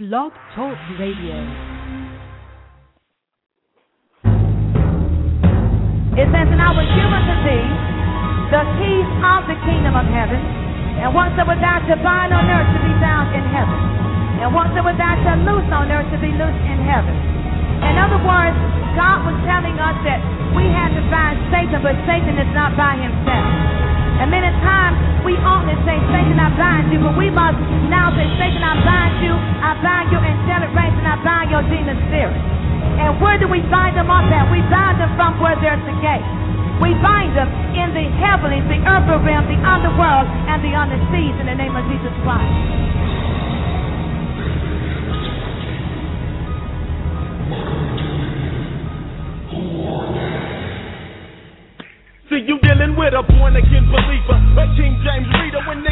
Blog Talk Radio. It says, And I will give unto thee the keys of the kingdom of heaven. And whatsoever thou shalt divine on earth to be bound in heaven. And whatsoever thou that loose on earth to be loose in heaven. In other words, God was telling us that we had to bind Satan, but Satan is not by himself. And many times we on this saying, Satan, I bind you. But we must now say, Satan, I bind you. I bind your angelic reins and I bind your demon spirit. And where do we bind them up at? We bind them from where there's the gate. We bind them in the heavens, the earth realm, the underworld, and the underseas in the name of Jesus Christ. James Reader when they.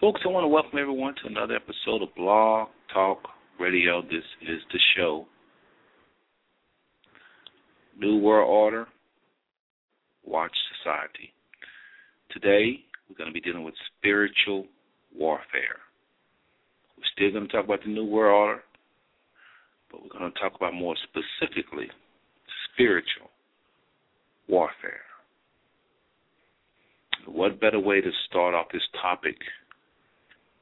Folks, I want to welcome everyone to another episode of Blog Talk Radio. This is the show. New World Order, Watch Society. Today, we're going to be dealing with spiritual warfare. We're still going to talk about the New World Order, but we're going to talk about more specifically spiritual warfare. What better way to start off this topic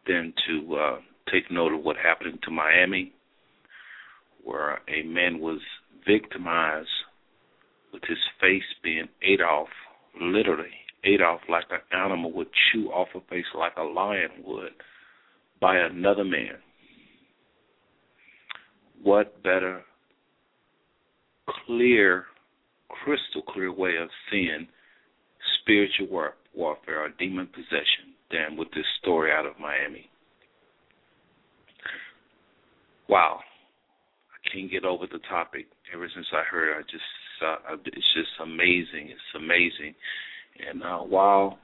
than to uh, take note of what happened to Miami, where a man was victimized with his face being ate off, literally ate off like an animal would chew off a face like a lion would by another man. What better, clear, crystal clear way of seeing spiritual war- warfare or demon possession than with this story out of Miami? Wow, I can't get over the topic. Ever since I heard, it, I just uh, it's just amazing. It's amazing. And uh, while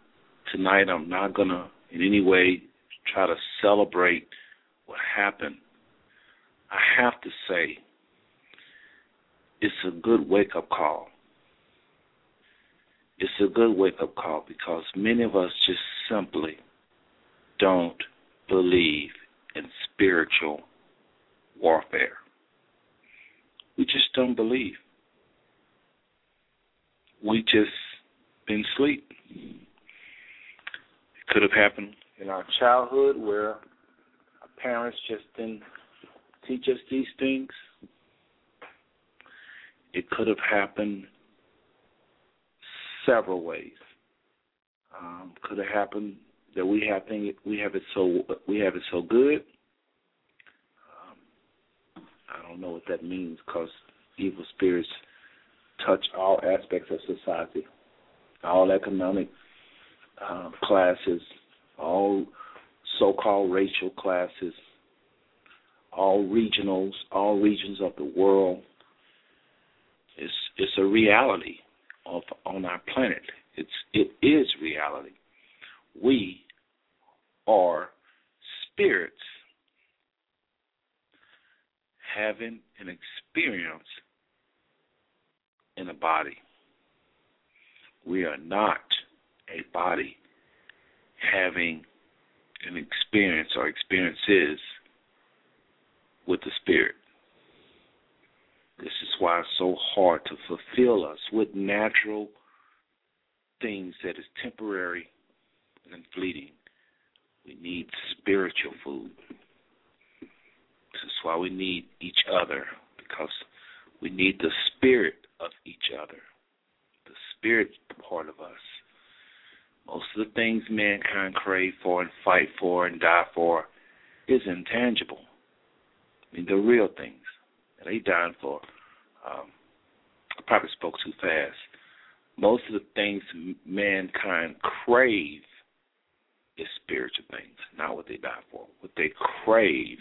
tonight I'm not gonna in any way try to celebrate what happened, I have to say it's a good wake up call. It's a good wake up call because many of us just simply don't believe in spiritual warfare. We just don't believe. We just been asleep. It could have happened in our childhood where our parents just didn't teach us these things. It could have happened several ways. Um, could have happened that we have things we have it so we have it so good. Um, I don't know what that means because evil spirits touch all aspects of society, all economic uh, classes, all so-called racial classes, all regionals, all regions of the world. It's it's a reality of on our planet. It's it is reality. We are spirits having an experience in a body. We are not a body having an experience or experiences with the Spirit. This is why it's so hard to fulfill us with natural things that is temporary and fleeting. We need spiritual food. This is why we need each other because we need the spirit of each other, the spirit part of us. Most of the things mankind crave for and fight for and die for is intangible. I mean, the real things. that they dying for. Um, I probably spoke too fast. Most of the things mankind crave is spiritual things, not what they die for. What they crave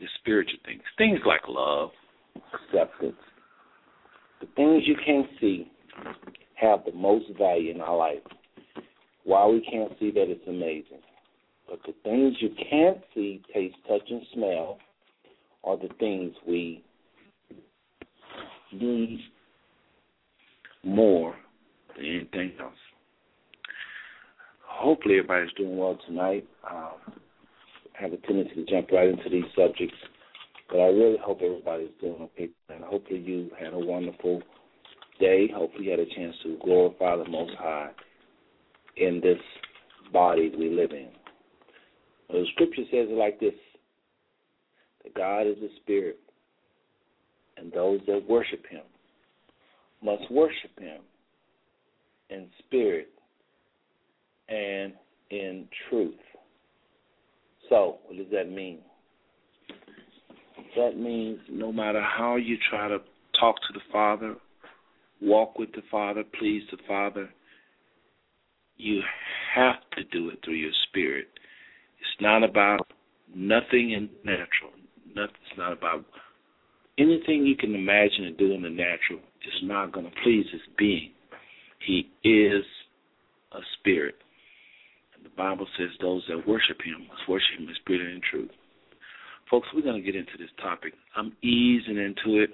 is spiritual things. Things like love, acceptance, the things you can't see have the most value in our life. Why we can't see that it's amazing. But the things you can't see, taste, touch, and smell are the things we need more than anything else. Hopefully, everybody's doing well tonight. Um, I have a tendency to jump right into these subjects but I really hope everybody's doing okay. And hopefully you had a wonderful day. Hopefully you had a chance to glorify the Most High in this body we live in. The scripture says it like this that God is a spirit, and those that worship him must worship him in spirit and in truth. So, what does that mean? That means no matter how you try to talk to the Father, walk with the Father, please the Father, you have to do it through your spirit. It's not about nothing in natural. It's not about anything you can imagine and do in the natural. Is not going to please His being. He is a spirit. And the Bible says those that worship Him must worship Him in spirit and in truth. Folks, we're going to get into this topic. I'm easing into it.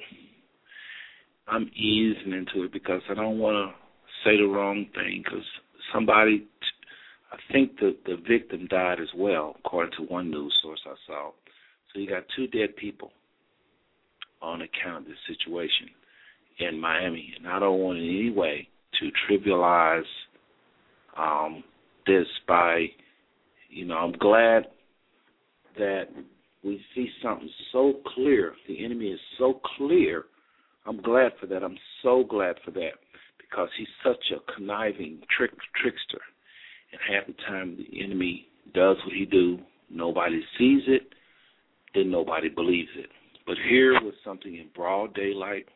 I'm easing into it because I don't want to say the wrong thing because somebody, I think the the victim died as well, according to one news source I saw. So you got two dead people on account of this situation in Miami, and I don't want in any way to trivialize um, this by, you know, I'm glad that we see something so clear. The enemy is so clear. I'm glad for that. I'm so glad for that because he's such a conniving trick trickster. And half the time the enemy does what he do, nobody sees it, then nobody believes it. But here was something in broad daylight,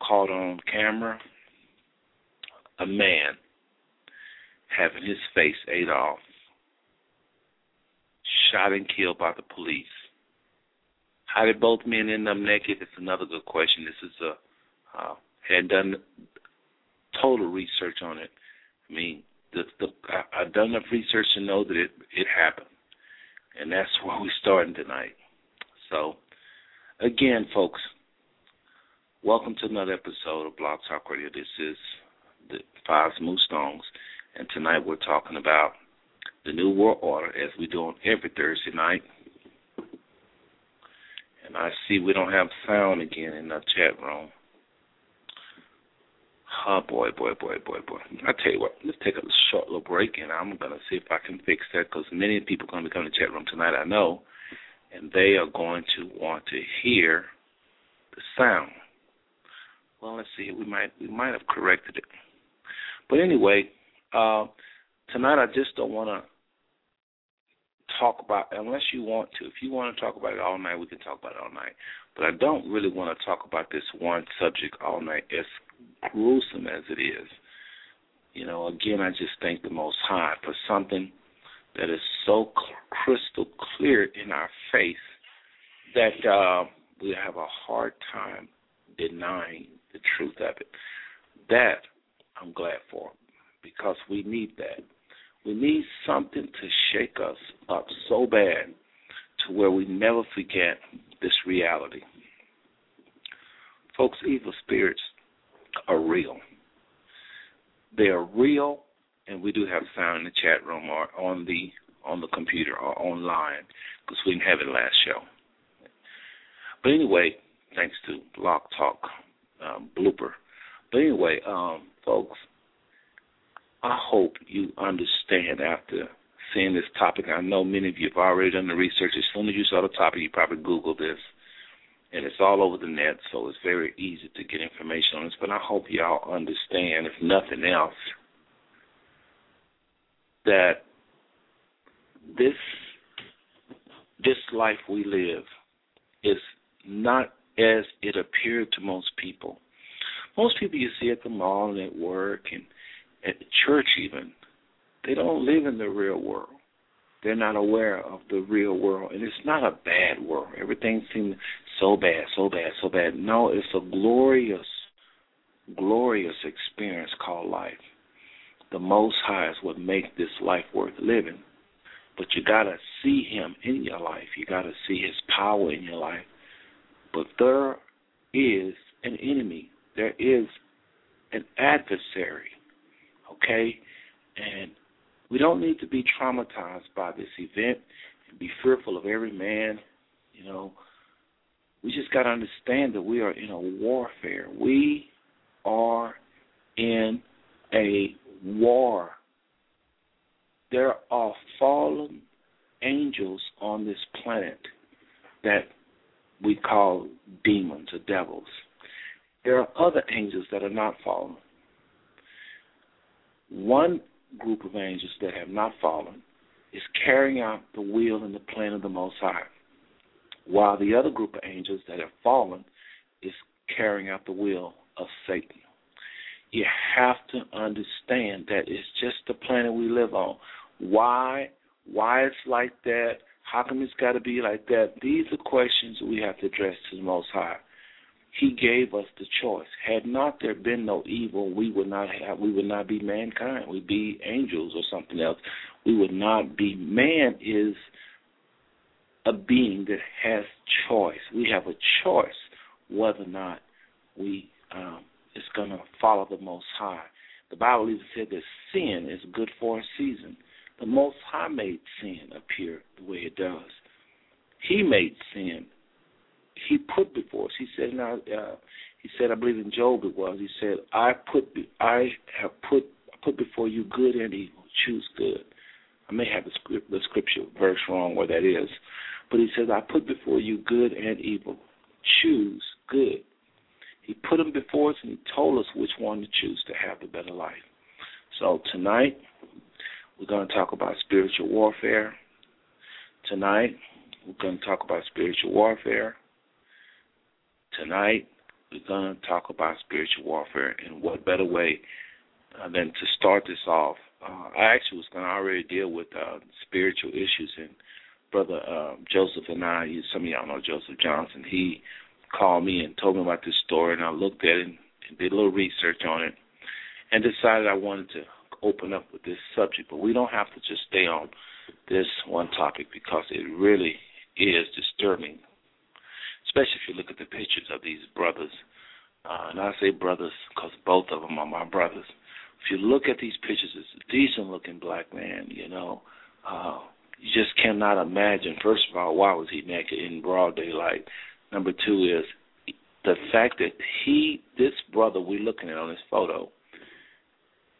caught on camera, a man having his face ate off, shot and killed by the police. How did both men end up naked? It's another good question. This is a uh, had done total research on it. I mean, the, the I, I've done enough research to know that it it happened, and that's where we're starting tonight. So, again, folks, welcome to another episode of Blog Talk Radio. This is the Five Smooth Stones, and tonight we're talking about the New World Order as we do on every Thursday night. And I see we don't have sound again in the chat room. Oh boy, boy, boy, boy, boy. I tell you what, let's take a short little break, and I'm gonna see if I can fix that because many people are gonna be coming to the chat room tonight. I know, and they are going to want to hear the sound. Well, let's see. We might we might have corrected it, but anyway, uh, tonight I just don't want to talk about unless you want to. If you want to talk about it all night, we can talk about it all night. But I don't really want to talk about this one subject all night. As gruesome as it is, you know, again, I just thank the Most High for something that is so crystal clear in our face that uh, we have a hard time denying the truth of it. That I'm glad for because we need that. We need something to shake us up so bad to where we never forget this reality. Folks, evil spirits are real. They are real, and we do have sound in the chat room or on the on the computer or online because we didn't have it last show. But anyway, thanks to Blog Talk um, blooper. But anyway, um, folks, I hope you understand after seeing this topic. I know many of you have already done the research. As soon as you saw the topic, you probably Googled this and it's all over the net, so it's very easy to get information on this. But I hope y'all understand, if nothing else, that this this life we live is not as it appeared to most people. Most people you see at the mall and at work and at the church even, they don't live in the real world they're not aware of the real world. And it's not a bad world. Everything seems so bad, so bad, so bad. No, it's a glorious, glorious experience called life. The Most High is what makes this life worth living. But you gotta see Him in your life. You gotta see His power in your life. But there is an enemy. There is an adversary. Okay? And we don't need to be traumatized by this event and be fearful of every man. You know, we just got to understand that we are in a warfare. We are in a war. There are fallen angels on this planet that we call demons or devils. There are other angels that are not fallen. One group of angels that have not fallen is carrying out the will and the plan of the Most High, while the other group of angels that have fallen is carrying out the will of Satan. You have to understand that it's just the planet we live on. Why? Why it's like that? How come it's got to be like that? These are questions we have to address to the Most High. He gave us the choice. Had not there been no evil, we would not have. We would not be mankind. We'd be angels or something else. We would not be. Man is a being that has choice. We have a choice whether or not we um, is going to follow the Most High. The Bible even said that sin is good for a season. The Most High made sin appear the way it does. He made sin. He put before us. He said, "Now, uh, he said, I believe in Job it was. He said, I put, I have put, put before you good and evil. Choose good." I may have the, script, the scripture verse wrong where that is, but he says, "I put before you good and evil. Choose good." He put them before us and he told us which one to choose to have the better life. So tonight, we're going to talk about spiritual warfare. Tonight, we're going to talk about spiritual warfare. Tonight, we're going to talk about spiritual warfare. And what better way uh, than to start this off? Uh, I actually was going to already deal with uh, spiritual issues. And Brother uh, Joseph and I, some of y'all know Joseph Johnson, he called me and told me about this story. And I looked at it and did a little research on it and decided I wanted to open up with this subject, but we don't have to just stay on this one topic because it really is disturbing, especially if you look at the pictures of these brothers. Uh, and I say brothers because both of them are my brothers. If you look at these pictures, it's a decent looking black man, you know. Uh, you just cannot imagine, first of all, why was he naked in broad daylight? Number two is the fact that he, this brother we're looking at on this photo,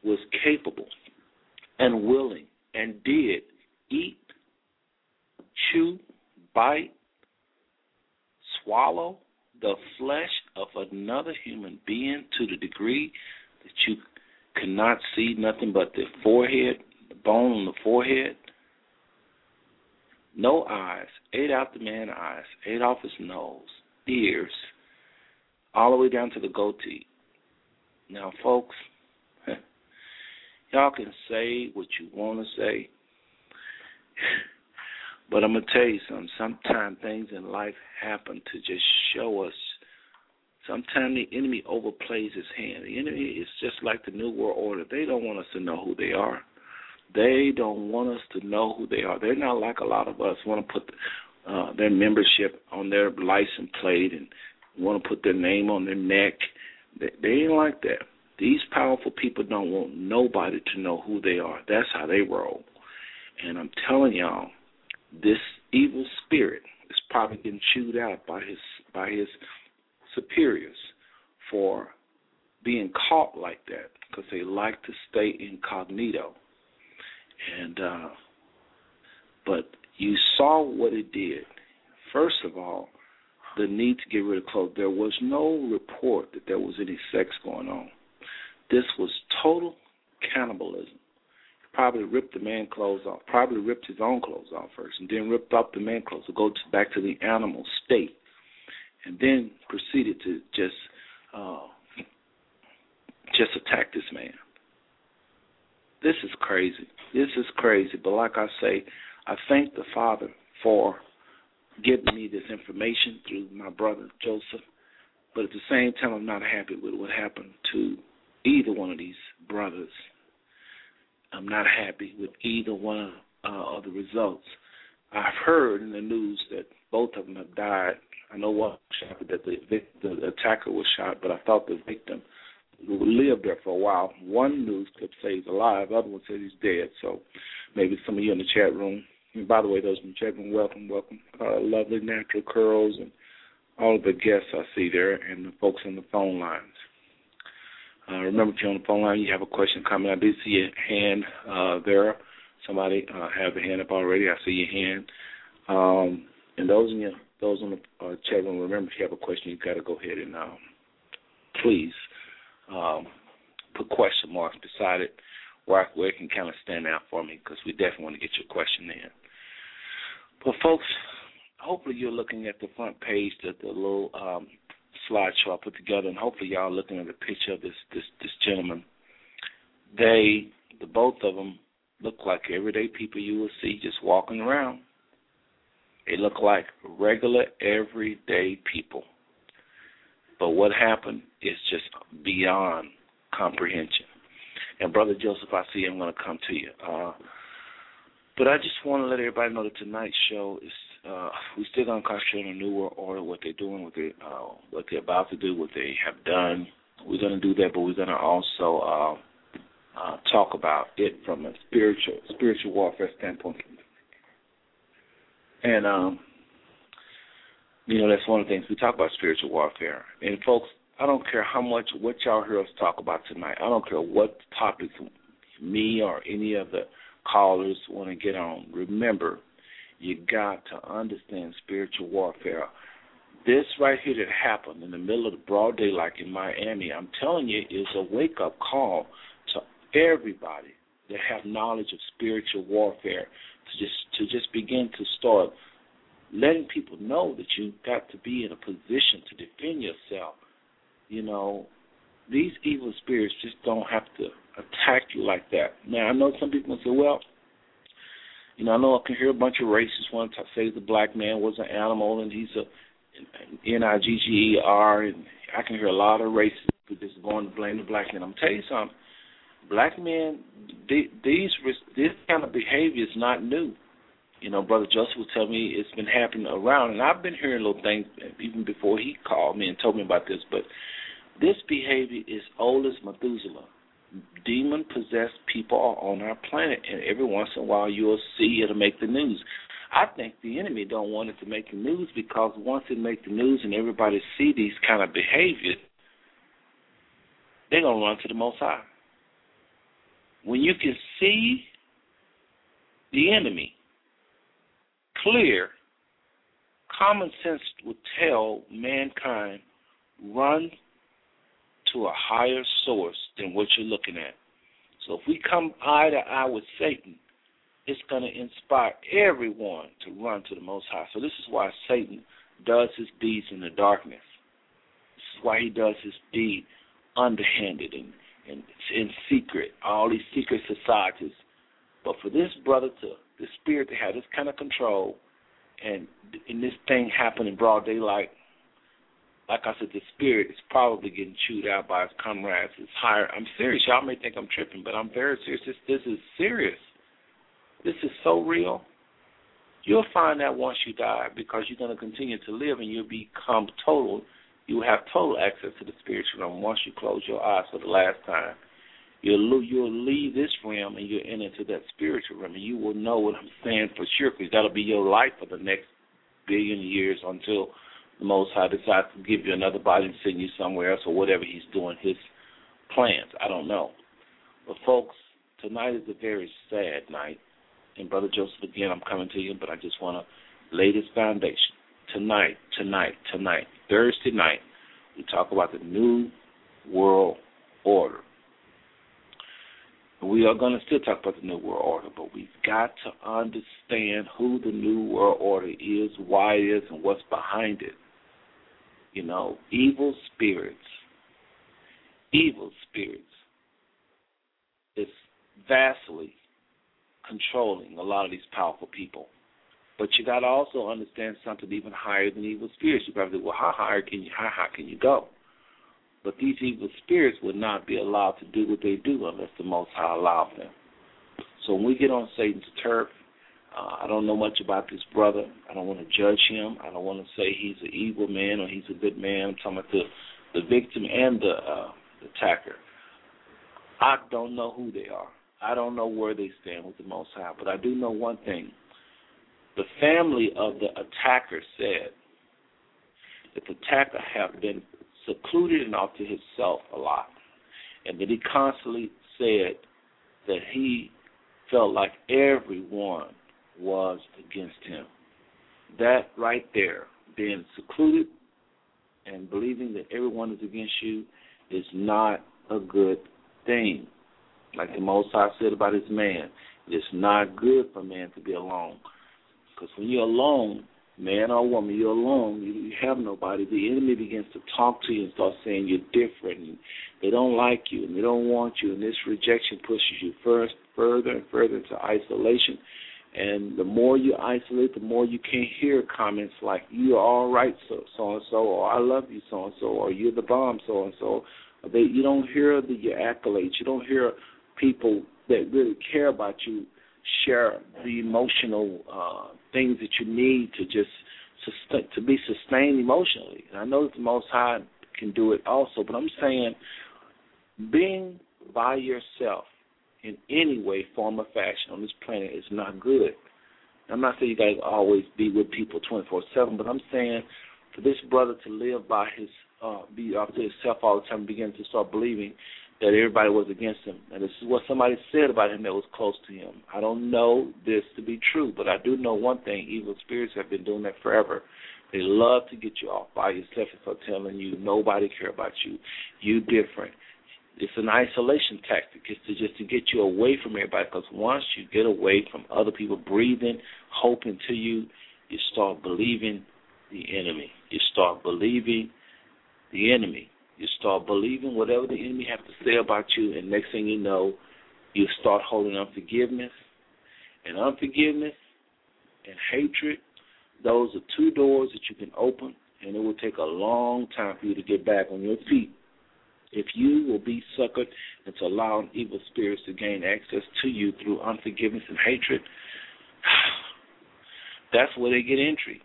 was capable and willing and did eat, chew, bite, swallow the flesh of another human being to the degree that you cannot see nothing but the forehead, the bone on the forehead. No eyes, ate out the man's eyes, ate off his nose, ears, all the way down to the goatee. Now, folks, Y'all can say what you want to say. But I'm going to tell you something. Sometimes things in life happen to just show us. Sometimes the enemy overplays his hand. The enemy is just like the New World Order. They don't want us to know who they are. They don't want us to know who they are. They're not like a lot of us want to put uh, their membership on their license plate and want to put their name on their neck. They, they ain't like that. These powerful people don't want nobody to know who they are. That's how they roll. And I'm telling y'all, this evil spirit is probably getting chewed out by his by his superiors for being caught like that because they like to stay incognito. And uh but you saw what it did. First of all, the need to get rid of clothes. There was no report that there was any sex going on. This was total cannibalism. Probably ripped the man clothes off. Probably ripped his own clothes off first, and then ripped off the man clothes to go back to the animal state, and then proceeded to just uh, just attack this man. This is crazy. This is crazy. But like I say, I thank the Father for giving me this information through my brother Joseph. But at the same time, I'm not happy with what happened to either one of these brothers. I'm not happy with either one uh, of the results. I've heard in the news that both of them have died. I know one shot that the, the attacker was shot, but I thought the victim lived there for a while. One news clip says he's alive, the other one says he's dead. So maybe some of you in the chat room. And by the way, those in the chat room, welcome, welcome. Uh, lovely natural curls and all of the guests I see there, and the folks on the phone lines. Uh, remember, if you're on the phone line, you have a question coming. I did see your hand uh, there. Somebody uh, have a hand up already. I see your hand. Um, and those in your those on the uh, chat room, remember, if you have a question, you got to go ahead and um, please um, put question marks beside it where, where it can kind of stand out for me because we definitely want to get your question in. But folks, hopefully you're looking at the front page, the, the little um, slideshow I put together, and hopefully y'all looking at the picture of this this this gentleman. They, the both of them, look like everyday people you will see just walking around. They look like regular, everyday people. But what happened is just beyond comprehension. And Brother Joseph, I see I'm going to come to you. Uh, but I just want to let everybody know that tonight's show is uh, we still gonna concentrate on the New World Order, what they're doing, what they uh, what they're about to do, what they have done. We're gonna do that, but we're gonna also uh, uh, talk about it from a spiritual spiritual warfare standpoint. And um, you know, that's one of the things we talk about spiritual warfare. And folks, I don't care how much what y'all hear us talk about tonight. I don't care what topics me or any of the callers want to get on. Remember, you got to understand spiritual warfare. This right here that happened in the middle of the broad daylight in Miami, I'm telling you, is a wake up call to everybody that have knowledge of spiritual warfare to just to just begin to start letting people know that you've got to be in a position to defend yourself. You know, these evil spirits just don't have to attack you like that. Now I know some people say, well, you know, I know I can hear a bunch of racists want to say the black man was an animal and he's a N I G G E R, and I can hear a lot of racists just going to blame the black man. I'm tell you something, black men, these this kind of behavior is not new. You know, Brother Joseph will tell me it's been happening around, and I've been hearing little things even before he called me and told me about this. But this behavior is old as Methuselah demon possessed people are on our planet, and every once in a while you'll see it'll make the news. I think the enemy don't want it to make the news because once it make the news and everybody see these kind of behaviors, they're gonna run to the Most High. When you can see the enemy clear, common sense would tell mankind run to a higher source than what you're looking at. So if we come eye to eye with Satan, it's going to inspire everyone to run to the Most High. So this is why Satan does his deeds in the darkness. This is why he does his deed underhanded and, and in secret, all these secret societies. But for this brother to, the spirit to have this kind of control, and and this thing happen in broad daylight, like I said, the spirit is probably getting chewed out by his comrades. It's higher. I'm serious. Y'all may think I'm tripping, but I'm very serious. This, this is serious. This is so real. You'll find that once you die because you're going to continue to live and you'll become total. You will have total access to the spiritual realm once you close your eyes for the last time. You'll you'll leave this realm and you'll enter into that spiritual realm, and you will know what I'm saying for sure because that'll be your life for the next billion years until the Most High decides to give you another body and send you somewhere else or whatever He's doing, His plans. I don't know. But, folks, tonight is a very sad night. And, Brother Joseph, again, I'm coming to you, but I just want to lay this foundation. Tonight, tonight, tonight, Thursday night, we talk about the New World Order. We are going to still talk about the New World Order, but we've got to understand who the New World Order is, why it is, and what's behind it. You know, evil spirits, evil spirits is vastly controlling a lot of these powerful people. But you got to also understand something even higher than evil spirits. You probably say, well, how high can you how high can you go? But these evil spirits would not be allowed to do what they do unless the Most High allowed them. So when we get on Satan's turf, uh, I don't know much about this brother. I don't want to judge him. I don't want to say he's an evil man or he's a good man. I'm talking about the the victim and the uh, attacker. I don't know who they are. I don't know where they stand with the Most High, but I do know one thing. The family of the attacker said that the attacker have been secluded and off to himself a lot, and that he constantly said that he felt like everyone was against him. That right there, being secluded and believing that everyone is against you, is not a good thing. Like the Most High said about his man, it's not good for man to be alone. Because when you're alone, man or woman, you're alone. You, you have nobody. The enemy begins to talk to you and start saying you're different, and they don't like you, and they don't want you, and this rejection pushes you first, further and further into isolation. And the more you isolate, the more you can't hear comments like "You're all right, so so and so," or "I love you, so and so," or "You're the bomb, so and so." They you don't hear the your accolades. You don't hear people that really care about you share the emotional uh, things that you need to just sustain, to be sustained emotionally. And I know that the Most High can do it also, but I'm saying being by yourself in any way, form, or fashion on this planet is not good. I'm not saying you guys always be with people 24/7, but I'm saying for this brother to live by his, uh, be off to himself all the time, begin to start believing that everybody was against him. And this is what somebody said about him that was close to him. I don't know this to be true, but I do know one thing: evil spirits have been doing that forever. They love to get you off by yourself start telling you nobody care about you. You different. It's an isolation tactic. It's to just to get you away from everybody. Because once you get away from other people breathing hope into you, you start believing the enemy. You start believing the enemy. You start believing whatever the enemy has to say about you, and next thing you know, you start holding unforgiveness. And unforgiveness and hatred, those are two doors that you can open, and it will take a long time for you to get back on your feet. If you will be suckered into allowing evil spirits to gain access to you through unforgiveness and hatred, that's where they get entry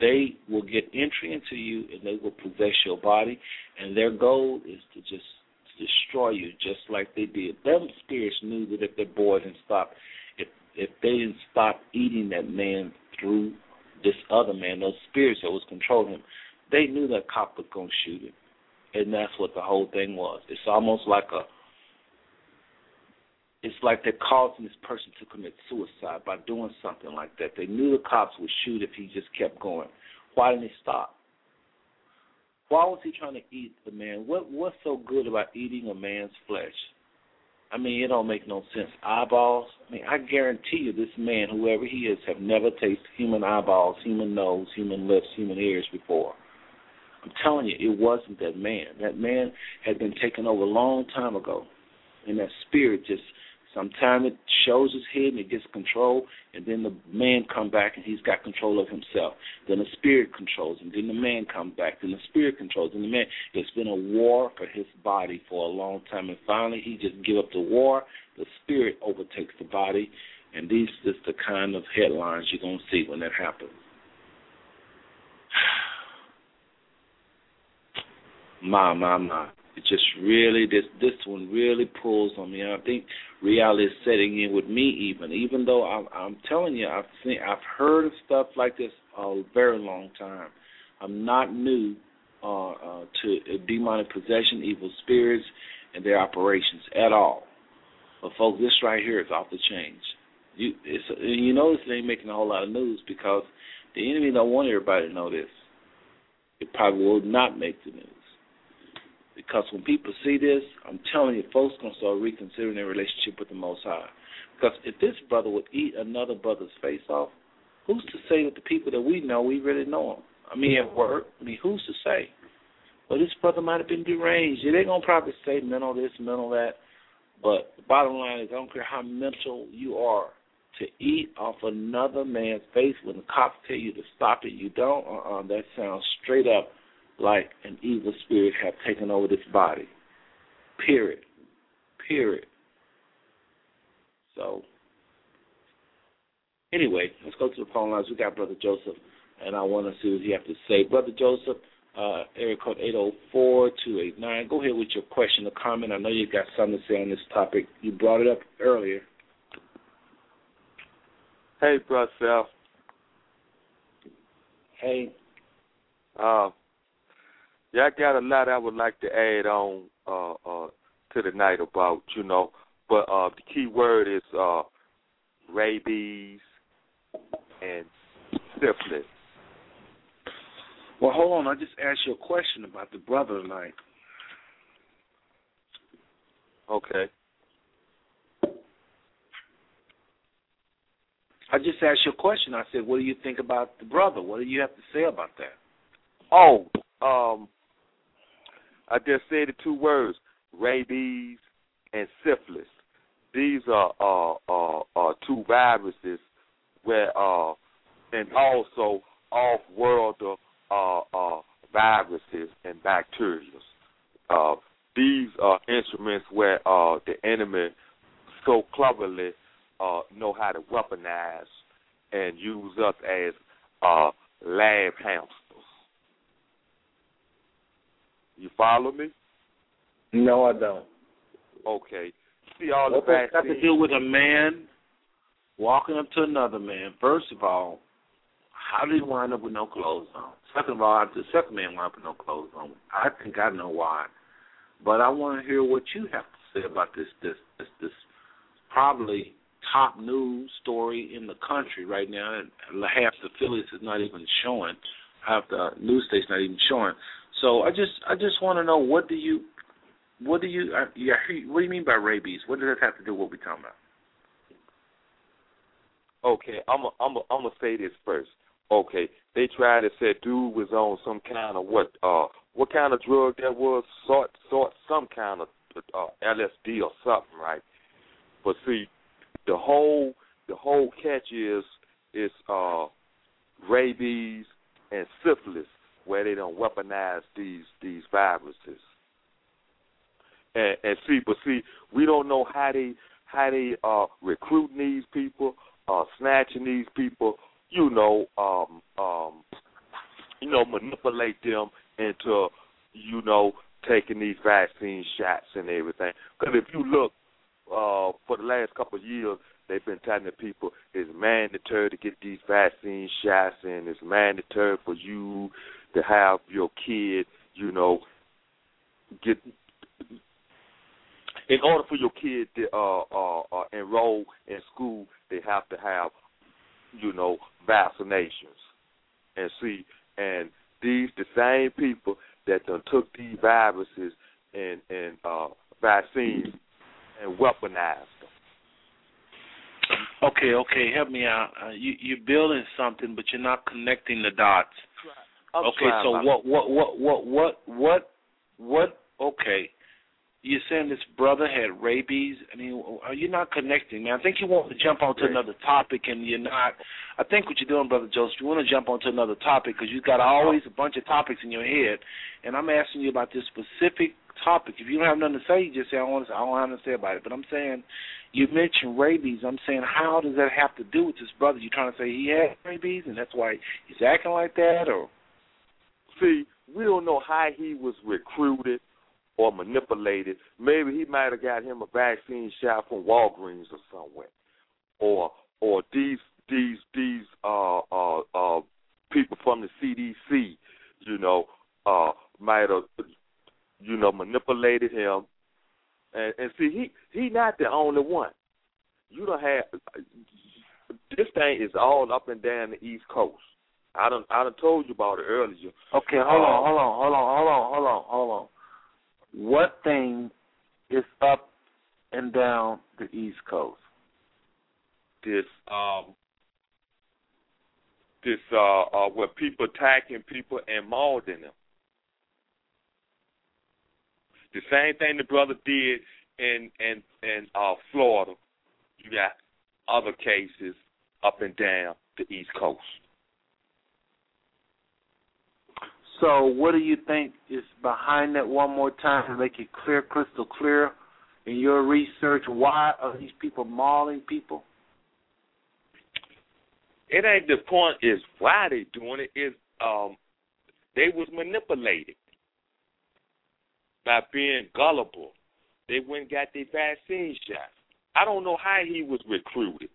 they will get entry into you and they will possess your body and their goal is to just destroy you just like they did. Them spirits knew that if their boy didn't stop if if they didn't stop eating that man through this other man, those spirits that was controlling him, they knew that cop was gonna shoot him. And that's what the whole thing was. It's almost like a it's like they're causing this person to commit suicide by doing something like that. They knew the cops would shoot if he just kept going. Why didn't he stop? Why was he trying to eat the man? What what's so good about eating a man's flesh? I mean, it don't make no sense. Eyeballs. I mean, I guarantee you, this man, whoever he is, have never tasted human eyeballs, human nose, human lips, human ears before. I'm telling you, it wasn't that man. That man had been taken over a long time ago, and that spirit just Sometimes it shows his head and it gets control, and then the man come back and he's got control of himself. Then the spirit controls him. Then the man comes back. Then the spirit controls him. The man. It's been a war for his body for a long time, and finally he just give up the war. The spirit overtakes the body, and these is the kind of headlines you're gonna see when that happens. my my my it just really this this one really pulls on me. I think reality is setting in with me even even though I'm, I'm telling you I've seen I've heard of stuff like this a very long time. I'm not new uh, uh, to demonic possession, evil spirits, and their operations at all. But folks, this right here is off the chain. You it's you notice it ain't making a whole lot of news because the enemy don't want everybody to know this. It probably will not make the news. Because when people see this, I'm telling you, folks gonna start reconsidering their relationship with the Most High. Because if this brother would eat another brother's face off, who's to say that the people that we know, we really know them? I mean, at work, I mean, who's to say? Well, this brother might have been deranged. Yeah, they're gonna probably say mental this, mental that. But the bottom line is, I don't care how mental you are, to eat off another man's face when the cops tell you to stop it, you don't. Uh-uh, that sounds straight up like an evil spirit have taken over this body. Period. Period. So, anyway, let's go to the phone lines. We got Brother Joseph, and I want to see what he has to say. Brother Joseph, uh, area code 804-289. Go ahead with your question or comment. I know you got something to say on this topic. You brought it up earlier. Hey, Brother Sal. Hey. Uh, yeah, I got a lot I would like to add on uh, uh, to the night about, you know, but uh, the key word is uh, rabies and syphilis. Well, hold on. I just asked you a question about the brother tonight. Okay. I just asked you a question. I said, "What do you think about the brother? What do you have to say about that?" Oh, um, I just said the two words: rabies and syphilis. These are uh, uh, uh, two viruses where, uh, and also off-world uh, uh, viruses and bacteria. Uh, these are instruments where uh, the enemy so cleverly uh, know how to weaponize and use us as uh, lab hamsters. You follow me? No, I don't. Okay. See all what the vaccines. to do with a man walking up to another man? First of all, how did he wind up with no clothes on? Second of all, the second man wound up with no clothes on. I think I know why, but I want to hear what you have to say about this this this, this probably top news story in the country right now, and half the affiliates is not even showing, half the news station not even showing. So I just I just want to know what do you what do you uh, yeah what do you mean by rabies? What does that have to do with what we're talking about? Okay, I'm a, I'm a, I'm gonna say this first. Okay, they tried to say dude was on some kind of what uh what kind of drug that was sort sort some kind of uh, LSD or something, right? But see, the whole the whole catch is is uh rabies and syphilis where they don't weaponize these these viruses. And, and see, but see, we don't know how they how they uh recruiting these people, uh snatching these people, you know, um um you know, manipulate them into, you know, taking these vaccine shots and everything. Because if you look, uh, for the last couple of years, they've been telling the people it's mandatory to get these vaccine shots, and it's mandatory for you to have your kid, you know, get. In order for your kid to uh, uh, uh, enroll in school, they have to have, you know, vaccinations. And see, and these the same people that done took these viruses and and uh, vaccines and weaponized them. Okay, okay, help me out. Uh, you you're building something, but you're not connecting the dots. Okay, so what what what what what what what? Okay, you're saying this brother had rabies. I mean, are you not connecting, man? I think you want to jump onto another topic, and you're not. I think what you're doing, brother Joseph, you want to jump onto another topic because you've got always a bunch of topics in your head, and I'm asking you about this specific topic. If you don't have nothing to say, you just say I don't want to. I don't have nothing to say about it. But I'm saying you mentioned rabies. I'm saying how does that have to do with this brother? You trying to say he had rabies, and that's why he's acting like that, or See, we don't know how he was recruited or manipulated. Maybe he might have got him a vaccine shot from Walgreens or somewhere, or or these these these uh uh uh people from the CDC, you know, uh might have you know manipulated him. And and see, he he not the only one. You don't have this thing is all up and down the East Coast. I don't I done told you about it earlier. Okay, hold on, hold on, hold on, hold on, hold on, hold on. What thing is up and down the East Coast? this um this uh uh where people attacking people and mauling them. The same thing the brother did in in in uh Florida. You got other cases up and down the East Coast. So, what do you think is behind that? One more time to make it clear, crystal clear, in your research. Why are these people mauling people? It ain't the point is why they doing it is um they was manipulated by being gullible. They went and got their vaccine shots. I don't know how he was recruited,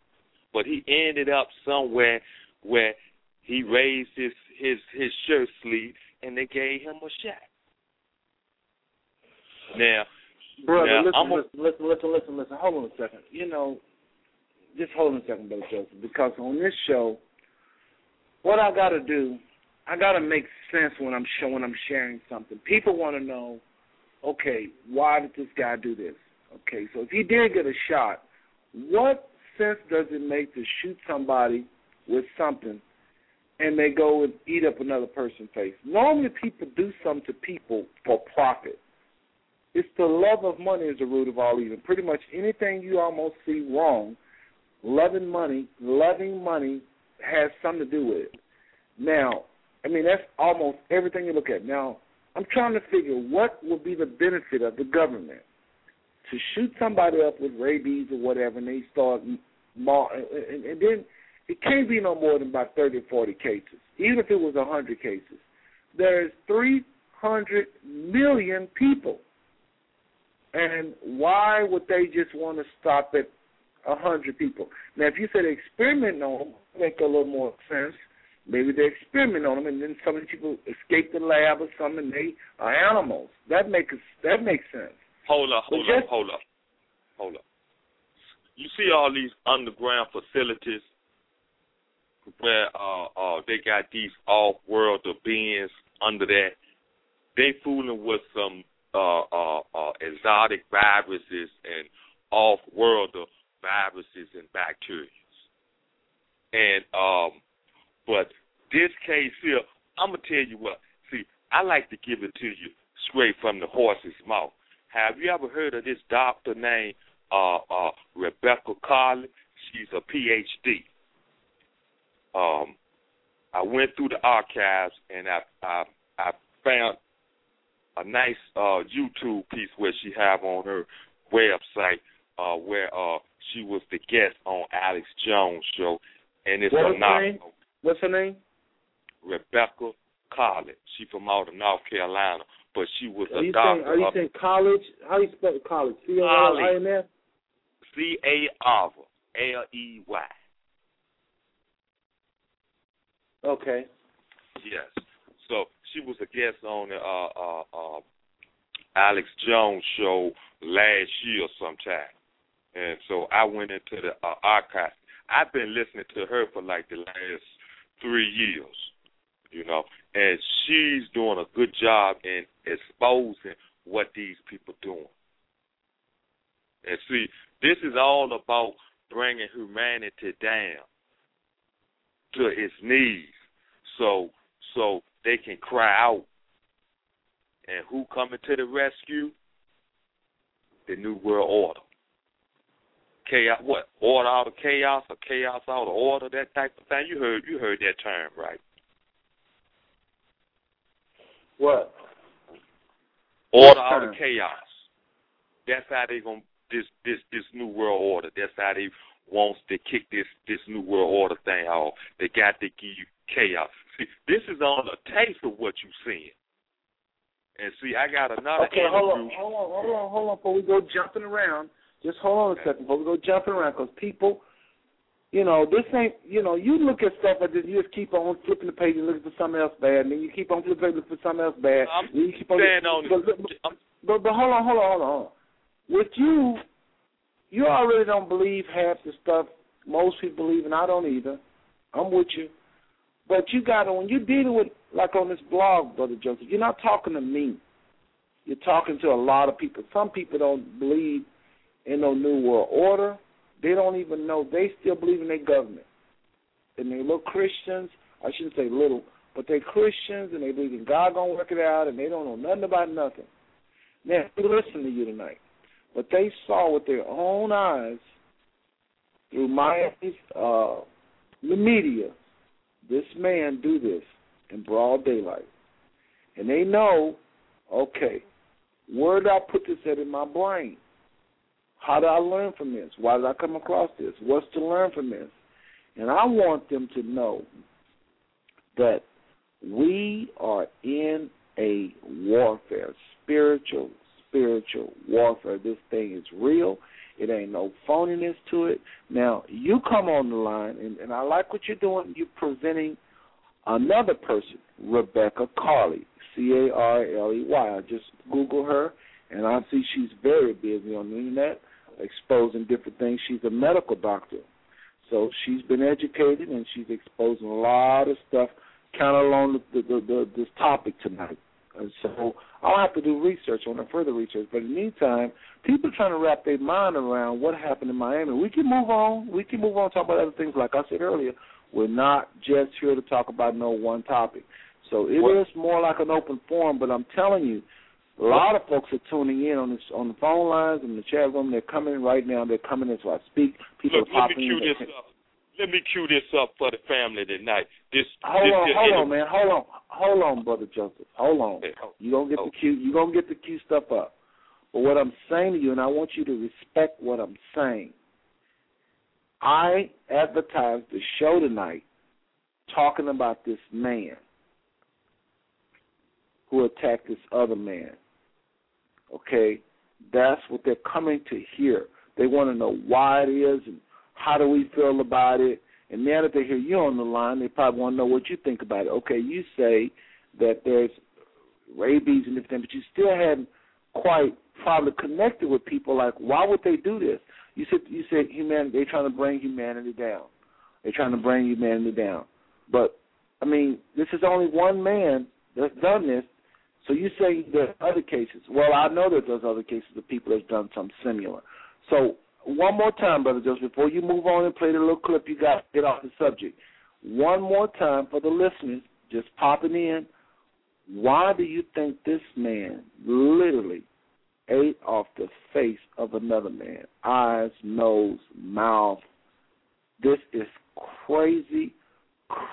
but he ended up somewhere where he raised his his his shirt sleeve and they gave him a shot. Now, Brother, Now, listen, I'm a- listen, listen, listen, listen, listen. Hold on a second. You know, just hold on a second, Brother Joseph, because on this show, what I got to do, I got to make sense when I'm showing, I'm sharing something. People want to know, okay, why did this guy do this? Okay, so if he did get a shot, what sense does it make to shoot somebody with something and they go and eat up another person's face? Normally, people do something to people for profit. It's the love of money is the root of all evil. Pretty much anything you almost see wrong, loving money, loving money has something to do with it. Now, I mean that's almost everything you look at. Now, I'm trying to figure what would be the benefit of the government to shoot somebody up with rabies or whatever, and they start, and, then it can't be no more than about 30 or 40 cases, even if it was 100 cases. There's 300 million people. And why would they just want to stop at 100 people? Now, if you said experiment on them, make a little more sense. Maybe they experiment on them, and then some of the people escape the lab or something, and they are animals. That makes that makes sense. Hold up, hold But up, just- hold up, hold up. You see all these underground facilities where uh uh they got these off world beings under that. They fooling with some uh uh uh exotic viruses and off world viruses and bacteria. And um but this case here, I'm gonna tell you what. See, I like to give it to you straight from the horse's mouth. Have you ever heard of this doctor named uh, uh, Rebecca Carley? She's a PhD. Um, I went through the archives and I I, I found a nice uh, YouTube piece where she have on her website uh, where uh, she was the guest on Alex Jones show, and it's What a was her name? novel. What's her name? Rebecca College. She from out of North Carolina, but she was Are a doctor. saying are you of saying college? How do you spell college? C O L I N S. C A R L E Y. Okay. Yes. So she was a guest on the uh, uh, uh, Alex Jones show last year sometime, and so I went into the uh, archive. I've been listening to her for like the last three years, you know, and she's doing a good job in exposing what these people doing. And see, this is all about bringing humanity down to its knees, so so they can cry out. And who coming to the rescue? The New World Order. Chaos, what? Order out of chaos or chaos out of order? That type of thing. You heard, you heard that term, right? What? Order out of chaos. That's how they gonna this this this New World Order. That's how they wants to kick this this New World Order thing off. They got to give you chaos. See, this is on a taste of what you're seeing. And see, I got another Okay, hold on, hold on, hold on, hold on. Before we go jumping around, just hold on a second. Before we go jumping around, because people, you know, this ain't, you know, you look at stuff like this, you just keep on flipping the page and looking for something else bad, and then you keep on flipping the page looking for something else bad. I'm and you keep on Stand on but, but, but, but hold on, hold on, hold on. With you, you already don't believe half the stuff most people believe, and I don't either. I'm with you. But you got to, when you're dealing with, like on this blog, Brother Joseph, you're not talking to me. You're talking to a lot of people. Some people don't believe in no New World Order. They don't even know. They still believe in their government. And they little Christians. I shouldn't say little, but they're Christians and they believe in God gonna work it out, and they don't know nothing about nothing. Now, we listen to you tonight, but they saw with their own eyes through Miami's uh, the media this man do this in broad daylight, and they know, okay, where did I put this at in my brain? How did I learn from this? Why did I come across this? What's to learn from this? And I want them to know that we are in a warfare, spiritual, spiritual warfare. This thing is real. It ain't no phoniness to it. Now, you come on the line, and, and I like what you're doing. You're presenting another person, Rebecca Carley, C A R L E Y. I just Google her, and I see she's very busy on the internet, exposing different things. She's a medical doctor. So she's been educated, and she's exposing a lot of stuff kind of along the, the, the, this topic tonight, And so I'll have to do research on it, further research. But in the meantime, people are trying to wrap their mind around what happened in Miami. We can move on. We can move on and talk about other things. Like I said earlier, we're not just here to talk about no one topic. So it What- is more like an open forum. But I'm telling you, a lot of folks are tuning in on this on the phone lines and the chat room. They're coming right now. They're coming in so I speak. People Look, are let me popping cue in. this up. Let me cue this up for the family tonight. This, Hold this, on, this hold on, man. Hold on, hold on, brother Joseph. Hold on. You gonna get oh. the cue. You gonna get the cue stuff up. But what I'm saying to you, and I want you to respect what I'm saying. I advertised the show tonight, talking about this man who attacked this other man. Okay, that's what they're coming to hear. They want to know why it is and how do we feel about it. And now that they hear you on the line, they probably want to know what you think about it. Okay, you say that there's rabies and everything, but you still haven't quite probably connected with people. Like, why would they do this? You said you said humanity. They're trying to bring humanity down. They're trying to bring humanity down. But I mean, this is only one man that's done this. So you say there's other cases. Well, I know that there's other cases of people that's done something similar. So one more time, brother Joseph, before you move on and play the little clip, you got to get off the subject. One more time for the listeners, just popping in. Why do you think this man literally ate off the face of another man? Eyes, nose, mouth. This is crazy,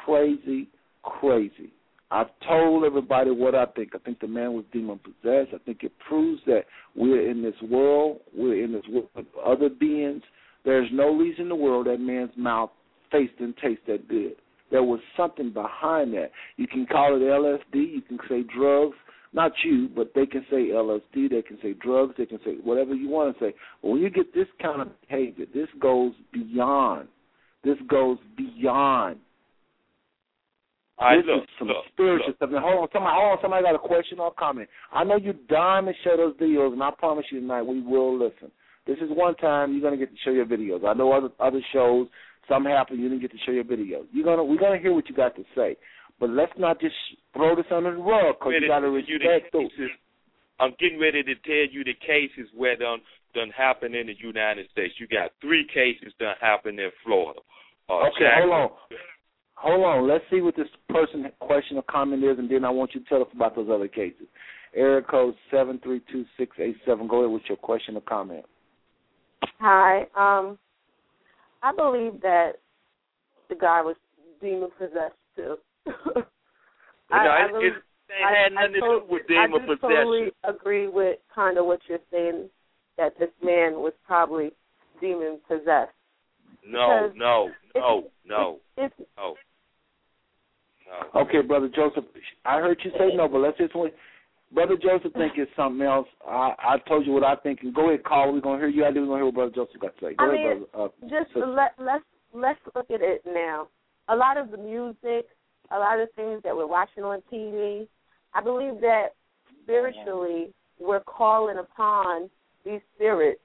crazy, crazy. I've told everybody what I think. I think the man was demon possessed. I think it proves that we're in this world. We're in this world with other beings. There's no reason in the world that man's mouth face didn't taste that good. There was something behind that. You can call it LSD. You can say drugs. Not you, but they can say LSD. They can say drugs. They can say whatever you want to say. But when you get this kind of behavior, this goes beyond. This goes beyond right, this look, is some look, spiritual look. stuff. Now, hold on, somebody, hold on, somebody got a question or a comment. I know you're dying to show those videos, and I promise you tonight we will listen. This is one time you're gonna get to show your videos. I know other other shows, some happen you didn't get to show your videos. You're gonna we're gonna hear what you got to say, but let's not just throw this under the rug because you got to to tell you the respect those. I'm getting ready to tell you the cases where done done happen in the United States. You got three cases done happen in Florida. Uh, Okay, Jackson- hold on. Hold on. Let's see what this person question or comment is, and then I want you to tell us about those other cases. Area code seven three two six eight seven. Go ahead with your question or comment. Hi. Um, I believe that the guy was demon possessed too. I, know, I it, really, it ain't had nothing to do with demon I do possession. totally agree with kind of what you're saying that this man was probably demon possessed. No, because no, no, no, It's no, no. Okay, brother Joseph. I heard you say no, but let's just wait. Brother Joseph think it's something else. I I told you what I think, and go ahead, call. We're gonna hear you. I do. We're gonna hear what brother Joseph got to say. Go I ahead, mean, brother. Uh, just sister. let let's let's look at it now. A lot of the music, a lot of things that we're watching on TV, I believe that spiritually we're calling upon these spirits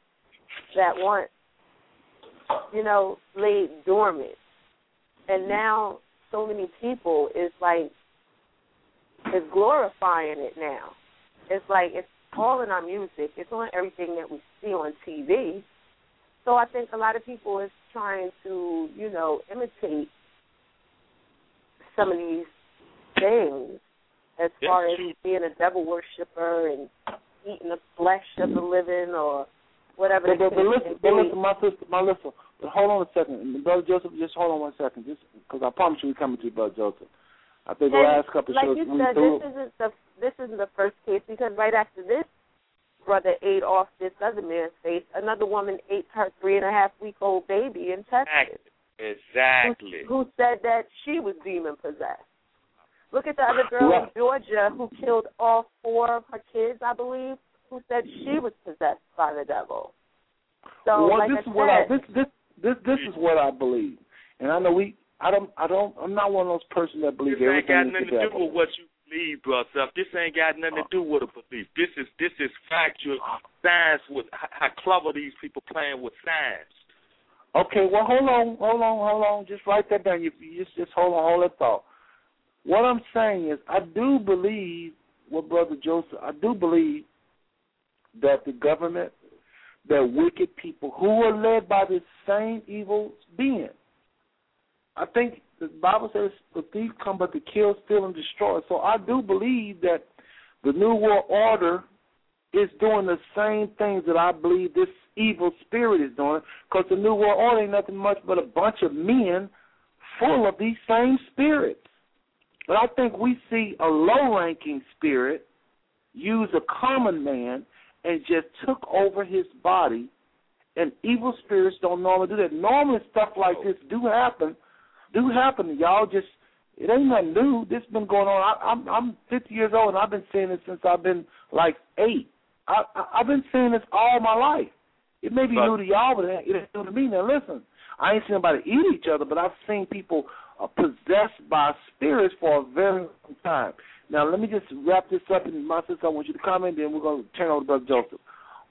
that once, you know, laid dormant, and now so many people is like is glorifying it now. It's like it's all in our music. It's on everything that we see on TV. So I think a lot of people is trying to, you know, imitate some of these things as That's far as true. being a devil worshiper and eating the flesh of the living or whatever. But, but, but listen, but listen, my sister, my listen. But hold on a second, brother Joseph. Just hold on one second, just because I promise you we're coming to you, brother Joseph. I think the And last couple of like shows you said, threw. this isn't the this isn't the first case because right after this brother ate off this other man's face, another woman ate her three and a half week old baby in Texas. Exactly. Who, who said that she was demon possessed? Look at the other girl Right. in Georgia who killed all four of her kids, I believe, who said she was possessed by the devil. So, well, like this I is what I said, this this this this is what I believe, and I know we. I don't. I don't. I'm not one of those persons that believe This ain't got nothing to do with what you believe, brother. This ain't got nothing to uh, do with a belief. This is this is factual uh, science with how how clever these people playing with science. Okay, well, hold on, hold on, hold on. Just write that down. You, you just just hold on, hold that thought. What I'm saying is, I do believe what Brother Joseph. I do believe that the government, that wicked people who are led by the same evil being. I think the Bible says the thief come but to kill, steal, and destroy. So I do believe that the New World Order is doing the same things that I believe this evil spirit is doing, because the New World Order ain't nothing much but a bunch of men full of these same spirits. But I think we see a low ranking spirit use a common man and just took over his body. And evil spirits don't normally do that. Normally stuff like this do happen, do happen. Y'all just it ain't nothing new. This been going on. I, I'm I'm 50 years old and I've been seeing this since I've been like eight. I, I I've been seeing this all my life. It may be But- new to y'all, but it ain't new to me. Now listen, I ain't seen anybody eat each other, but I've seen people uh, possessed by spirits for a very long time. Now let me just wrap this up, and my sister, I want you to comment, then we're going to turn over to Brother Joseph.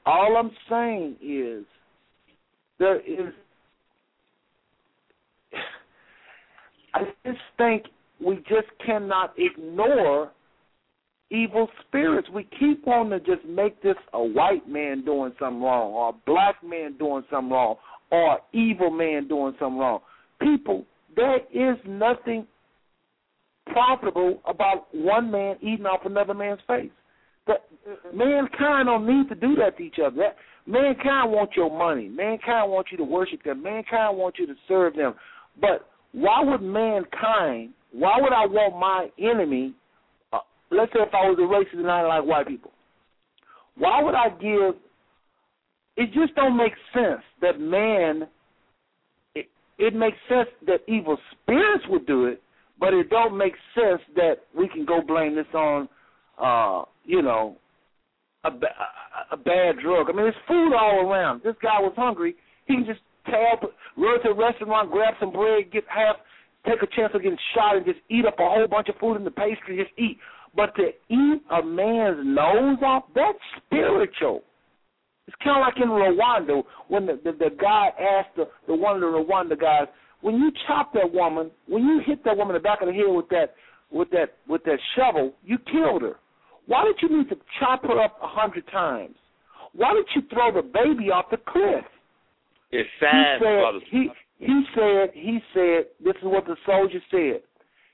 All I'm saying is there is. I just think we just cannot ignore evil spirits. We keep on to just make this a white man doing something wrong, or a black man doing something wrong, or evil man doing something wrong. People, there is nothing profitable about one man eating off another man's face. That mankind don't need to do that to each other. That, mankind wants your money. Mankind wants you to worship them. Mankind wants you to serve them. But why would mankind? Why would I want my enemy? Uh, let's say if I was a racist and I like white people, why would I give? It just don't make sense that man. It, it makes sense that evil spirits would do it, but it don't make sense that we can go blame this on, uh, you know, a, a, a bad drug. I mean, there's food all around. This guy was hungry. He can just tap, run to a restaurant, grab some bread, get half, take a chance of getting shot, and just eat up a whole bunch of food in the pastry, just eat. But to eat a man's nose off, that's spiritual. It's kind of like in Rwanda when the, the the guy asked the the one of the Rwanda guys, when you chop that woman, when you hit that woman in the back of the head with that with that with that shovel, you killed her. Why did you need to chop her up a hundred times? Why did you throw the baby off the cliff? It's he sad, said, brothers. He he said he said this is what the soldier said.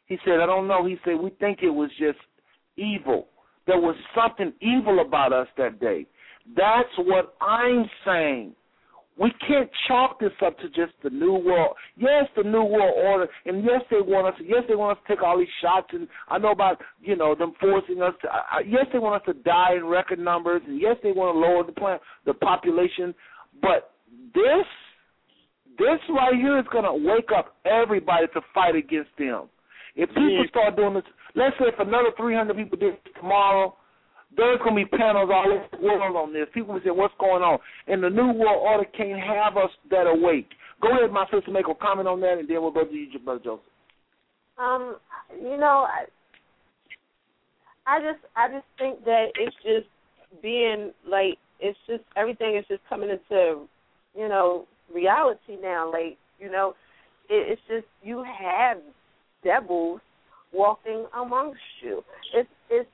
He said I don't know. He said we think it was just evil. There was something evil about us that day. That's what I'm saying. We can't chalk this up to just the new world. Yes, the new world order, and yes, they want us. Yes, they want us to take all these shots, and I know about you know them forcing us to. Uh, yes, they want us to die in record numbers, and yes, they want to lower the plan, the population. But this, this right here is going to wake up everybody to fight against them. If people Yeah. start doing this, let's say if another 300 people did this tomorrow, there's going to be panels all over the world on this. People will say, what's going on? And the New World Order can't have us that awake. Go ahead, my sister, make a comment on that, and then we'll go to you, Brother Joseph. Um, you know, I, I just I just think that it's just being like it's just everything is just coming into you know reality now. Like you know, it, it's just you have devils walking amongst you. It's it's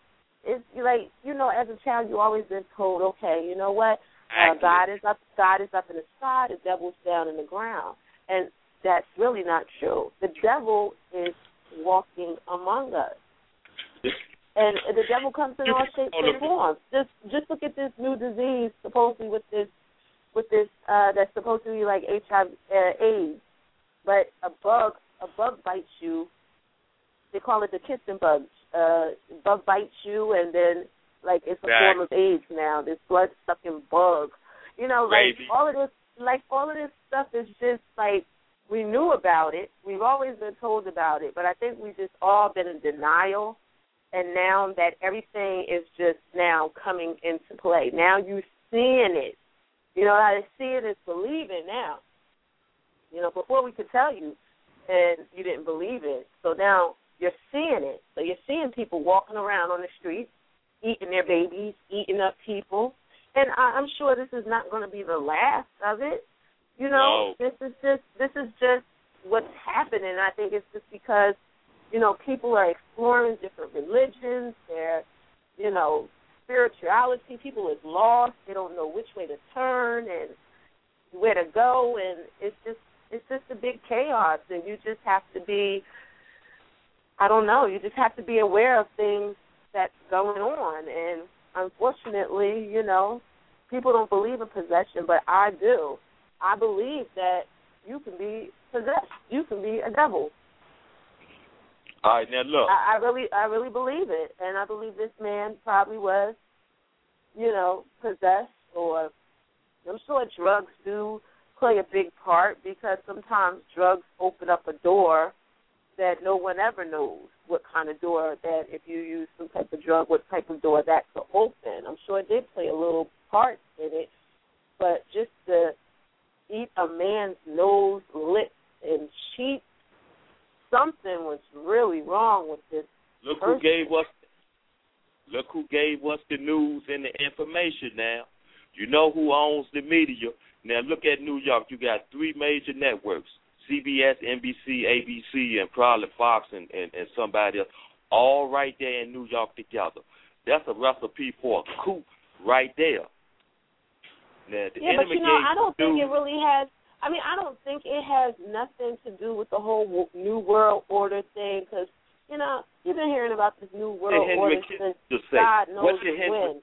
it's like you know, as a child, you always been told, okay, you know what, uh, God is up, God is up in the sky, the devil's down in the ground, and that's really not true. The devil is walking among us. And the devil comes in all shapes and forms. Just just look at this new disease supposedly with this with this uh that's supposed to be like HIV uh, AIDS. But a bug a bug bites you. They call it the kissing bug. Uh bug bites you and then like it's a form of AIDS now, this blood sucking bug. You know, like all of this like all of this stuff is just like we knew about it. We've always been told about it, but I think we've just all been in denial. And now that everything is just now coming into play, now you're seeing it. You know, how to see it is believing now. You know, before we could tell you, and you didn't believe it. So now you're seeing it. So you're seeing people walking around on the streets, eating their babies, eating up people. And I, I'm sure this is not going to be the last of it. You know, No. this is just this is just what's happening. I think it's just because you know people are exploring different religions. They're you know, spirituality. People is lost. They don't know which way to turn and where to go, and it's just it's just a big chaos. And you just have to be, I don't know, you just have to be aware of things that's going on. And unfortunately, you know, people don't believe in possession, but I do. I believe that you can be possessed. You can be a devil. All right, now look. I, I really, I really believe it, and I believe this man probably was, you know, possessed, or I'm sure drugs do play a big part because sometimes drugs open up a door that no one ever knows what kind of door that if you use some type of drug, what type of door that could open. I'm sure it did play a little part in it, but just to eat a man's nose, lips, and cheek something was really wrong with this. Look person. who gave us. Look who gave us the news and the information. Now, you know who owns the media. Now look at New York. You got three major networks: CBS, NBC, ABC, and probably Fox and, and, and somebody else, all right there in New York together. That's a recipe for a coup right there. Now, the yeah, but you know, I don't think it really has. I mean, I don't think it has nothing to do with the whole New World Order thing because, you know, you've been hearing about this New World Order since say? God knows when.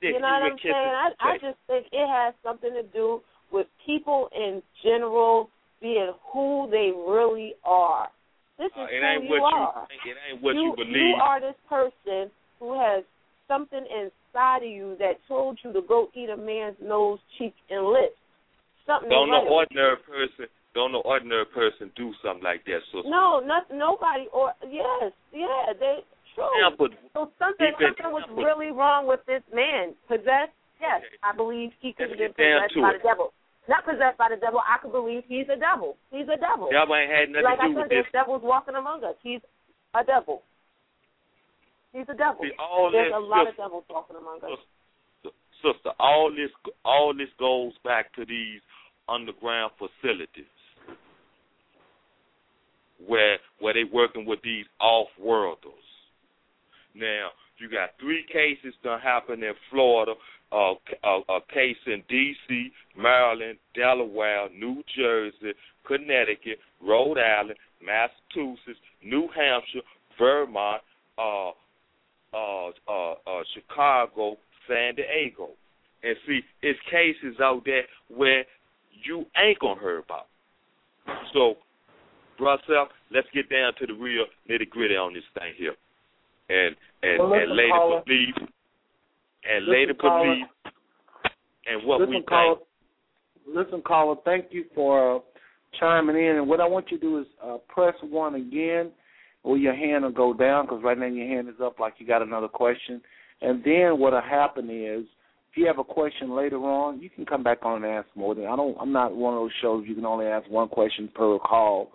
You know what I'm saying? I, I just think it has something to do with people in general being who they really are. This is Uh, it who ain't you what are. you. It ain't what you, you believe. You are this person who has something inside of you that told you to go eat a man's nose, cheek, and lips. Something Don't no ordinary person. Don't no ordinary person do something like that. So No, not nobody. Or yes, yeah, they true. So something, something was really wrong with this man. Possessed? Yes, Okay. I believe he could have been Let's get down possessed by the devil. Not possessed by the devil. I could believe he's a devil. He's a devil. Y'all ain't had nothing like to I do said, with this. devils walking among us. He's a devil. He's a devil. See, all There's this, a lot of devils walking among us. sister, sister, all this, all this goes back to these underground facilities where where they working with these off-worlders. Now, you got three cases that happen in Florida, uh, a, a case in D.C., Maryland, Delaware, New Jersey, Connecticut, Rhode Island, Massachusetts, New Hampshire, Vermont, uh, uh, uh, uh, Chicago, San Diego. And see, it's cases out there where you ain't gonna hear about. So, brother, let's get down to the real nitty gritty on this thing here, and and Well, and later caller. Believe, and Listen, later caller. believe, and what listen, we caller. think. Listen, caller. Thank you for uh, chiming in. And what I want you to do is uh, press one again, or your hand will go down because right now your hand is up like you got another question. And then what'll happen is, if you have a question later on, you can come back on and ask more. Than I don't. I'm not one of those shows you can only ask one question per call.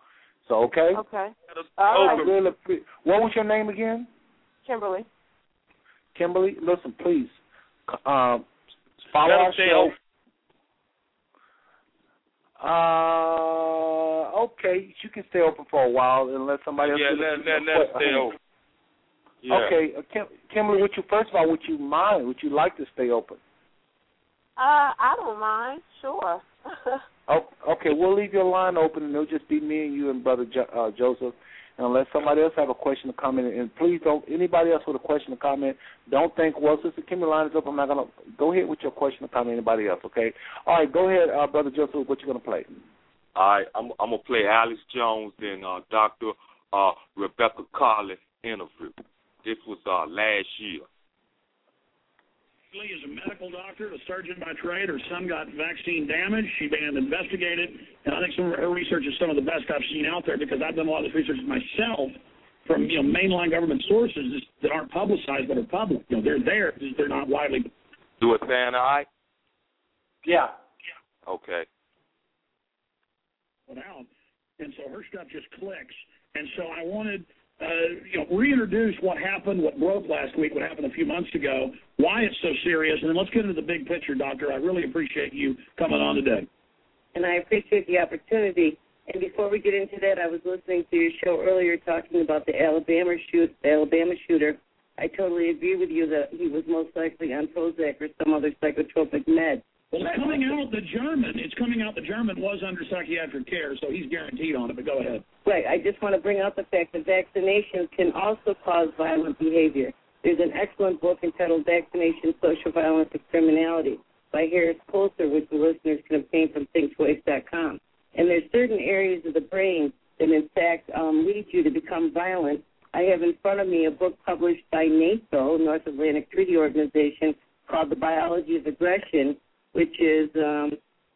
So okay. Okay. I All right. really appre- what was your name again? Kimberly. Kimberly, listen, please. Um, follow Let 'em our show. Uh, okay, you can stay open for a while and let somebody else. Yeah, give us let, let, let it que- stay open. Yeah. Okay, uh, Kim, Kimberly, would you first of all, would you mind? Would you like to stay open? Uh, I don't mind. Sure. Oh, okay, we'll leave your line open, and it'll just be me and you and Brother jo- uh, Joseph. And unless somebody else have a question to comment, and please don't anybody else with a question or comment, don't think, well, the Kimberly line is up, I'm not gonna go ahead with your question or comment. Anybody else, okay? All right, go ahead, uh, Brother Joseph. What you gonna play? All right, I'm, I'm gonna play Alex Jones and uh, Doctor uh, Rebecca Carlin interview. This was uh, last year. Lee is a medical doctor, a surgeon by trade. Her son got vaccine damage. She began to investigate it, and I think some of her research is some of the best I've seen out there because I've done a lot of this research myself from you know mainline government sources that aren't publicized but are public. You know they're there, just they're not widely Do it sound all right? Yeah. Okay. put out, and so her stuff just clicks. And so I wanted. Uh, you know, reintroduce what happened, what broke last week, what happened a few months ago, why it's so serious, and then let's get into the big picture, Doctor. I really appreciate you coming on today. and I appreciate the opportunity. And before we get into that, I was listening to your show earlier talking about the Alabama shoot, the Alabama shooter. I totally agree with you that he was most likely on Prozac or some other psychotropic med. Well, it's coming out the German. It's coming out the German was under psychiatric care, so he's guaranteed on it. But go ahead. Right. I just want to bring out the fact that vaccinations can also cause violent behavior. There's an excellent book entitled Vaccination, Social Violence, and Criminality by Harris Coulter, which the listeners can obtain from thinktwice.com. And there's certain areas of the brain that, in fact, um, lead you to become violent. I have in front of me a book published by NATO, North Atlantic Treaty Organization, called The Biology of Aggression, which is um,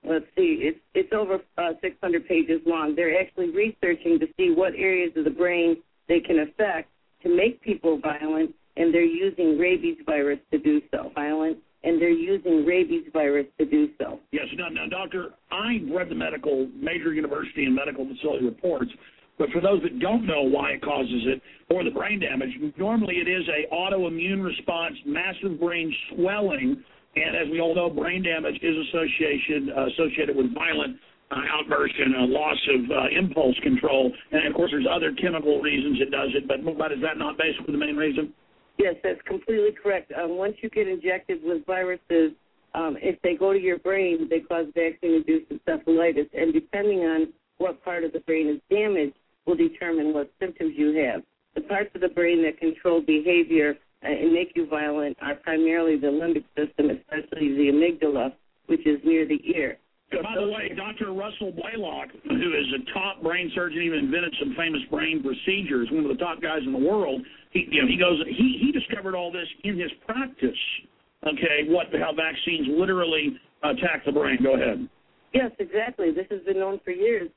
let's see, it's it's over uh, 600 pages long. They're actually researching to see what areas of the brain they can affect to make people violent, and they're using rabies virus to do so. Violent, and they're using rabies virus to do so. Yes, now, now, doctor, I read the medical major university and medical facility reports. But for those that don't know why it causes it or the brain damage, normally it is a autoimmune response, massive brain swelling and as we all know, brain damage is associated uh, associated with violent uh, outburst and a loss of uh, impulse control. And of course, there's other chemical reasons it does it. But but is that not basically the main reason? Yes, that's completely correct. Um, once you get injected with viruses, um, if they go to your brain, they cause vaccine-induced encephalitis, and depending on what part of the brain is damaged, will determine what symptoms you have. The parts of the brain that control behavior and make you violent are primarily the limbic system, especially the amygdala, which is near the ear. So by the way, Dr. Russell Blaylock, who is a top brain surgeon, even invented some famous brain procedures, one of the top guys in the world. He, you know, he goes, he he discovered all this in his practice. Okay, what how vaccines literally attack the brain. Go ahead. Yes, exactly. This has been known for years.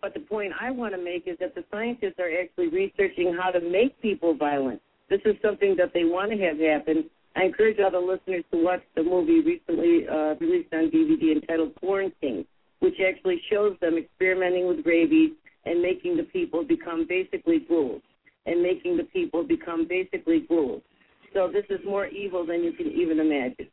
But the point I want to make is that the scientists are actually researching how to make people violent this is something that they want to have happen. I encourage all the listeners to watch the movie recently uh, released on DVD entitled Quarantine, which actually shows them experimenting with rabies and making the people become basically ghouls, and making the people become basically ghouls. So this is more evil than you can even imagine.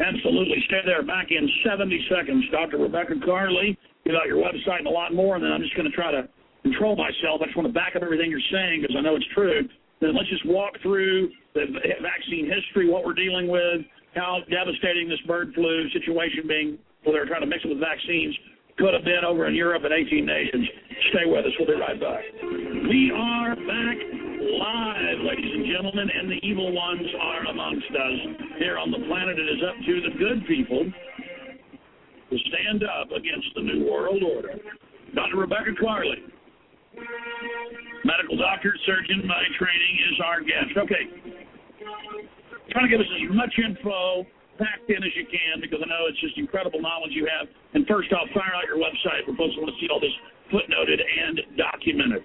Absolutely. Stay there. Back in 70 seconds. Dr. Rebecca Carley, give out your website and a lot more, and then I'm just going to try to control myself. I just want to back up everything you're saying because I know it's true then let's just walk through the vaccine history, what we're dealing with, how devastating this bird flu situation being, well, they're trying to mix it with vaccines, could have been over in Europe and 18 nations. Stay with us. We'll be right back. We are back live, ladies and gentlemen, and the evil ones are amongst us. Here on the planet, it is up to the good people to stand up against the New World Order. Dr. Rebecca Carley medical doctor, surgeon by training, is our guest. Okay. Trying to give us as much info packed in as you can because I know it's just incredible knowledge you have. And first off, fire out your website folks who want to see all this footnoted and documented.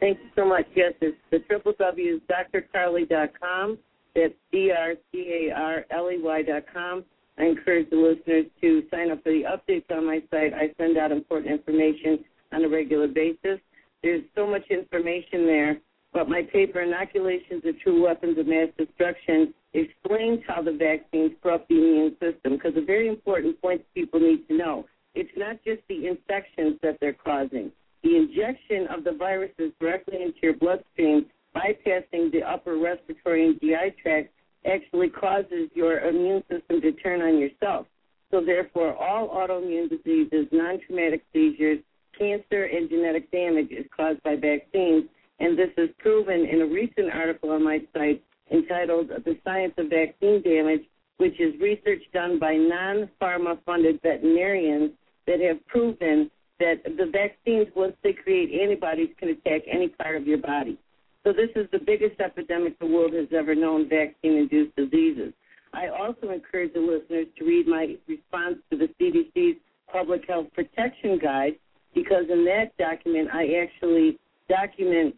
Thank you so much. Yes, it's the triple is drcarley.com. That's D R C A R L E Y dot com. I encourage the listeners to sign up for the updates on my site. I send out important information on a regular basis. There's so much information there. But my paper, Inoculations of True Weapons of Mass Destruction, explains how the vaccines corrupt the immune system because a very important point people need to know. It's not just the infections that they're causing. The injection of the viruses directly into your bloodstream, bypassing the upper respiratory and GI tract, actually causes your immune system to turn on yourself. So, therefore, all autoimmune diseases, non traumatic seizures, cancer and genetic damage is caused by vaccines, and this is proven in a recent article on my site entitled The Science of Vaccine Damage, which is research done by non pharma funded veterinarians that have proven that the vaccines, once they create antibodies, can attack any part of your body. So, this is the biggest epidemic the world has ever known vaccine induced diseases. I also encourage the listeners to read my response to the CDC's Public Health Protection Guide, because in that document I actually document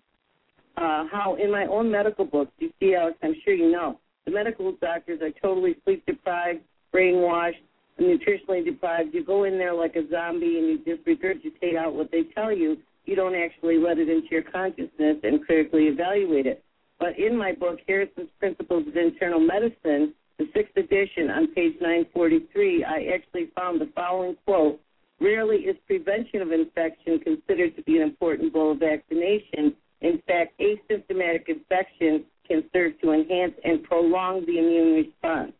uh, how in my own medical books, you see, Alex, I'm sure you know, the medical doctors are totally sleep deprived, brainwashed, nutritionally deprived. You go in there like a zombie and you just regurgitate out what they tell you. You don't actually let it into your consciousness and critically evaluate it. But in my book, Harrison's Principles of Internal Medicine, the sixth edition on page 943, I actually found the following quote Rarely is prevention of infection considered to be an important goal of vaccination. In fact, asymptomatic infection can serve to enhance and prolong the immune response.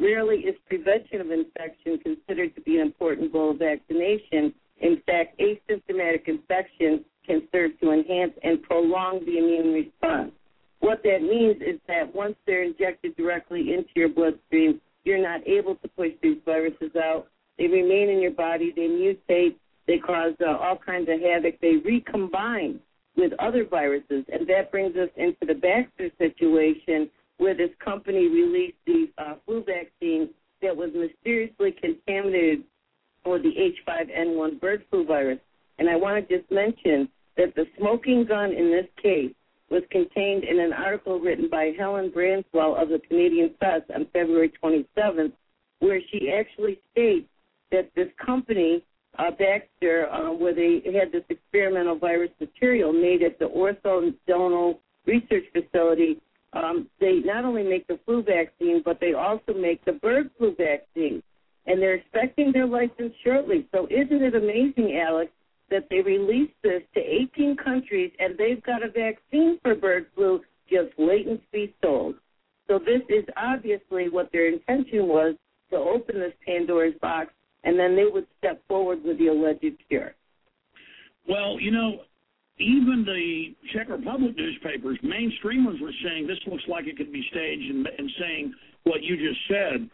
Rarely is prevention of infection considered to be an important goal of vaccination. In fact, asymptomatic infection can serve to enhance and prolong the immune response. What that means is that once they're injected directly into your bloodstream, you're not able to push these viruses out. They remain in your body, they mutate, they cause uh, all kinds of havoc, they recombine with other viruses. And that brings us into the Baxter situation where this company released the uh, flu vaccine that was mysteriously contaminated for the H5N1 bird flu virus. And I want to just mention that the smoking gun in this case was contained in an article written by Helen Branswell of the Canadian Press on February 27th, where she actually states that this company, uh, Baxter, uh, where they had this experimental virus material made at the Orthodontal Research Facility, um, they not only make the flu vaccine, but they also make the bird flu vaccine. And they're expecting their license shortly. So isn't it amazing, Alex, that they released this to 18 countries and they've got a vaccine for bird flu just waiting to be sold. So this is obviously what their intention was to open this Pandora's box and then they would step forward with the alleged cure. Well, you know, even the Czech Republic newspapers, mainstreamers were saying this looks like it could be staged and, and saying what you just said.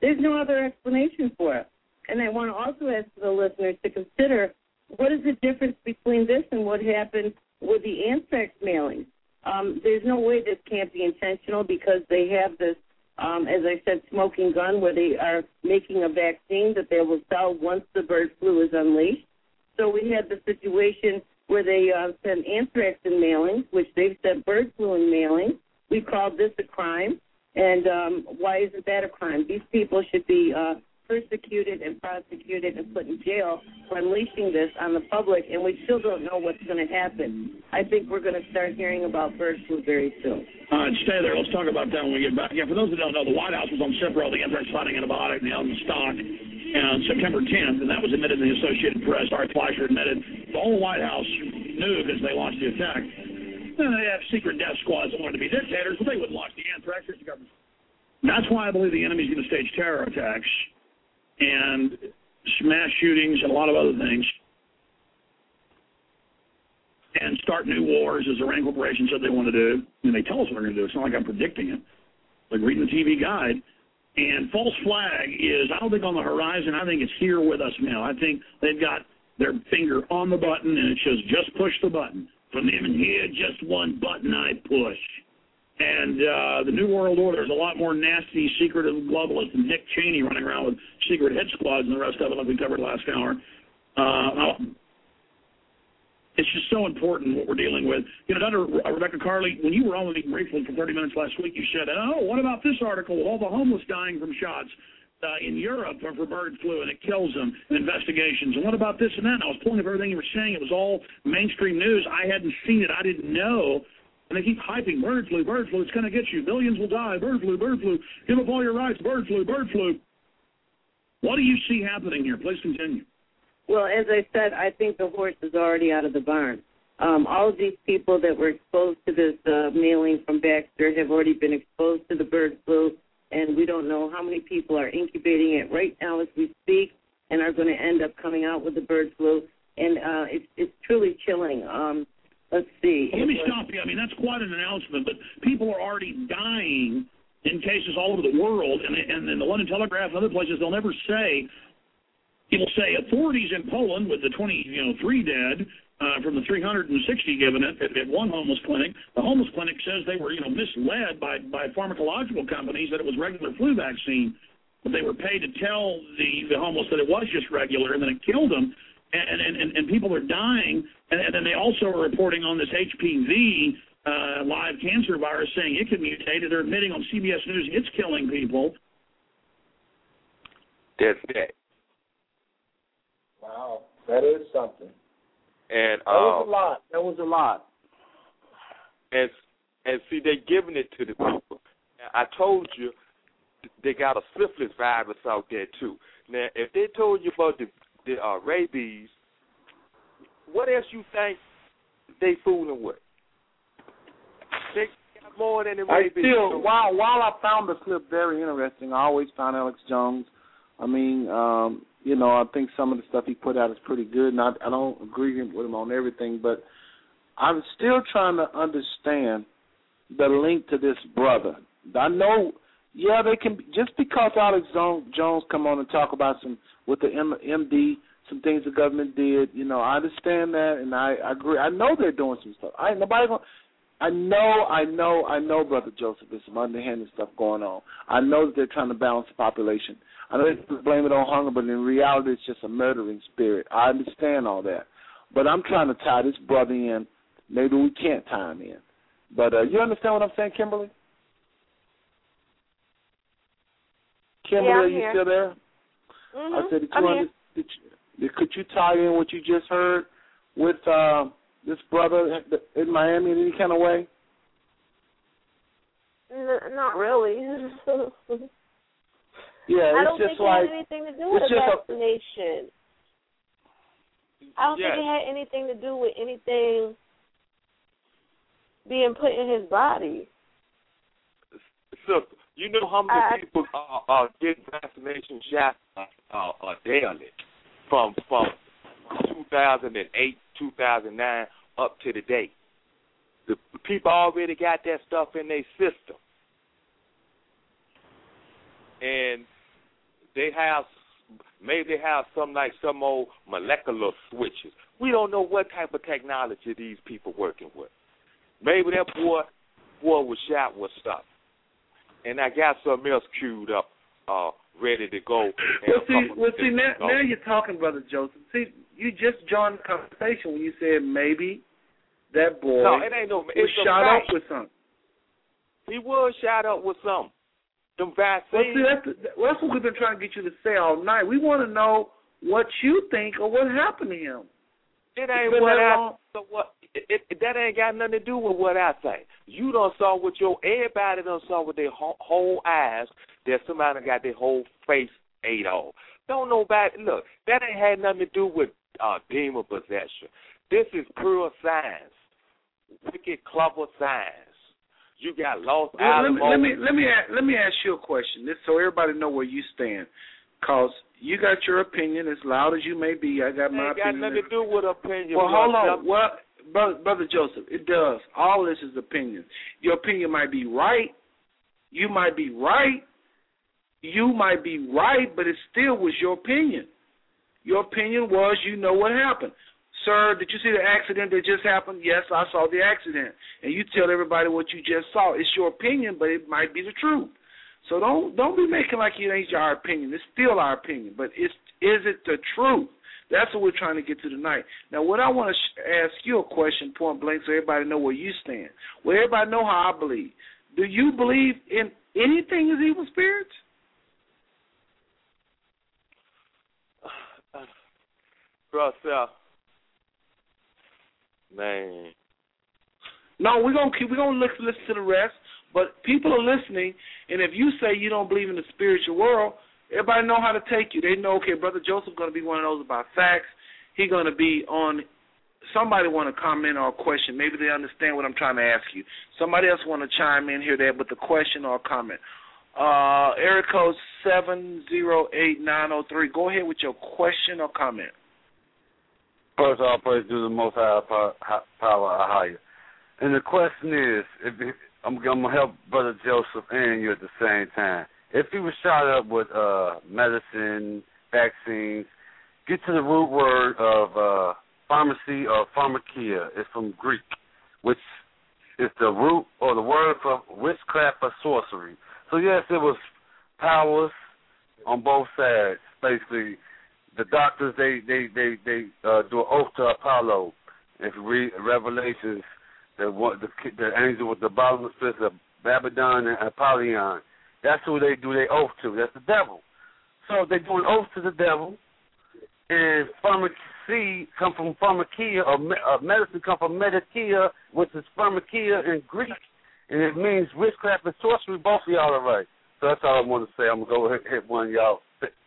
There's no other explanation for it. And I want to also ask the listeners to consider what is the difference between this and what happened with the anthrax mailings. Um, there's no way this can't be intentional because they have this, um, as I said, smoking gun where they are making a vaccine that they will sell once the bird flu is unleashed. So we had the situation where they uh, sent anthrax in mailings, which they've sent bird flu in mailings. We called this a crime. And um, why isn't that a crime? These people should be uh, persecuted and prosecuted and put in jail for unleashing this on the public, and we still don't know what's going to happen. I think we're going to start hearing about bird flu very soon. All right, stay there. Let's talk about that when we get back. Yeah, for those that don't know, the White House was on Cipro, the fighting antibiotic, the stock, on September 10th, and that was admitted in the Associated Press. Ari Fleischer admitted the whole White House knew because they launched the attack. And they have secret death squads that wanted to be dictators, but they wouldn't launch the anthrax. That's why I believe the enemy's going to stage terror attacks and mass shootings and a lot of other things and start new wars as RAND Corporation said they want to do. And they tell us what they're going to do. It's not like I'm predicting it. Like reading the TV guide. And false flag is, I don't think on the horizon. I think it's here with us now. I think they've got their finger on the button and it says just push the button. From them in here, just one button I push. And uh, the New World Order is a lot more nasty, secretive globalists than Dick Cheney running around with secret hit squads and the rest of it, like we covered last hour. Uh, it's just so important what we're dealing with. You know, Dr. Rebecca Carley, when you were on with me briefly for 30 minutes last week, you said, oh, what about this article with all the homeless dying from shots? Uh, in Europe for, for bird flu and it kills them and investigations. And what about this and that? And I was pulling up everything you were saying. It was all mainstream news. I hadn't seen it. I didn't know and they keep hyping bird flu, bird flu. It's going to get you. Millions will die. Bird flu, bird flu. Give up all your rights. Bird flu, bird flu. What do you see happening here? Please continue. Well, as I said, I think the horse is already out of the barn. Um, all of these people that were exposed to this uh, mailing from Baxter have already been exposed to the bird flu, and we don't know how many people are incubating it right now as we speak and are going to end up coming out with the bird flu. And uh, it's, it's truly chilling. Um, Let's see. Well, let me stop you. I mean, that's quite an announcement, but people are already dying in cases all over the world, and and in the London Telegraph and other places, they'll never say. It'll say authorities in Poland with the 20, you know, three dead uh, from the 360 given it at, at one homeless clinic. The homeless clinic says they were, you know, misled by by pharmacological companies that it was regular flu vaccine, but they were paid to tell the the homeless that it was just regular, and then it killed them and, and, and people are dying. And, and then they also are reporting on this HPV uh, live cancer virus saying it can mutate. They're admitting on CBS News it's killing people. That's it. Wow, that is something. And that was um, a lot. That was a lot. And and see, they're giving it to the people. I told you they got a syphilis virus out there too. Now, if they told you about the the uh, rabies, what else you think they fooling with? more than it I still while while I found the clip very interesting, I always found Alex Jones. I mean, um, you know, I think some of the stuff he put out is pretty good, and I, I don't agree with him on everything, but I'm still trying to understand the link to this brother. I know, yeah, they can just because Alex Jones come on and talk about some with the MD, some things the government did. You know, I understand that, and I, I agree. I know they're doing some stuff. I nobody going I know, I know, I know, brother Joseph, there's some underhanded stuff going on. I know that they're trying to balance the population. I know they blame it on hunger, but in reality, it's just a murdering spirit. I understand all that, but I'm trying to tie this brother in. Maybe we can't tie him in, but uh, you understand what I'm saying, Kimberly? Kimberly, yeah, are you here. still there? Mm-hmm. I said, did you, under, did you, could you tie in what you just heard with uh, this brother in Miami in any kind of way? N- not really. Yeah, I it's don't just think like it had anything to do with it's a just a- vaccination. I don't Yes. think it had anything to do with anything being put in his body. Sister, you know how many I- people are, are getting vaccination shots uh, uh, daily from from 2008, 2009 up to today. The people already got that stuff in their system, and they have maybe they have some like some old molecular switches. We don't know what type of technology these people working with. Maybe that boy boy was shot with stuff and I got something else queued up, uh, ready to go. Well, see, well, see now, now you're talking, brother Joseph. See, you just joined the conversation when you said maybe that boy no, it ain't no. was shot up with something. He was shot up with something. Them vaccines. Well, see, that's, the, that's what we've been trying to get you to say all night. We want to know what you think or what happened to him. it ain't what long. So what? It, it, that ain't got nothing to do with what I say. You don't saw with your everybody done saw with their whole, whole eyes that somebody got their whole face ate off. Don't nobody look. That ain't had nothing to do with uh, demon possession. This is pure science, wicked, clever science. You got lost Well, let, me, let me let me let me ask you a question, this so everybody know where you stand. Cause you got your opinion, as loud as you may be. I got It my ain't got opinion. nothing to do with opinion. Well, hold on. Well, brother, brother Joseph, it does. All this is opinion. Your opinion might be right. You might be right. You might be right, but it still was your opinion. Your opinion was you know what happened. Sir, did you see the accident that just happened? Yes, I saw the accident. And you tell everybody what you just saw. It's your opinion, but it might be the truth. So don't don't be making like it ain't our opinion. It's still our opinion, but it's is it the truth? That's what we're trying to get to tonight. Now, what I want to sh- ask you a question, point blank, so everybody know where you stand. Well, everybody know how I believe. Do you believe in anything as evil spirits? Brother, man. No, we're gonna keep. We're gonna listen, listen to the rest. But people are listening, and if you say you don't believe in the spiritual world, everybody know how to take you. They know, okay, brother Joseph's gonna be one of those about facts. He's gonna be on. Somebody want to comment or a question? Maybe they understand what I'm trying to ask you. Somebody else want to chime in here there with a question or a comment. Uh, area code seven zero eight nine zero three. Go ahead with your question or comment. First, all praise to the Most High power, higher. And the question is, if I'm, I'm gonna help Brother Joseph and you at the same time. If he was shot up with uh, medicine, vaccines, get to the root word of uh, pharmacy or pharmakeia. It's from Greek, which is the root or the word for witchcraft or sorcery. So yes, it was powers on both sides. Basically, the doctors they they they they uh, do an oath to Apollo. If you read Revelations, the the, the angel with the bottomless pit of Babylon and Apollyon. That's who they do their oath to. That's the devil. So they do an oath to the devil, and pharmacy come from pharmakeia, or me, uh, medicine come from medicia, which is pharmakeia in Greek, and it means witchcraft and sorcery. Both of y'all are right. So that's all I want to say. I'm gonna go ahead and hit one of y'all.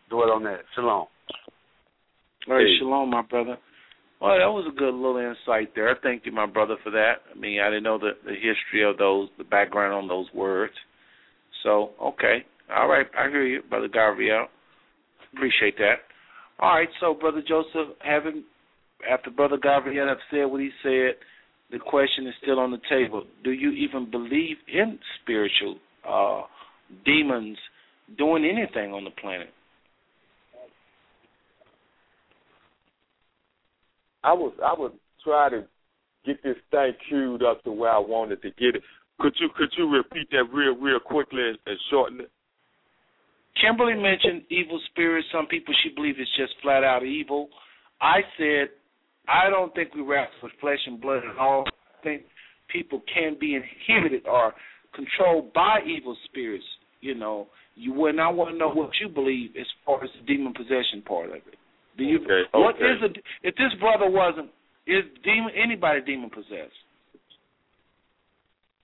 Do it on that. Shalom. All right, Hey. shalom, my brother. Well, that was a good little insight there. Thank you, my brother, for that. I mean, I didn't know the the history of those, the background on those words. So, okay, all right, I hear you, brother Gabriel. Appreciate that. All right, so brother Joseph, having after brother Gabriel have said what he said, the question is still on the table. Do you even believe in spiritual uh, demons doing anything on the planet? I was I would try to get this thing queued up to where I wanted to get it. Could you could you repeat that real real quickly and, and shorten it? Kimberly mentioned evil spirits. Some people she believes it's just flat out evil. I said I don't think we wrestle with flesh and blood at all. I think people can be inhibited or controlled by evil spirits. You know, you would. I want to know what you believe as far as the demon possession part of it. Do you? Okay, okay. is a? If this brother wasn't, is demon anybody demon possessed?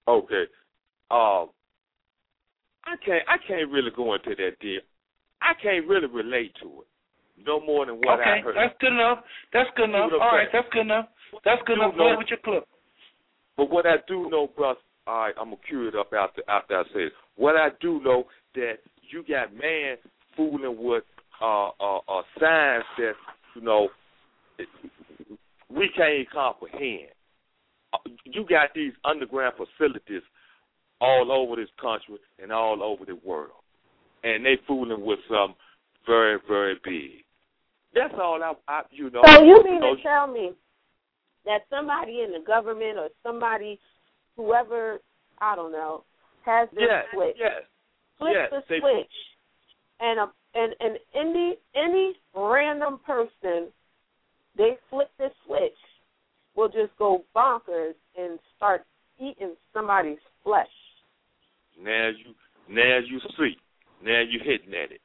Okay. Um, I can't I can't really go into that deal. I can't really relate to it. No more than what okay, I heard. that's good enough. That's good enough. All right, that's good enough. That's good enough. know- with your clip. But what I do know, Bruss, all right, I'm gonna cue it up after after I say it. What I do know that you got man fooling with uh uh, uh signs that you know we can't comprehend. You got these underground facilities all over this country and all over the world, and they fooling with some very very big. That's all I, I you know. So you mean to tell me that somebody in the government or somebody, whoever I don't know, has this Yes, switch, yes, flip yes, the they- switch, and a and and any any random person, they flip the switch, will just go bonkers and start eating somebody's flesh. Now you now you see. Now you hitting at it.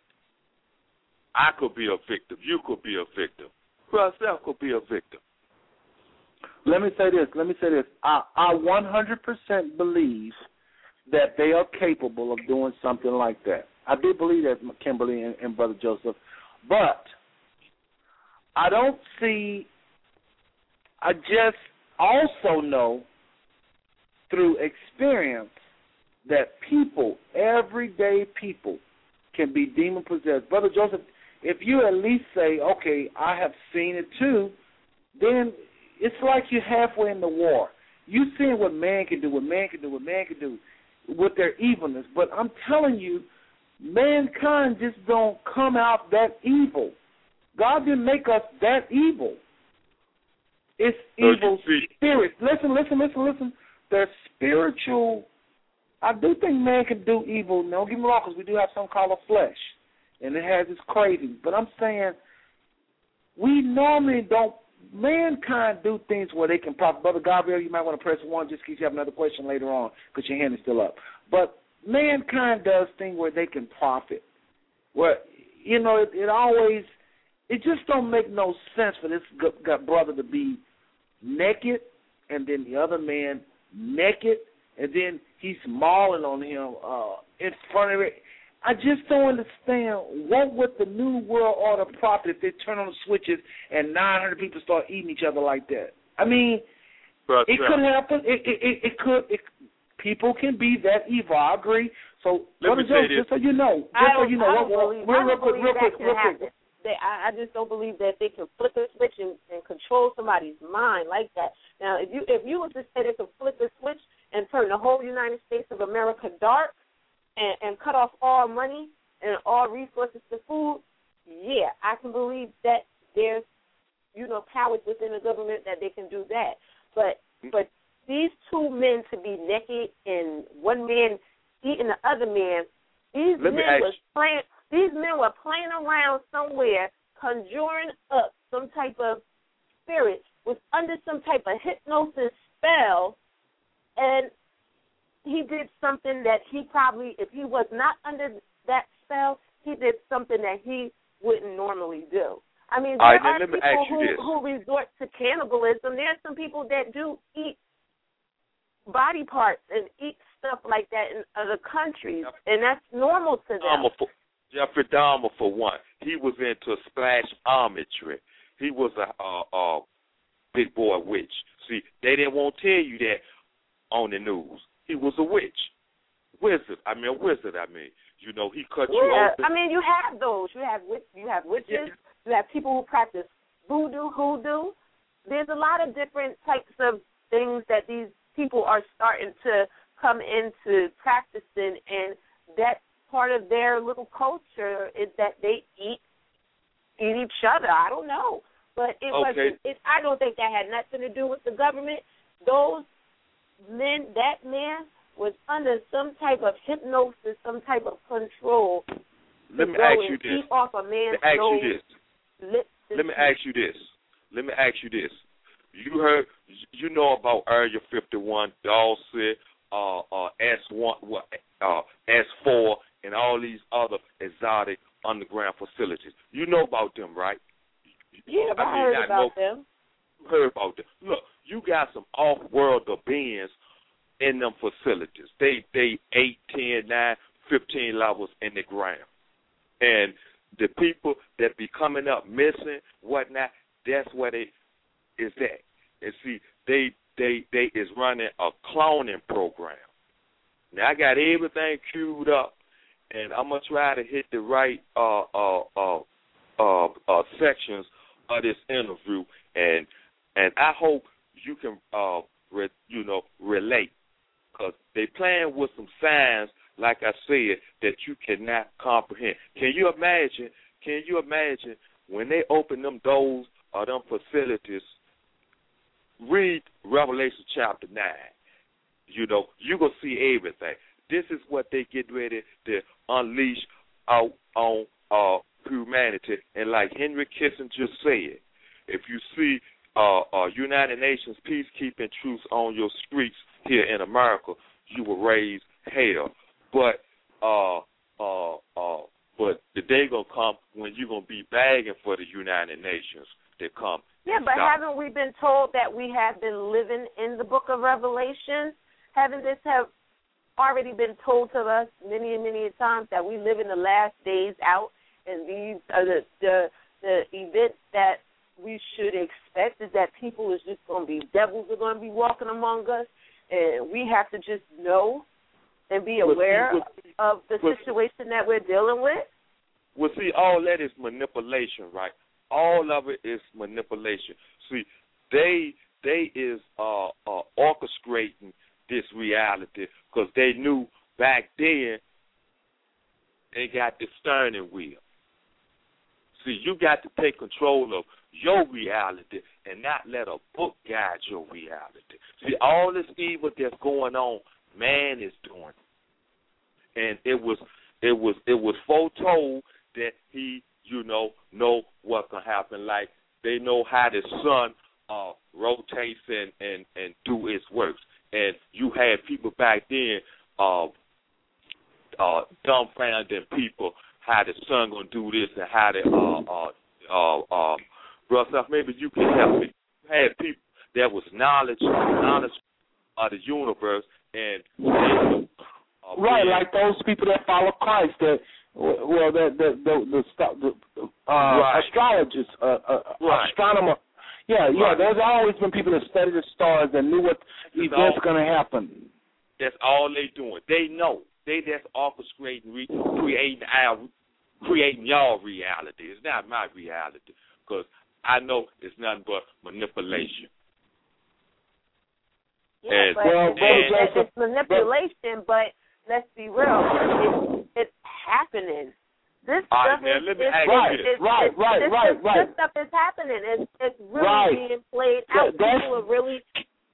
I could be a victim. You could be a victim. Yourself could be a victim. Let me say this. Let me say this. I I 100% believe that they are capable of doing something like that. I do believe that, Kimberly and, and Brother Joseph, but I don't see. I just also know through experience that people, everyday people, can be demon possessed. Brother Joseph, if you at least say, "Okay, I have seen it too," then it's like you're halfway in the war. You seeing what man can do, what man can do, what man can do with their evilness. But I'm telling you, mankind just don't come out that evil. God didn't make us that evil. It's evil spirits. Listen, listen, listen, listen. They're spiritual. I do think man can do evil. Don't get me wrong, because we do have something called a flesh, and it has its cravings. But I'm saying we normally don't. Mankind do things where they can profit. Brother Gabriel, you might want to press one just in case you have another question later on because your hand is still up. But mankind does things where they can profit. Where you know it, it always it just don't make no sense for this good, good brother to be naked and then the other man naked and then he's mauling on him uh in front of it. I just don't understand what would the new world order profit if they turn on the switches and 900 people start eating each other like that. I mean, Bruss, it could happen. It it it, it could. It, people can be that evil. I agree. So, Let Brother me say Joe, just so you know, just I so you know, what- what- real, I real don't quick, real quick, real quick. They, I, I just don't believe that they can flip a switch and, and control somebody's mind like that. Now, if you if you was to say they could flip a switch and turn the whole United States of America dark and, and cut off all money and all resources to food, yeah, I can believe that there's you know powers within the government that they can do that. But but these two men to be naked and one man eating the other man, these Let men was playing. These men were playing around somewhere, conjuring up some type of spirit, was under some type of hypnosis spell, and he did something that he probably, if he was not under that spell, he did something that he wouldn't normally do. I mean, there right, are people who, who resort to cannibalism. There are some people that do eat body parts and eat stuff like that in other countries, and that's normal to them. Jeffrey Dahmer for one. He was into splash armatry. He was a uh, uh, big boy witch. See, they didn't want to tell you that on the news. He was a witch, wizard. I mean, a wizard. I mean, you know, he cut you Yeah, open. I mean, you have those. You have you have witches. You have people who practice voodoo, hoodoo. There's a lot of different types of things that these people are starting to come into practicing, and that part of their little culture is that they eat eat each other. I don't know, but it Okay. wasn't. It, I don't think that had nothing to do with the government. Those men, that man was under some type of hypnosis, some type of control. Let me ask you this. Eat off a Let man's me ask you this. Let me ask you this. Let me ask you this. You heard, you know about Area 51, Dawson, uh, uh, S1, what, uh, S4, and all these other exotic underground facilities. You know about them, right? Yeah, but I, mean, heard about no- them. Heard about them. Look, you got some off-world beings in them facilities. They they eight, ten, nine, fifteen levels in the ground, and the people that be coming up missing, whatnot, that's where they is at. And see, they they they is running a cloning program. Now I got everything queued up, and I'm gonna try to hit the right uh uh uh uh, uh sections of this interview, and and I hope you can uh re, you know relate because they playing with some signs like I said that you cannot comprehend. Can you imagine? Can you imagine when they open them doors or them facilities? Read Revelation chapter nine. You know you gonna see everything. This is what they get ready to unleash out on uh humanity. And like Henry Kissinger said, if you see uh, uh, United Nations peacekeeping troops on your streets here in America, you will raise hell. But uh, uh, uh, but the day gonna come when you're gonna be begging for the United Nations to come. Yeah, but stop. haven't we been told that we have been living in the book of Revelation? Haven't this have already been told to us many and many times that we live in the last days out and these are the the, the events that we should expect is that people is just gonna be devils are gonna be walking among us and we have to just know and be aware but see- of the but- situation that we're dealing with. Well, see, all that is manipulation, right? All of it is manipulation. See, they they is uh, uh orchestrating this reality because they knew back then they got the steering wheel. See, you got to take control of your reality and not let a book guide your reality. See, all this evil that's going on, man is doing. And it was it was it was foretold that he, you know, know what can happen. Like they know how the sun uh rotates and and and do its works. And you had people back then uh uh dumbfounding people how the sun gonna do this and how the uh uh uh um Russ, maybe you can help me. You had people that was knowledge knowledge of the universe and uh, Right, being- like those people that follow Christ, that well, the the the the, sto- the uh, Right. astrologists, uh, uh, Right. astronomer. Yeah, yeah. There's always been people that study the stars and knew what It's events all- going to happen. That's all they doing. They know. They just orchestrating, re- creating our, creating y'all reality. It's not my reality because I know it's nothing but manipulation. Yeah, And- but Well, it's, Brother it's, it's manipulation. But let's be real, it's, it's happening. This right, stuff is let me it's, ask you it's, this. it's, Right, right, this, right, this, right. This stuff is happening. It's it's really Right. being played out. that's- People are really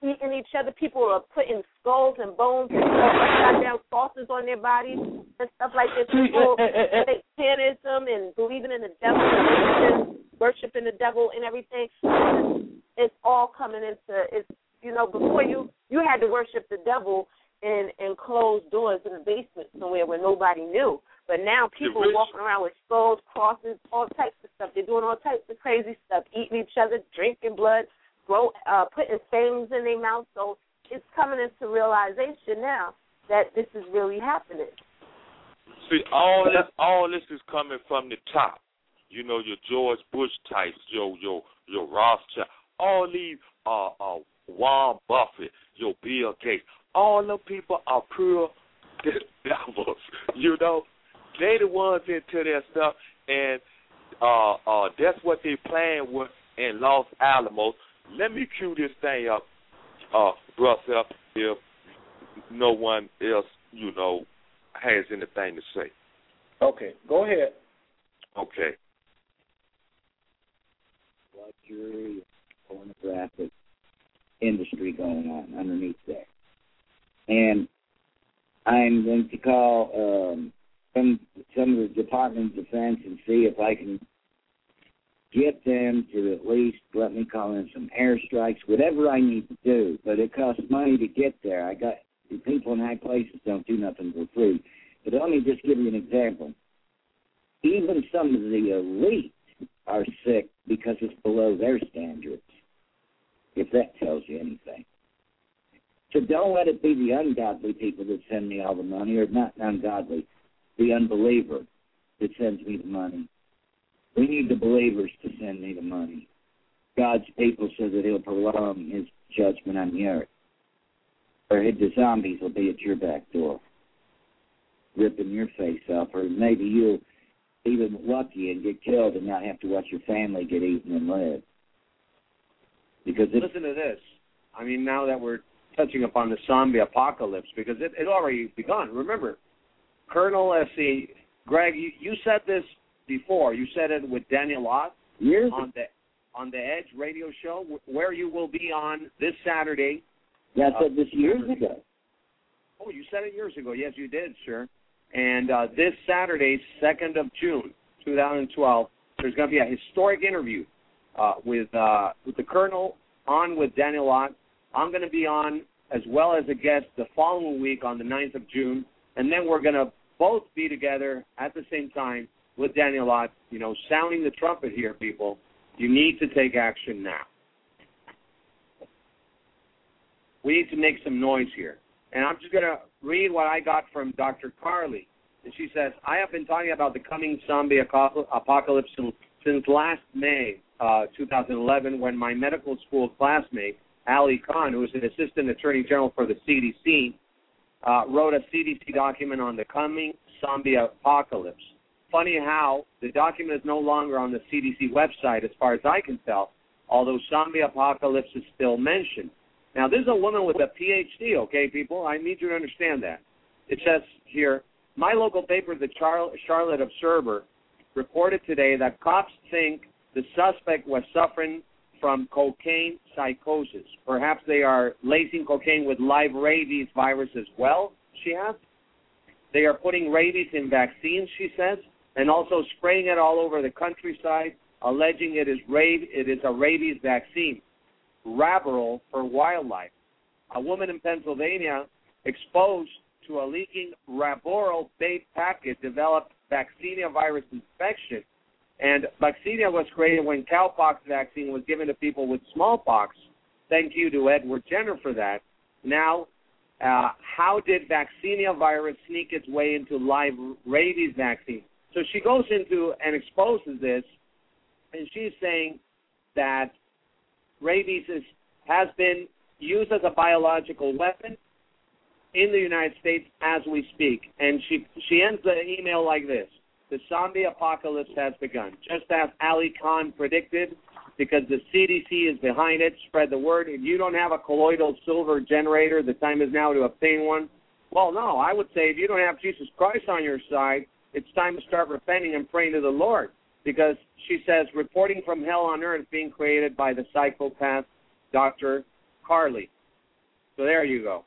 eating each other. People are putting skulls and bones and upside down saucers on their bodies and stuff like this. People eh, eh, eh, take panism and believing in the devil and worshiping the devil and everything. It's all coming into it's you know before you you had to worship the devil in in closed doors in the basement somewhere where nobody knew. But now people are walking around with skulls, crosses, all types of stuff. They're doing all types of crazy stuff, eating each other, drinking blood, grow, uh, putting fangs in their mouth. So it's coming into realization now that this is really happening. See, all this, all this is coming from the top. You know, your George Bush types, your your your Rothschild. all these uh uh Warren Buffett, your Bill Gates, all the people are pure devils. You know, they the ones into their stuff, and uh uh that's what they playing with in Los Alamos. Let me cue this thing up, uh, brother, if no one else, you know, has anything to say. Okay, go ahead. Okay. luxury pornographic industry going on underneath there. And I'm going to call um, some some of the Department of Defense and see if I can get them to at least let me call in some airstrikes, whatever I need to do. But it costs money to get there. I got people in high places don't do nothing for free. But let me just give you an example. Even some of the elite are sick because it's below their standards, if that tells you anything. So don't let it be the ungodly people that send me all the money, or not ungodly, the unbeliever that sends me the money. We need the believers to send me the money. God's people so that he'll prolong his judgment on the earth. Or the zombies will be at your back door, ripping your face off, or maybe you'll even lucky and get killed and not have to watch your family get eaten and live. Because it's, Listen to this. I mean, now that we're touching upon the zombie apocalypse, because it it already begun. Remember, Colonel, let's see, Greg, you, you said this before. You said it with Daniel Lott years on the on the Edge radio show, where you will be on this Saturday. yeah, I said this years ago. Oh, you said it years ago. Yes, you did, sir. And uh, this Saturday, 2nd of June, 2012, there's going to be a historic interview uh, with uh, with the Colonel on with Daniel Lott. I'm going to be on as well as a guest the following week on the 9th of June, and then we're going to both be together at the same time with Daniel Lott. You know, sounding the trumpet here, people. You need to take action now. We need to make some noise here. And I'm just going to read what I got from Dr. Carley. And she says, I have been talking about the coming zombie apocalypse since, last May uh, 2011 when my medical school classmate, Ali Khan, who is an assistant attorney general for the CDC, uh, wrote a CDC document on the coming zombie apocalypse. Funny how the document is no longer on the CDC website, as far as I can tell, although zombie apocalypse is still mentioned. Now, this is a woman with a PhD, okay, people? I need you to understand that. It says here, my local paper, the Char- Charlotte Observer, reported today that cops think the suspect was suffering from cocaine psychosis. Perhaps they are lacing cocaine with live rabies virus as well, she asked. They are putting rabies in vaccines, she says, and also spraying it all over the countryside, alleging it is, rab- it is a rabies vaccine. Raboral for wildlife. A woman in Pennsylvania exposed to a leaking Raboral bait packet developed vaccinia virus infection. And vaccinia was created when cowpox vaccine was given to people with smallpox. Thank you to Edward Jenner for that. Now, uh, how did vaccinia virus sneak its way into live rabies vaccine? So she goes into and exposes this, and she's saying that rabies is, has been used as a biological weapon in the United States as we speak. And she she ends the email like this: "The zombie apocalypse has begun, just as Ali Khan predicted." Because the CDC is behind it, spread the word. If you don't have a colloidal silver generator, the time is now to obtain one. Well, no, I would say if you don't have Jesus Christ on your side, it's time to start repenting and praying to the Lord because she says reporting from hell on earth being created by the psychopath Dr. Carley. So there you go.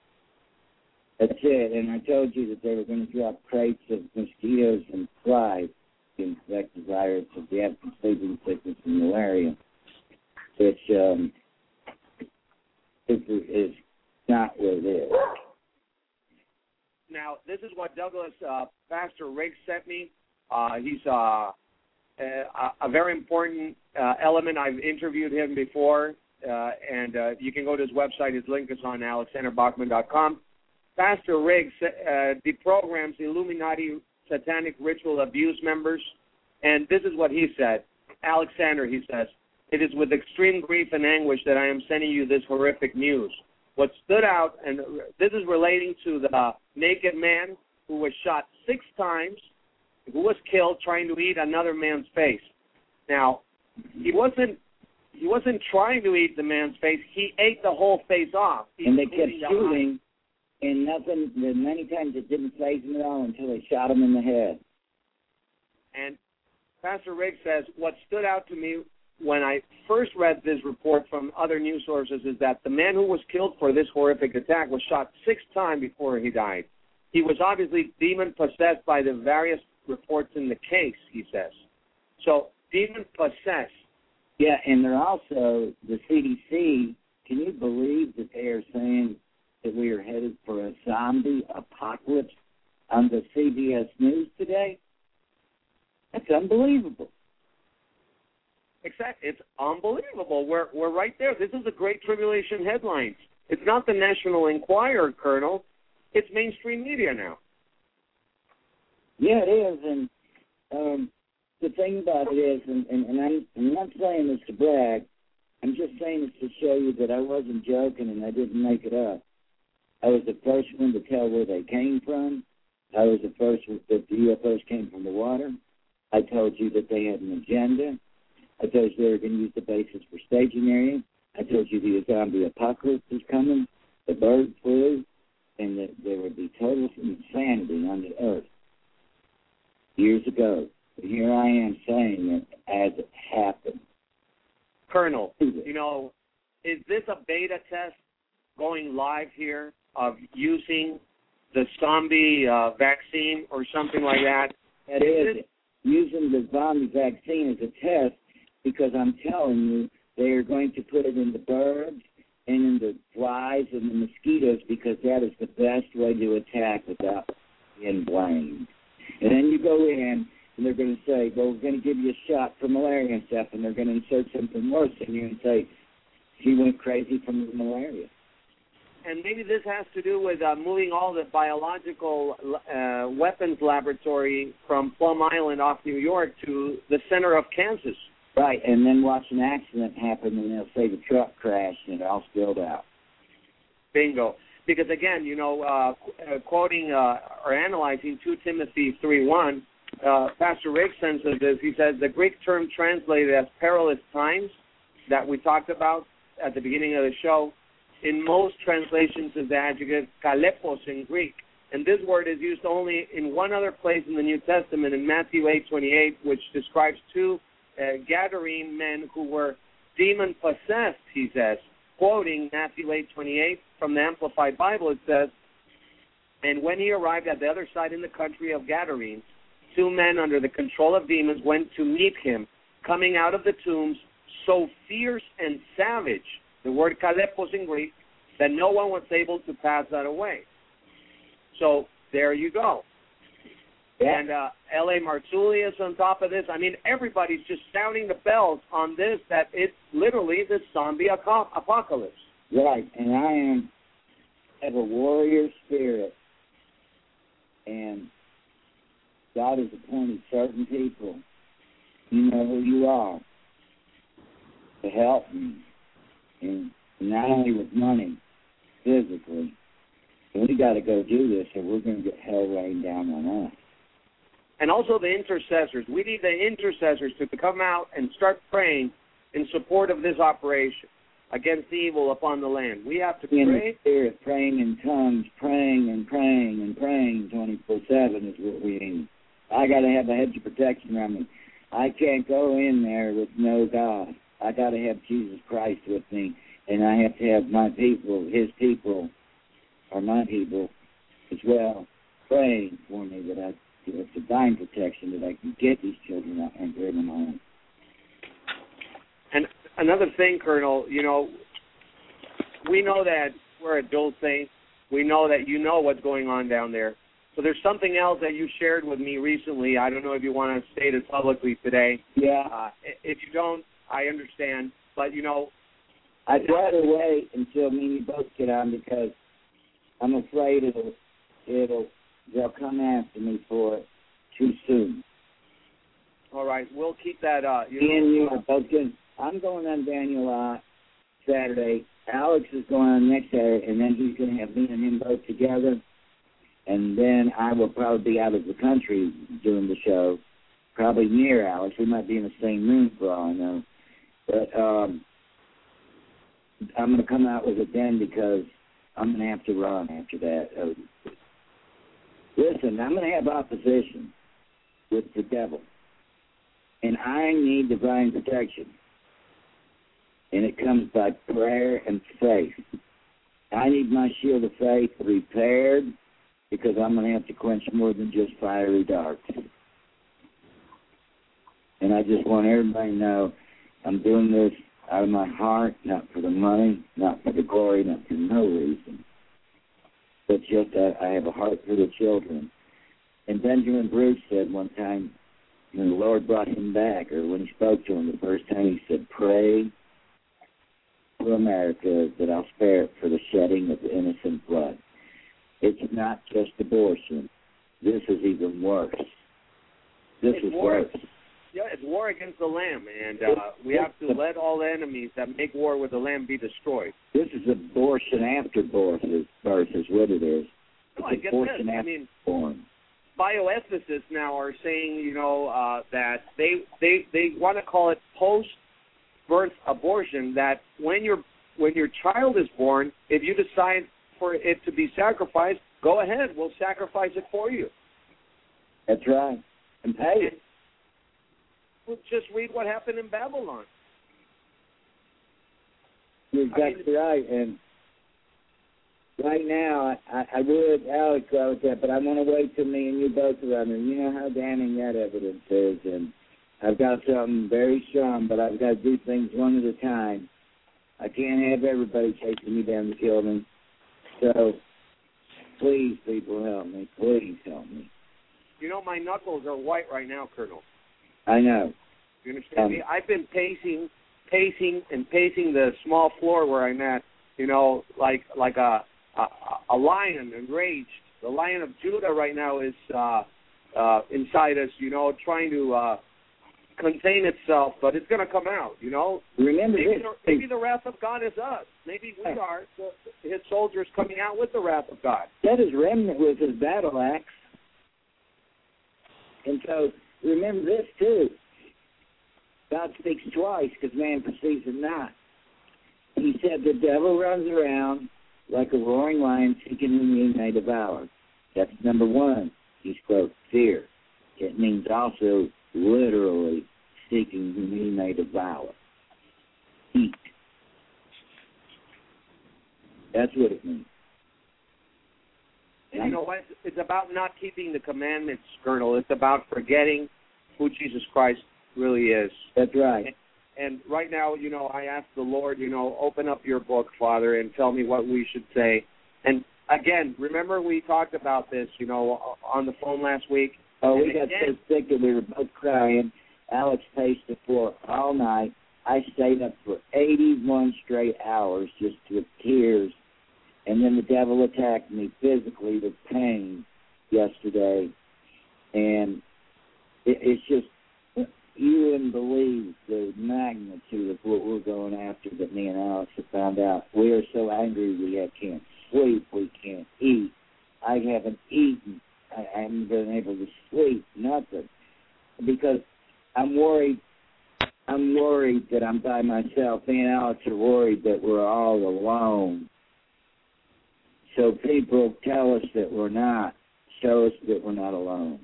That's it. And I told you that they were going to drop crates of mosquitoes and flies to infect the virus of the sleeping sickness and malaria, which um, is, is not what it is. Now, this is what Douglas uh, Pastor Riggs sent me. Uh, he's uh, a, a very important uh, element. I've interviewed him before, uh, and uh, you can go to his website. His link is on alexanderbachman.com. Pastor Riggs uh, deprograms Illuminati satanic ritual abuse members, and this is what he said. Alexander, he says, it is with extreme grief and anguish that I am sending you this horrific news. What stood out, and this is relating to the naked man who was shot six times, who was killed trying to eat another man's face. Now, he wasn't he wasn't trying to eat the man's face. He ate the whole face off. and they kept shooting, and nothing. Many times it didn't phase them at all until they shot him in the head. And Pastor Riggs says what stood out to me when I first read this report from other news sources is that the man who was killed for this horrific attack was shot six times before he died. He was obviously demon possessed by the various reports in the case, he says. So, demon possessed. Yeah, and they're also the CDC. Can you believe that they are saying that we are headed for a zombie apocalypse on the CBS News today? That's unbelievable. Exactly. It's unbelievable. We're we're right there. This is a great tribulation headline. It's not the National Enquirer, Colonel. It's mainstream media now. Yeah, it is, and um, the thing about it is, and, and, and I'm, I'm not saying this to brag. I'm just saying this to show you that I wasn't joking and I didn't make it up. I was the first one to tell where they came from. I was the first one that the UFOs came from the water. I told you that they had an agenda. I told you they were going to use the bases for staging area. I told you the zombie apocalypse is coming, the bird flu, and that there would be total insanity on the earth years ago. But here I am saying it as it happened. Colonel, you know, is this a beta test going live here of using the zombie uh, vaccine or something like that? That is using the zombie vaccine as a test because I'm telling you they are going to put it in the birds and in the flies and the mosquitoes because that is the best way to attack without being blamed. And then you go in and they're going to say, well, we're going to give you a shot for malaria and stuff, and they're going to insert something worse in you and say, he went crazy from the malaria. And maybe this has to do with uh, moving all the biological uh, weapons laboratory from Plum Island off New York to the center of Kansas. Right, and then watch an accident happen and they'll say the truck crashed and it all spilled out. Bingo. Because again, you know, uh, qu- uh, quoting uh, or analyzing 2 Timothy 3:1, uh, Pastor Riggs says this. He says the Greek term translated as perilous times that we talked about at the beginning of the show, in most translations is the adjective kalepos in Greek. And this word is used only in one other place in the New Testament, in Matthew 8:28, which describes two uh, Gadarene men who were demon possessed. He says, quoting Matthew 8:28 from the Amplified Bible, it says, "And when he arrived at the other side in the country of Gadarenes, two men under the control of demons went to meet him, coming out of the tombs, so fierce and savage, the word kalepos in Greek, that no one was able to pass that away." So there you go. And uh, L.A. Marzulli on top of this. I mean, everybody's just sounding the bells on this that it's literally the zombie apocalypse. Right, and I am have a warrior spirit, and God has appointed certain people. You know who you are to help me, and not only with money, physically. We got to go do this, or we're going to get hell rained down on us. And also the intercessors. We need the intercessors to come out and start praying in support of this operation against evil upon the land. We have to in pray. the spirit, praying in tongues, praying and praying and praying 24 7 is what we need. I got to have a hedge of protection around me. I can't go in there with no God. I got to have Jesus Christ with me, and I have to have my people, His people, or my people as well, praying for me that I get divine protection that I can get these children out and bring them home. And another thing, Colonel, you know, we know that we're a Dulce. We know that you know what's going on down there. So there's something else that you shared with me recently. I don't know if you want to state it publicly today. Yeah. Uh, if you don't, I understand. But you know, I'd rather wait until me and you both get on because I'm afraid it'll it'll they'll come after me for it too soon. all right, we'll keep that. Uh, you Me and know, you are both good. I'm going on Daniel uh, Saturday. Alex is going on next Saturday, and then he's going to have me and him both together. And then I will probably be out of the country doing the show, probably near Alex. We might be in the same room for all I know. But um, I'm going to come out with it then because I'm going to have to run after that. Uh, listen, I'm going to have opposition with the devil, and I need divine protection and it comes by prayer and faith. I need my shield of faith repaired because I'm going to have to quench more than just fiery darts. And I just want everybody to know I'm doing this out of my heart, not for the money, not for the glory, not for no reason, but just that I have a heart for the children. And Benjamin Bruce said one time, when the Lord brought him back, or when he spoke to him the first time, he said, Pray for America that I'll spare it for the shedding of innocent blood. It's not just abortion. This is even worse. This it's is war. worse. Yeah, it's war against the Lamb, and uh, we have to let all enemies that make war with the Lamb be destroyed. This is abortion after birth is, birth is what it is. No, I get this. I mean, born. bioethicists now are saying, you know, uh, that they they they want to call it post-birth abortion. That when your when your child is born, if you decide for it to be sacrificed, go ahead. We'll sacrifice it for you. That's right. And pay it. Just read what happened in Babylon. You're exactly right. And right now, I, I would, Alex, go with that, but I want to wait till me and you both are on there. You know how damning that evidence is. And I've got something very strong, but I've got to do things one at a time. I can't have everybody chasing me down to kill me. So, please, people, help me. Please help me. You know, my knuckles are white right now, Colonel. I know. You understand Um, me? I've been pacing, pacing, and pacing the small floor where I'm at. You know, like like a a, a lion enraged. The lion of Judah right now is uh, uh, inside us. You know, trying to uh, contain itself, but it's going to come out. You know, Remember maybe this. the, maybe the wrath of God is us. Maybe we are the, His soldiers coming out with the wrath of God. That is remnant with his battle axe. And so remember this too. God speaks twice because man perceives it not. He said the devil runs around like a roaring lion seeking whom he may devour. That's number one. He's quote fear. It means also literally seeking whom he may devour. Eat. That's what it means. And you know what? It's about not keeping the commandments, Colonel. It's about forgetting who Jesus Christ really is. That's right. And right now, you know, I ask the Lord, you know, open up your book, Father, and tell me what we should say. And again, remember we talked about this, you know, on the phone last week. Oh, we got again- so sick that we were both crying. Alex paced the floor all night. I stayed up for 81 straight hours just with tears. And then the devil attacked me physically with pain yesterday. And it, it's just, you wouldn't believe the magnitude of what we're going after that me and Alex have found out. We are so angry we can't sleep, we can't eat. I haven't eaten. I I haven't been able to sleep, nothing. Because I'm worried I'm worried that I'm by myself. Me and Alex are worried that we're all alone. So people tell us that we're not. Show us that we're not alone.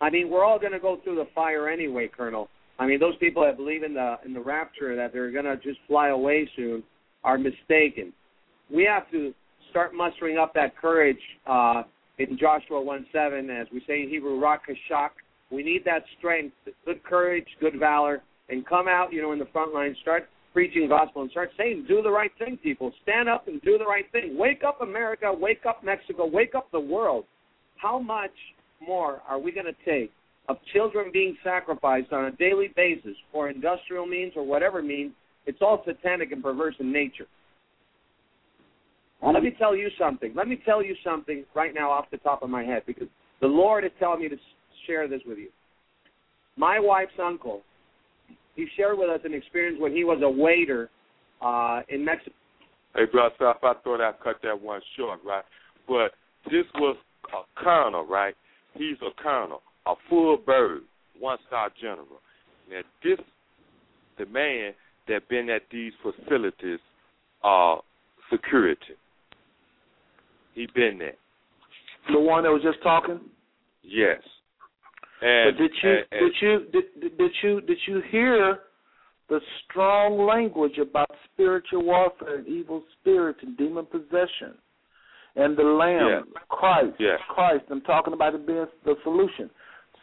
I mean, we're all going to go through the fire anyway, Colonel. I mean, those people that believe in the in the rapture that they're going to just fly away soon are mistaken. We have to start mustering up that courage uh, in Joshua 1:7, as we say in Hebrew, rakashak. We need that strength, good courage, good valor, and come out, you know, in the front line, start preaching gospel, and start saying, do the right thing, people. Stand up and do the right thing. Wake up, America. Wake up, Mexico. Wake up, the world. How much more are we going to take of children being sacrificed on a daily basis for industrial means or whatever means? It's all satanic and perverse in nature. Let me tell you something. Let me tell you something right now off the top of my head because the Lord is telling me to share this with you. My wife's uncle he shared with us an experience when he was a waiter uh, in Mexico. Hey, brother, so if I thought I'd cut that one short, right? But this was a colonel, right? He's a colonel, a full bird, one star general. Now, this the man that been at these facilities, uh, security. He been there. The one that was just talking. Yes. And, but did you and, and, did you did, did you did you hear the strong language about spiritual warfare and evil spirits and demon possession and the Lamb, Yeah. Christ, Yeah. Christ. I'm talking about it being the solution.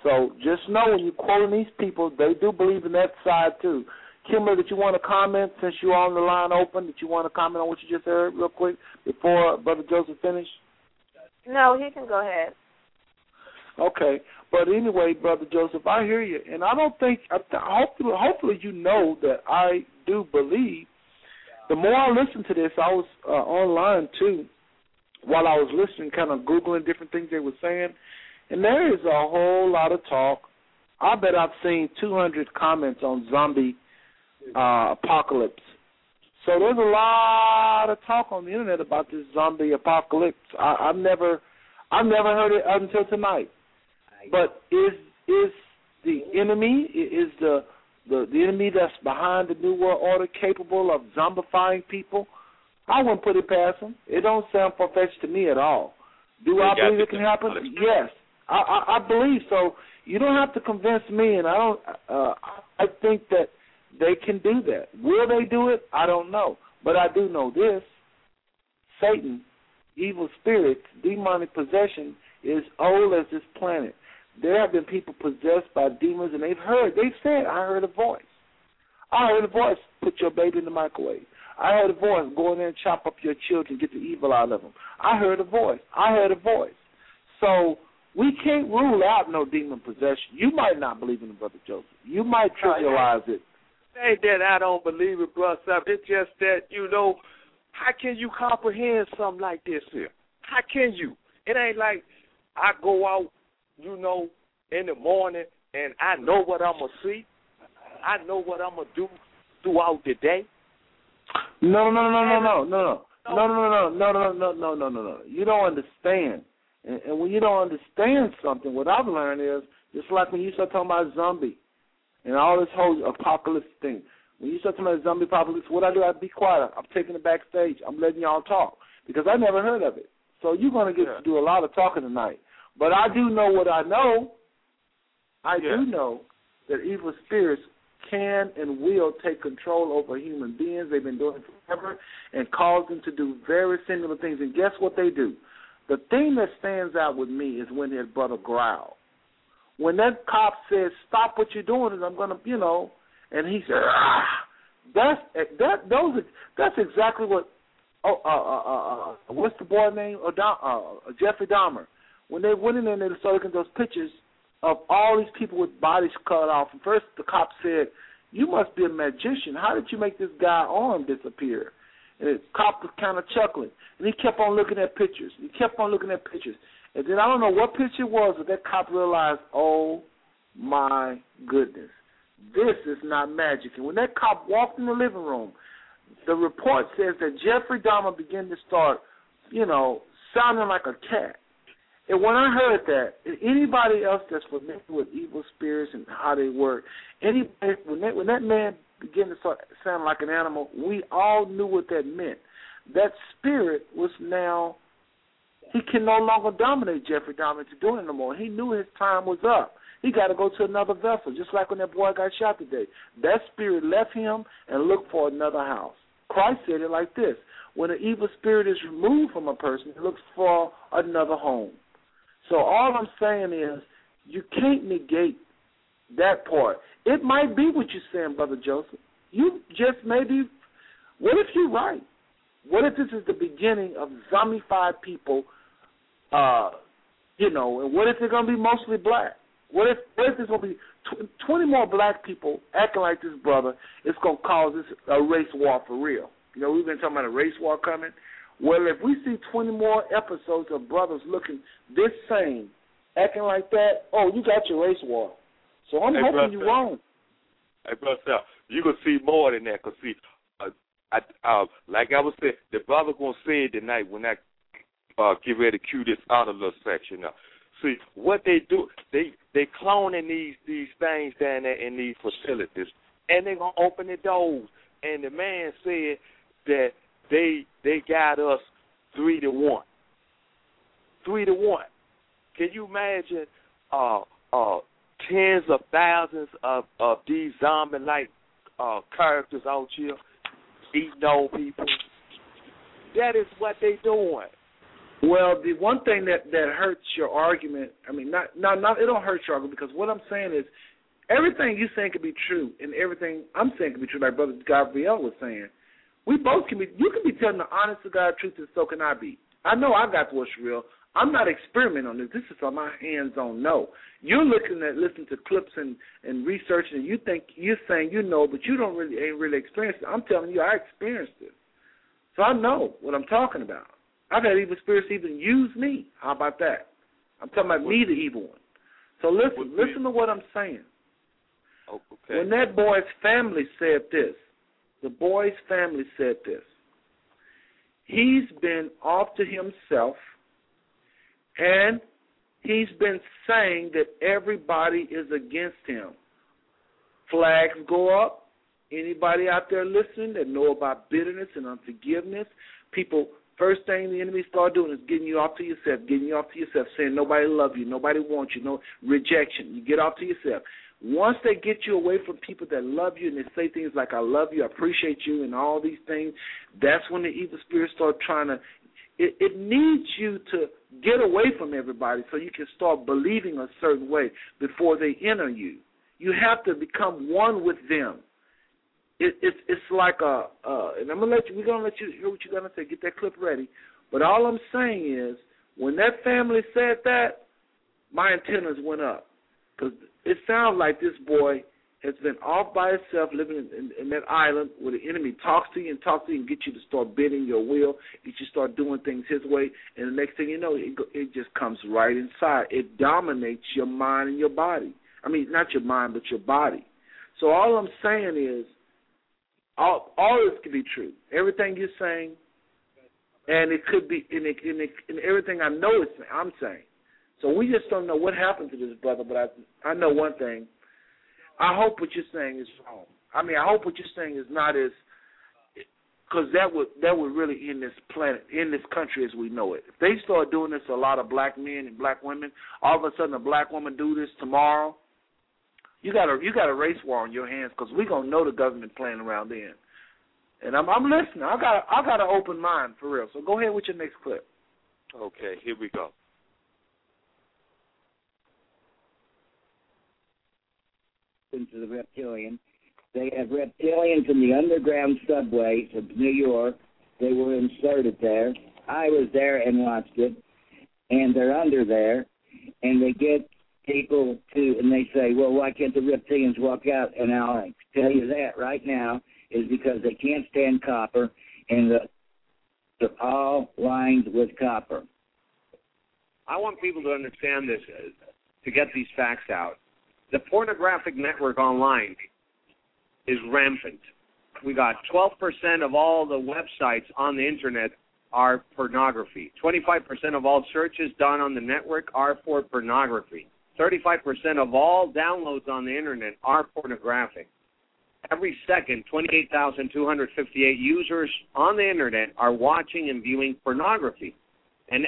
So just know when you're quoting these people, they do believe in that side too. Kimberly, did you want to comment since you're on the line open? Did you want to comment on what you just heard real quick before Brother Joseph finished? No, he can go ahead. Okay, but anyway, brother Joseph, I hear you, and I don't think. I th- hopefully, hopefully, you know that I do believe. The more I listen to this, I was uh, online too, while I was listening, kind of googling different things they were saying, and there is a whole lot of talk. I bet I've seen 200 comments on zombie uh, apocalypse. So there's a lot of talk on the internet about this zombie apocalypse. I, I've never, I've never heard it until tonight. But is is the enemy is the the the enemy that's behind the new world order capable of zombifying people? I wouldn't put it past them. It don't sound far fetched to me at all. Do I believe it can happen? Yes, I, I I believe so. You don't have to convince me, and I don't. Uh, I think that they can do that. Will they do it? I don't know, but I do know this: Satan, evil spirits, demonic possession is old as this planet. There have been people possessed by demons, and they've heard. They've said, "I heard a voice. I heard a voice. Put your baby in the microwave. I heard a voice. Go in there and chop up your children, get the evil out of them. I heard a voice. I heard a voice. So we can't rule out no demon possession. You might not believe in it, brother Joseph. You might trivialize it. ain't that I don't believe it, brother. It's just that you know, how can you comprehend something like this here? How can you? It ain't like I go out, you know, in the morning and I know what I'm gonna see. I know what I'm gonna do throughout the day. No, no, no, no, no, no, no, no, no, no, no, no, no, no, no, no, no. No no no no you don't understand. And, and when you don't understand something, what I've learned is just like when you start talking about zombie and all this whole apocalypse thing. When you start talking about zombie apocalypse, what I do, I be quiet. I'm taking it backstage. I'm letting y'all talk because I never heard of it. So you're gonna get to do a lot of talking tonight. But I do know what I know. I do know that evil spirits can and will take control over human beings. They've been doing it forever and cause them to do very similar things. And guess what they do? The thing that stands out with me is when his brother growled. When that cop says, "Stop what you're doing," and I'm gonna, you know, and he said, ah, "That's that. Those. Are, that's exactly what. Oh, uh, uh, uh, uh, what's the boy name? Odom, uh, Jeffrey Dahmer. When they went in there and they started looking at those pictures of all these people with bodies cut off. And first, the cop said, "You must be a magician. How did you make this guy arm disappear?" And the cop was kind of chuckling, and he kept on looking at pictures. He kept on looking at pictures, and then I don't know what picture it was, but that cop realized, "Oh my goodness, this is not magic." And when that cop walked in the living room, the report says that Jeffrey Dahmer began to start, you know, sounding like a cat. And when I heard that, anybody else that's familiar with evil spirits and how they work, anybody when that when that man began to start sound like an animal, we all knew what that meant. That spirit was now he can no longer dominate Jeffrey Dahmer to do it no more. He knew his time was up. He got to go to another vessel, just like when that boy got shot today. That spirit left him and looked for another house. Christ said it like this: When an evil spirit is removed from a person, it looks for another home. So all I'm saying is you can't negate that part. It might be what you're saying, Brother Joseph. You just maybe what if you're right? What if this is the beginning of zombified people uh you know, and what if they're gonna be mostly black? What if what if there's gonna be tw- twenty more black people acting like this brother? It's gonna cause this a race war for real. You know, we've been talking about a race war coming. Well, if we see 20 more episodes of brothers looking this same, acting like that, oh, you got your race war. So I'm Hey, hoping you're wrong. Hey, brother, Sal, you gonna see more than that. Cause see, uh, I, uh, like I was saying, the brother gonna say it tonight when I uh, get ready to cue this out of the section up. See what they do? They they cloning these these things down there in these facilities, and they gonna open the doors. And the man said that they they got us three to one. Three to one. Can you imagine uh uh tens of thousands of of these zombie like uh characters out here eating old people? That is what they doing. Well, the one thing that that hurts your argument, I mean, not not not it don't hurt your argument because what I'm saying is everything you saying can be true, and everything I'm saying can be true. Like Brother Gabriel was saying, we both can be. You can be telling the honest to God truth, and so can I be. I know I got what's real. I'm not experimenting on this. This is on my hands-on know. You're looking at listening to clips and and researching, and you think you're saying you know, but you don't really ain't really experienced it. I'm telling you, I experienced it, so I know what I'm talking about. I've had evil spirits even use me. How about that? I'm talking about me, the evil one. So listen, listen to what I'm saying. Oh, okay. When that boy's family said this, the boy's family said this. He's been off to himself, and he's been saying that everybody is against him. Flags go up. Anybody out there listening that know about bitterness and unforgiveness, people First thing the enemy start doing is getting you off to yourself, getting you off to yourself, saying nobody love you, nobody wants you, no rejection. You get off to yourself. Once they get you away from people that love you and they say things like "I love you," "I appreciate you," and all these things, that's when the evil spirits start trying to. It, it needs you to get away from everybody so you can start believing a certain way before they enter you. You have to become one with them it, it's it's like a uh, and I'm gonna let you we're gonna let you hear what you're gonna say. Get that clip ready. But all I'm saying is when that family said that, my antennas went up because it sounds like this boy has been off by himself, living in, in, in that island where the enemy talks to you and talks to you and get you to start bending your will, get you to start doing things his way, and the next thing you know, it it just comes right inside. It dominates your mind and your body. I mean, not your mind, but your body. So all I'm saying is all all this could be true. Everything you're saying, and it could be in, it, in, it, in everything I know it's I'm saying. So we just don't know what happened to this brother. But I I know one thing. I hope what you're saying is wrong. I mean, I hope what you're saying is not as because that would that would really end this planet, in this country as we know it. If they start doing this to a lot of black men and black women, all of a sudden a black woman do this tomorrow, you got a you got a race war on your hands because we gonna know the government playing around then. And I'm I'm listening. I got I got an open mind for real. So go ahead with your next clip. Okay, here we go. Into the reptilian. They have reptilians in the underground subways of New York. They were inserted there. I was there and watched it, and they're under there, and they get people to, and they say, well, why can't the reptilians walk out? And I'll tell you that right now is because they can't stand copper, and the, they're all lined with copper. I want people to understand this, uh, to get these facts out. The pornographic network online is rampant. We got 12% of all the websites on the internet are pornography. 25% of all searches done on the network are for pornography. 35% of all downloads on the internet are pornographic. Every second, 28,258 users on the internet are watching and viewing pornography. And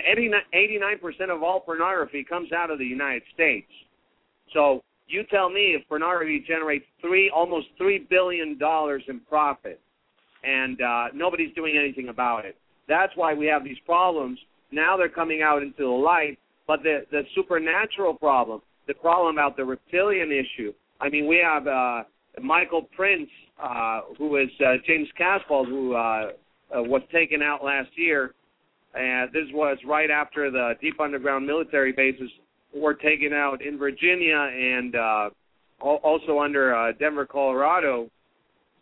89% of all pornography comes out of the United States. So you tell me if pornography generates three, almost three billion dollars in profit, and uh, nobody's doing anything about it. That's why we have these problems. Now they're coming out into the light but the the supernatural problem, the problem about the reptilian issue. I mean, we have uh, Michael Prince, uh, who is uh, James Casbolt, who uh, uh, was taken out last year, and this was right after the deep underground military bases were taken out in Virginia and uh, also under uh, Denver, Colorado,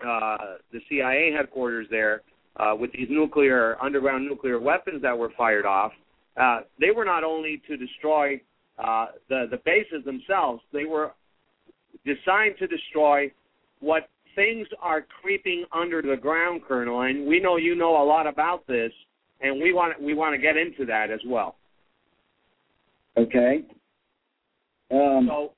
uh, the CIA headquarters there, uh, with these nuclear underground nuclear weapons that were fired off. Uh, they were not only to destroy uh, the the bases themselves; they were designed to destroy what things are creeping under the ground, Colonel, and we know you know a lot about this, and we want we want to get into that as well. Okay. Um, So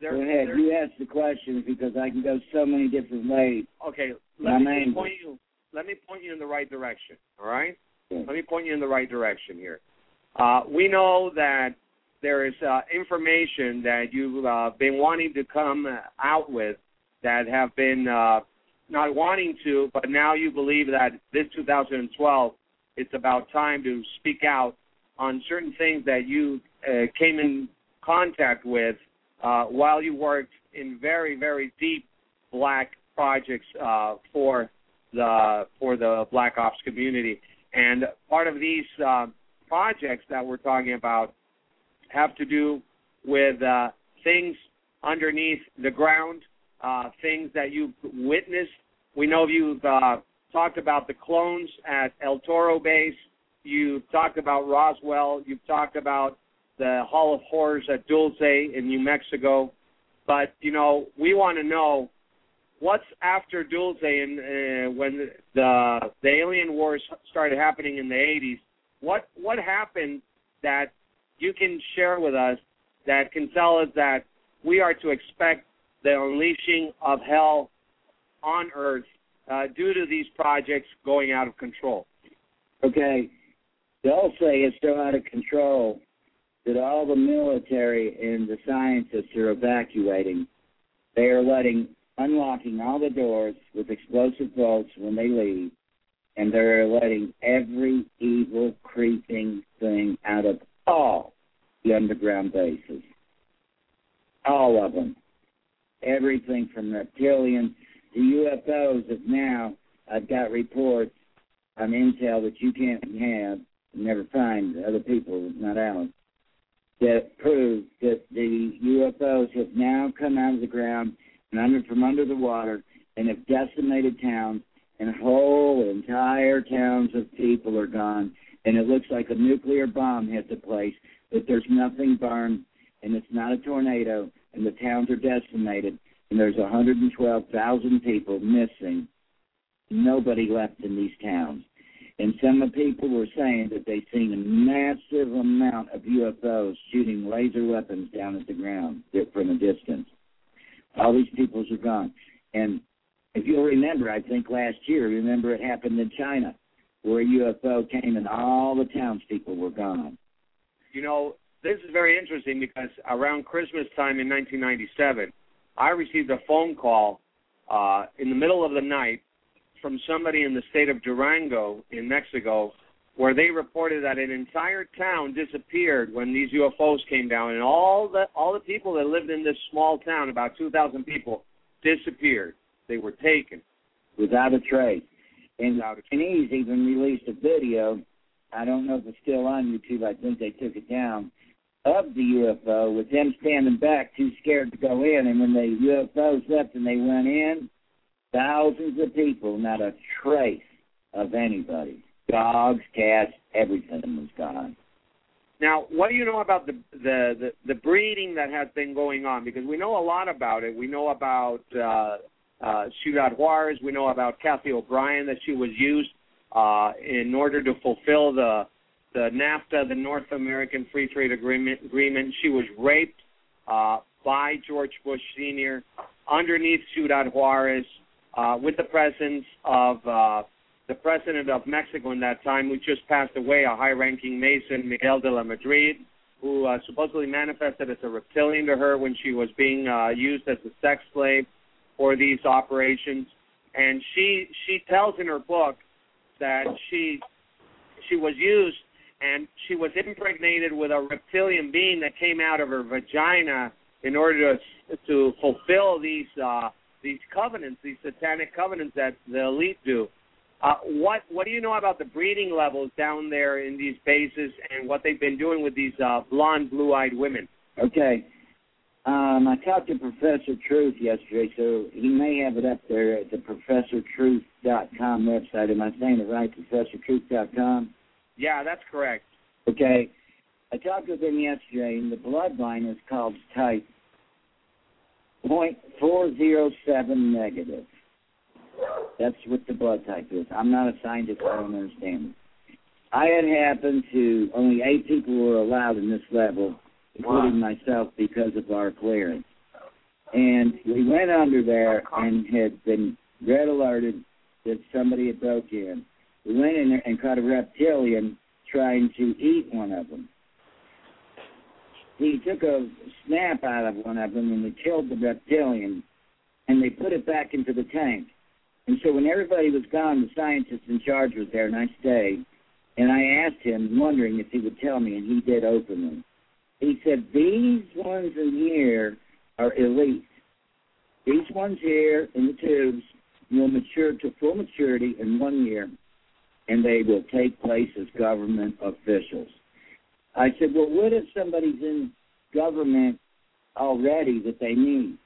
there, go ahead. You ask the questions because I can go so many different ways. okay, My let me name- point you. Let me point you in the right direction. All right. Yeah. Let me point you in the right direction here. Uh, we know that there is uh, information that you've uh, been wanting to come out with that have been uh, not wanting to, but now you believe that this 2012 it's about time to speak out on certain things that you uh, came in contact with uh, while you worked in very very deep black projects uh, for the for the black ops community and part of these uh, projects that we're talking about have to do with uh, things underneath the ground, uh, things that you've witnessed. We know you've uh, talked about the clones at El Toro base. You've talked about Roswell. You've talked about the Hall of Horrors at Dulce in New Mexico. But you know, we want to know what's after Dulce and uh, when the the alien wars started happening in the 80s. What what happened that you can share with us that can tell us that we are to expect the unleashing of hell on Earth uh, due to these projects going out of control. Okay. Say it's so out of control that all the military and the scientists are evacuating. They are letting unlocking all the doors with explosive bolts when they leave, and they're letting every evil creeping thing out of all the underground bases. All of them. Everything from reptilians to UFOs of now I've got reports on intel that you can't have never find other people, not Alan, that prove that the UFOs have now come out of the ground and under from under the water and have decimated towns and whole entire towns of people are gone and it looks like a nuclear bomb hit the place, but there's nothing burned and it's not a tornado and the towns are decimated and there's 112,000 people missing. Nobody left in these towns. And some of the people were saying that they've seen a massive amount of UFOs shooting laser weapons down at the ground from a distance. All these peoples are gone. And if you'll remember, I think last year, remember it happened in China, where a UFO came and all the townspeople were gone. You know, this is very interesting because around Christmas time in 1997, I received a phone call uh, in the middle of the night from somebody in the state of Durango in Mexico where they reported that an entire town disappeared when these UFOs came down and all the all the people that lived in this small town about 2000 people disappeared. They were taken without a trace. And without a Chinese even released a video I don't know if it's still on YouTube I think they took it down of the UFO with them standing back too scared to go in and when the UFOs left and they went in thousands of people not a trace of anybody dogs, cats, everything was gone. Now, what do you know about the, the the the breeding that has been going on? Because we know a lot about it. We know about uh, uh. We know about Cathy O'Brien that she was used uh, in order to fulfill the the NAFTA, the North American Free Trade Agreement. Agreement. She was raped uh, by George Bush Sr. underneath Ciudad Juarez uh, with the presence of uh, the president of Mexico in that time, who just passed away, a high-ranking Mason, Miguel de la Madrid, who uh, supposedly manifested as a reptilian to her when she was being uh, used as a sex slave for these operations. And she she tells in her book that she she was used and she was impregnated with a reptilian being that came out of her vagina in order to to fulfill these uh, these covenants, these satanic covenants that the elite do. Uh, what what do you know about the breeding levels down there in these bases and what they've been doing with these uh, blonde, blue-eyed women? Okay. Um, I talked to Professor Truth yesterday, so he may have it up there at the ProfessorTruth.com website. Am I saying it right? ProfessorTruth.com? Yeah, that's correct. Okay. I talked with him yesterday, and the bloodline is called type. Point four zero seven negative. That's what the blood type is. I'm not a scientist. I don't understand it. I had happened to only eight people were allowed in this level, including myself, because of our clearance. And we went under there and had been red alerted that somebody had broke in. We went in there and caught a reptilian trying to eat one of them. He took a snap out of one of them and we killed the reptilian, and they put it back into the tank. And so when everybody was gone, the scientist in charge was there, and I stayed. And I asked him, wondering if he would tell me, and he did openly. He said, These ones in here are elite. These ones here in the tubes will mature to full maturity in one year, and they will take place as government officials. I said, Well, what if somebody's in government already that they need?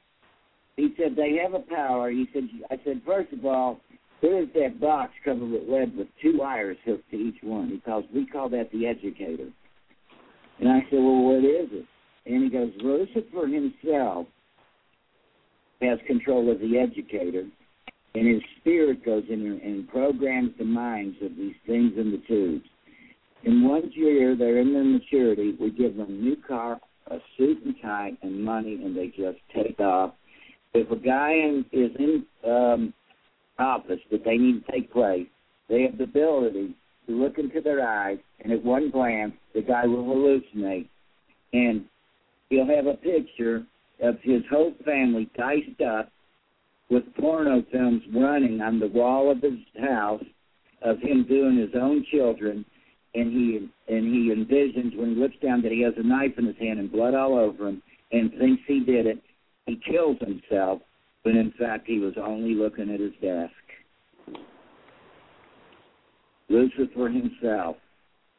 He said, They have a power. He said, I said, First of all, there's that box covered with lead with two wires hooked to each one. He calls we call that the educator. And I said, Well, what is it? And he goes, Lucifer himself has control of the educator, and his spirit goes in and programs the minds of these things in the tubes. In one year, they're in their maturity. We give them a new car, a suit and tie, and money, and they just take off. If a guy in, is in um, office that they need to take place, they have the ability to look into their eyes, and at one glance, the guy will hallucinate, and he'll have a picture of his whole family diced up with porno films running on the wall of his house of him doing his own children and he and he envisions when he looks down that he has a knife in his hand and blood all over him and thinks he did it he kills himself when in fact he was only looking at his desk. Lucifer himself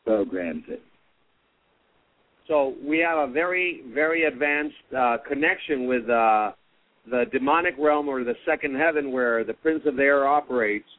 programs it. So we have a very, very advanced uh, connection with uh, the demonic realm or the second heaven where the Prince of the Air operates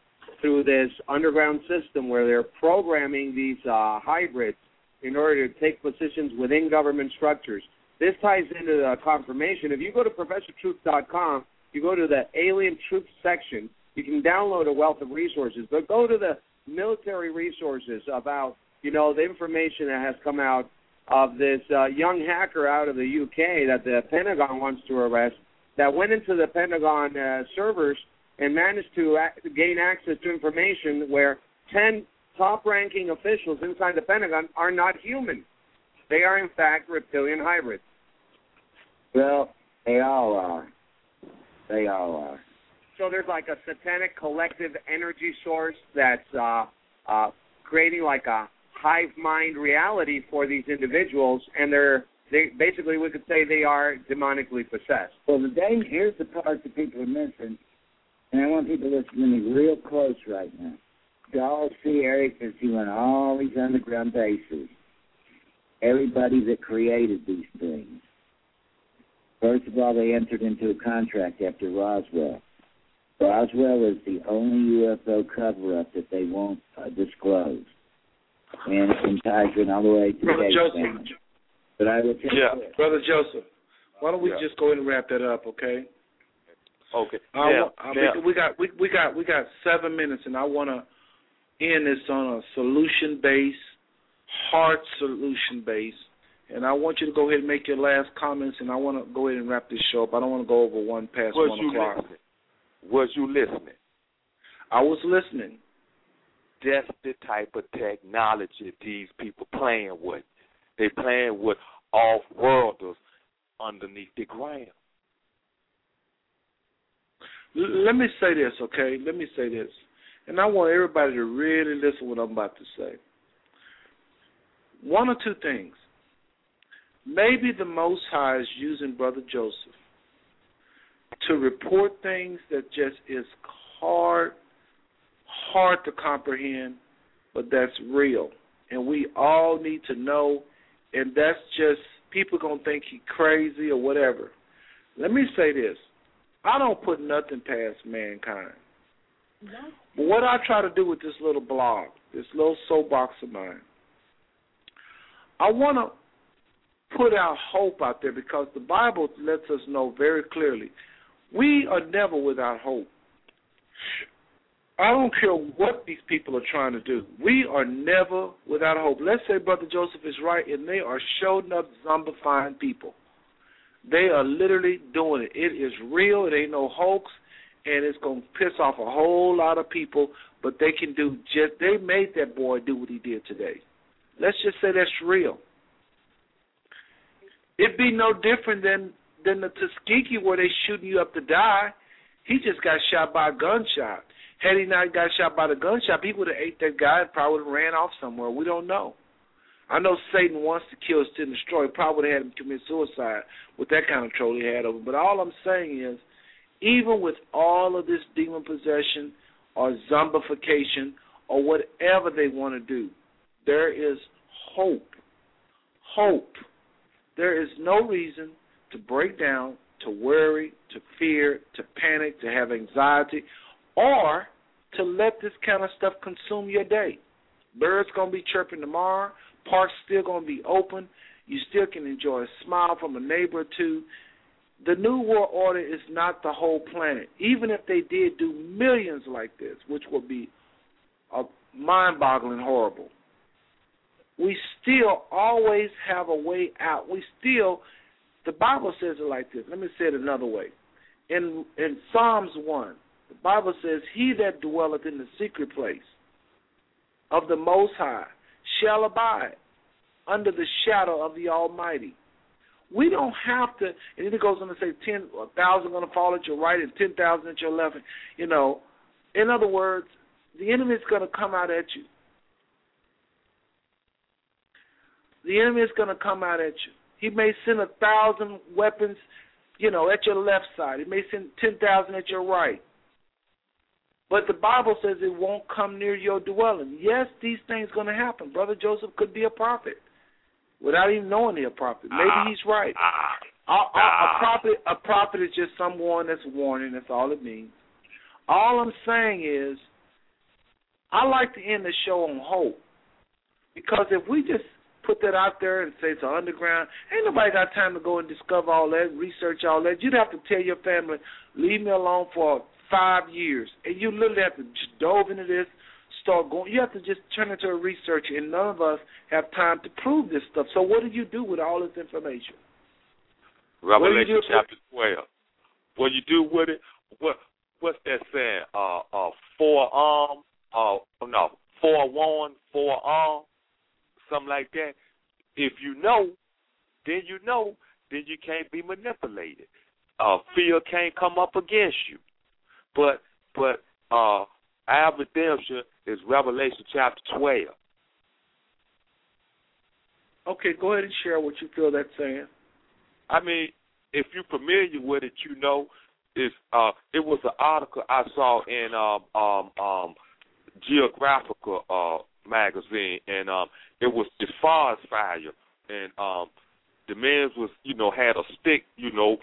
through this underground system where they're programming these uh, hybrids in order to take positions within government structures. This ties into the confirmation. If you go to ProfessorTruth.com, you go to the Alien Truth section, you can download a wealth of resources, but go to the military resources about, you know, the information that has come out of this uh, young hacker out of the UK that the Pentagon wants to arrest that went into the Pentagon uh, servers and managed to gain access to information where 10 top ranking officials inside the Pentagon are not human. They are, in fact, reptilian hybrids. well they all are they all are So there's like a satanic collective energy source that's uh, uh, creating like a hive mind reality for these individuals, and they're they basically we could say they are demonically possessed. Well, the danger, here's the part that people are missing, and I want people to listen to me real close right now. Y'all see Eric is doing all these underground bases. Everybody that created these things. First of all, they entered into a contract after Roswell. Roswell is the only UFO cover-up that they won't uh, disclose, and it can tie in all the way to Brother Joseph. But I will tell Yeah, you this. brother Joseph. Why don't we Yeah. just go ahead and wrap that up, okay? Okay. I now, I now, mean, we got we we got we got seven minutes, and I want to end this on a solution base, heart solution base, and I want you to go ahead and make your last comments, and I want to go ahead and wrap this show up. I don't want to go over one past was one you o'clock. listening? Was you listening? I was listening. That's the type of technology these people playing with. They playing with off-worlders underneath the ground. Let me say this, okay? Let me say this, and I want everybody to really listen to what I'm about to say. One or two things. Maybe the Most High is using Brother Joseph to report things that just is hard, hard to comprehend, but that's real, and we all need to know. And that's just people gonna think he crazy or whatever. Let me say this: I don't put nothing past mankind. But what I try to do with this little blog, this little soapbox of mine, I want to put our hope out there because the Bible lets us know very clearly we are never without hope. I don't care what these people are trying to do. We are never without hope. Let's say Brother Joseph is right, and they are showing up zombifying people. They are literally doing it. It is real. It ain't no hoax, and it's gonna piss off a whole lot of people. But they can do just. They made that boy do what he did today. Let's just say that's real. It'd be no different than than the Tuskegee where they shooting you up to die. He just got shot by a gunshot. Had he not got shot by the gunshot, he would have ate that guy and probably ran off somewhere. We don't know. I know Satan wants to kill, steal, and destroy. Probably would have had him commit suicide with that kind of control he had over him. But all I'm saying is, even with all of this demon possession or zombification or whatever they want to do, there is hope. Hope. There is no reason to break down, to worry, to fear, to panic, to have anxiety, or to let this kind of stuff consume your day. Birds gonna be chirping tomorrow. Parks still gonna be open. You still can enjoy a smile from a neighbor or two. The New World Order is not the whole planet. Even if they did do millions like this, which would be a mind-boggling horrible, we still always have a way out. We still, the Bible says it like this. Let me say it another way. In in Psalms one, the Bible says, He that dwelleth in the secret place of the Most High shall abide under the shadow of the Almighty. We don't have to, and then it goes on to say, 10,000 going to fall at your right and 10,000 at your left. You know, in other words, the enemy is going to come out at you. The enemy is going to come out at you. He may send a thousand weapons, you know, at your left side. He may send 10,000 at your right. But the Bible says it won't come near your dwelling. Yes, these things going to happen. Brother Joseph could be a prophet without even knowing he's a prophet. Maybe uh, he's right. Uh, a, a, a prophet, a prophet is just someone that's warning. That's all it means. All I'm saying is, I like to end the show on hope because if we just put that out there and say it's underground, ain't nobody got time to go and discover all that, research all that. You'd have to tell your family, leave me alone for five years, and you literally have to just dove into this, start going. You have to just turn into a researcher, and none of us have time to prove this stuff. So, what do you do with all this information? Revelation chapter twelve. What you do with it? What what's that saying? Uh, uh, forearm. Uh, no, forewarn, forearm, something like that. If you know, then you know. Then you can't be manipulated. Uh, fear can't come up against you. But but uh our redemption is Revelation chapter twelve. Okay, go ahead and share what you feel that's saying. I mean, if you're familiar with it, you know it's uh it was an article I saw in um um um Geographical uh magazine and um it was the forest fire and um the man was you know had a stick you know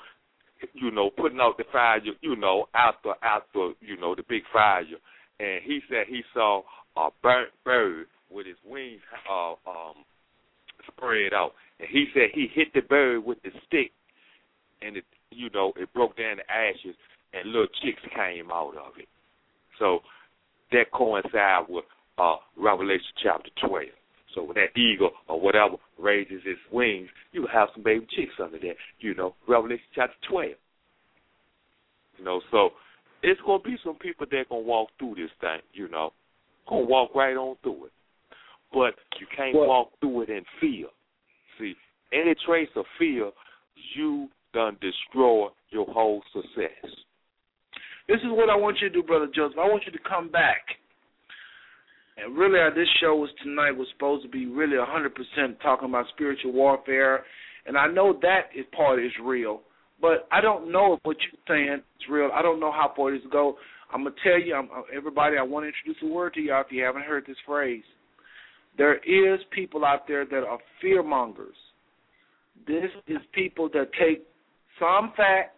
you know, putting out the fire, you know, after after you know the big fire, and he said he saw a burnt bird with his wings uh, um, spread out, and he said he hit the bird with the stick, and it you know it broke down the ashes, and little chicks came out of it. So that coincides with uh, Revelation chapter twelve. So when that eagle or whatever raises its wings, you have some baby chicks under there. You know, Revelation chapter twelve. You know, so it's gonna be some people that gonna walk through this thing. You know, gonna walk right on through it. But you can't well, walk through it in fear. See, any trace of fear, you done destroy your whole success. This is what I want you to do, brother Joseph. I want you to come back and really, uh, this show was tonight was supposed to be really 100% talking about spiritual warfare, and I know that is part is real, but I don't know if what you're saying is real. I don't know how far this go. I'm gonna tell you, I'm, uh, everybody, I want to introduce a word to y'all if you haven't heard this phrase. There is people out there that are fear mongers. This is people that take some fact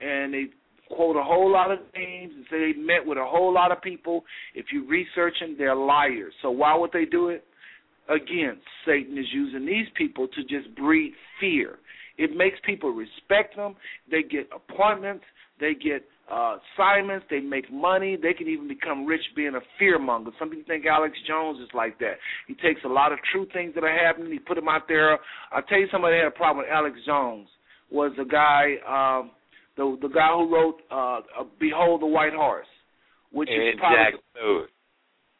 and they quote a whole lot of names and say they met with a whole lot of people. If you research them, they're liars. So why would they do it? again, Satan is using these people to just breed fear. It makes people respect them. They get appointments. They get uh, assignments. They make money. They can even become rich being a fear monger. Some people think Alex Jones is like that. He takes a lot of true things that are happening. He put them out there. I'll tell you somebody had a problem with Alex Jones was a guy, um, the the guy who wrote uh, uh, "Behold the White Horse," which and is probably Jack Blue,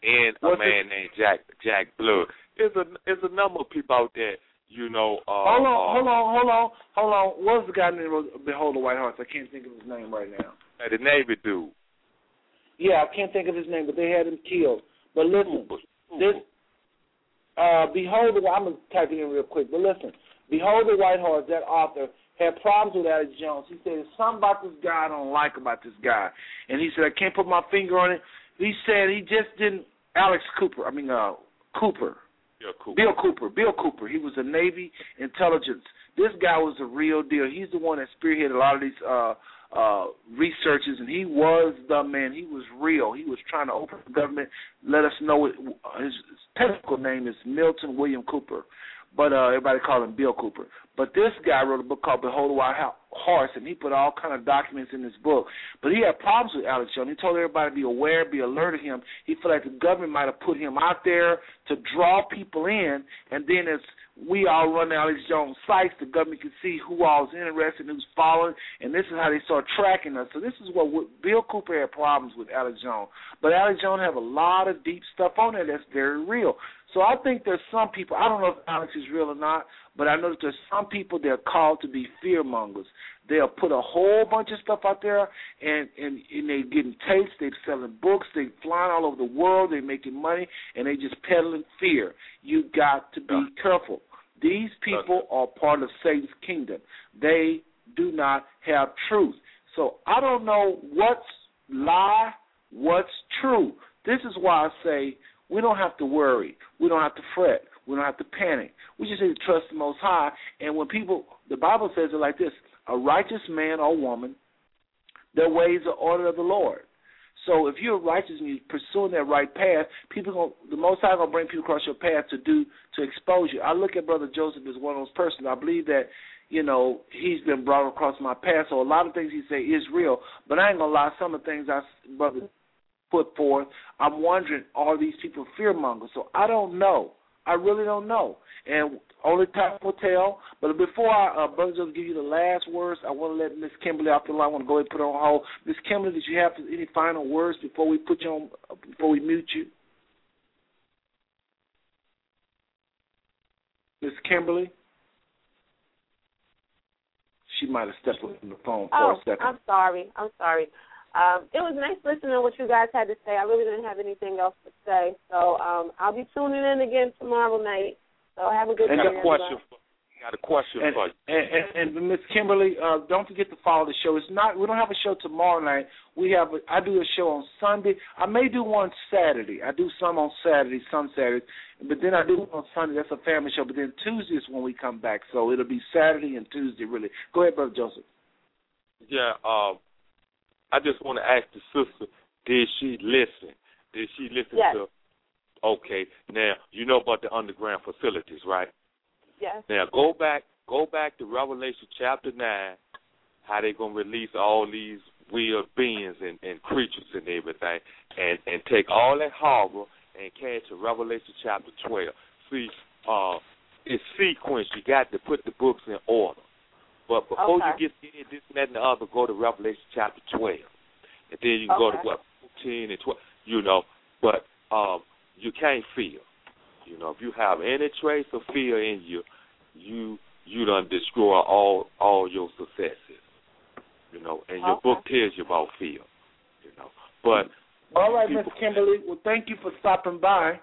and a man named Jack Jack Blue. There's a there's a number of people out there, you know. Uh, hold on, uh, hold on, hold on, hold on. What's the guy named "Behold the White Horse"? I can't think of his name right now. uh, the Navy dude. Yeah, I can't think of his name, but they had him killed. But listen, this uh Behold the I'm gonna type it in real quick, but listen, Behold the White Horse, that author had problems with Alex Jones. He said there's something about this guy I don't like about this guy. And he said I can't put my finger on it. He said he just didn't Alex Cooper, I mean uh Cooper. Yeah, cool. Bill Cooper. Bill Cooper. He was a Navy intelligence. This guy was a real deal. He's the one that spearheaded a lot of these uh uh researches and he was the man. He was real. He was trying to open the government, let us know it, his technical name is Milton William Cooper. But uh everybody called him Bill Cooper. But this guy wrote a book called Behold Ho- Horse, and he put all kind of documents in his book. But he had problems with Alex Jones. He told everybody to be aware, be alert of him. He felt like the government might have put him out there to draw people in, and then as we all run Alex Jones sites, the government can see who all is interested, and who's following, and this is how they start tracking us. So this is what Bill Cooper had problems with Alex Jones. But Alex Jones have a lot of deep stuff on there that's very real. So I think there's some people. I don't know if Alex is real or not, but I know that there's some people that are called to be fear mongers. They'll put a whole bunch of stuff out there, and and, and they getting tapes. They're selling books. they're flying all over the world. They're making money, and they're just peddling fear. You got to be careful. These people are part of Satan's kingdom. They do not have truth. So I don't know what's lie, what's true. This is why I say we don't have to worry. We don't have to fret. We don't have to panic. We just need to trust the Most High. And when people, the Bible says it like this: a righteous man or woman, their ways are ordered of the Lord. So if you're righteous and you're pursuing that right path, people gonna the Most High gonna bring people across your path to do to expose you. I look at Brother Joseph as one of those persons. I believe that you know he's been brought across my path. So a lot of things he say is real, but I ain't gonna lie. Some of the things I brother put forth, I'm wondering are these people fear mongers? So I don't know. I really don't know, and only time will tell. But before I, uh, brother, just give you the last words, I want to let Miss Kimberly off the line. I want to go ahead and put her on hold. Miss Kimberly, did you have any final words before we put you on? Before we mute you, Miss Kimberly. She might have stepped away from the phone for Oh, a second. I'm sorry. I'm sorry. Um, it was nice listening to what you guys had to say. I really didn't have anything else to say. So um, I'll be tuning in again tomorrow night. So have a good I night. got a question. For, got a question And, for you. and, and Miss Kimberly, uh, don't forget to follow the show. It's not we don't have a show tomorrow night. We have a, I do a show on Sunday. I may do one Saturday. I do some on Saturday, some Saturdays, but then I do one on Sunday. That's a family show. But then Tuesday is when we come back. So it'll be Saturday and Tuesday really. Go ahead, brother Joseph. Yeah, um, I just want to ask the sister, did she listen? Did she listen Yes. to? Okay, now you know about the underground facilities, right? Yes. Now go back, go back to Revelation chapter nine, how they gonna release all these weird beings and, and creatures and everything, and and take all that horror and catch to Revelation chapter twelve. See, uh, it's sequence. You got to put the books in order. But before Okay. you get in this and that and the other, go to Revelation chapter twelve, and then you can go to what fourteen and twelve. You know, but um, you can't feel. You know, if you have any trace of fear in you, you you done destroy all all your successes. You know, and your Okay. book tells you about fear. You know, but All right, Miss Kimberly. Well, thank you for stopping by.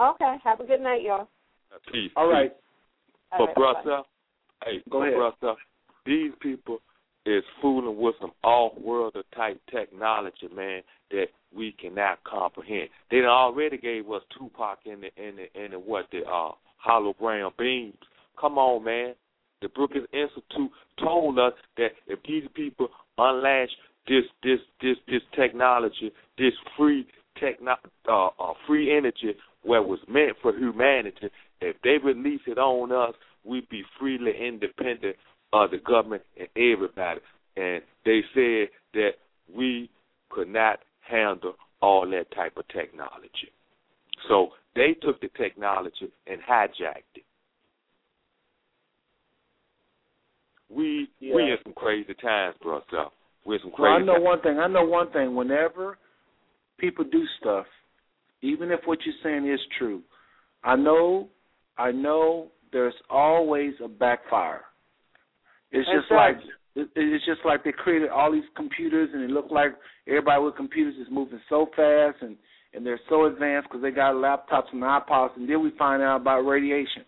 Okay. Have a good night, y'all. peace. All right. All But right, bye-bye. brother, hey, Go ahead. brother, these people is fooling with some off-world type technology, man, that we cannot comprehend. They already gave us Tupac in the in the in the what the uh hologram beams. Come on, man. The Brookings Institute told us that if these people unlatch this this this this technology, this free techno, uh, uh, free energy where it was meant for humanity, if they release it on us, we'd be freely independent of the government and everybody. And they said that we could not handle all that type of technology. So they took the technology and hijacked it. We Yeah. we in some crazy times, bro. So we're in some Well, I know times. one thing. I know one thing. Whenever people do stuff, even if what you're saying is true, I know, I know there's always a backfire. It's just like it's just like they created all these computers, and it looked like everybody with computers is moving so fast, and and they're so advanced because they got laptops and iPods, and then we find out about radiation.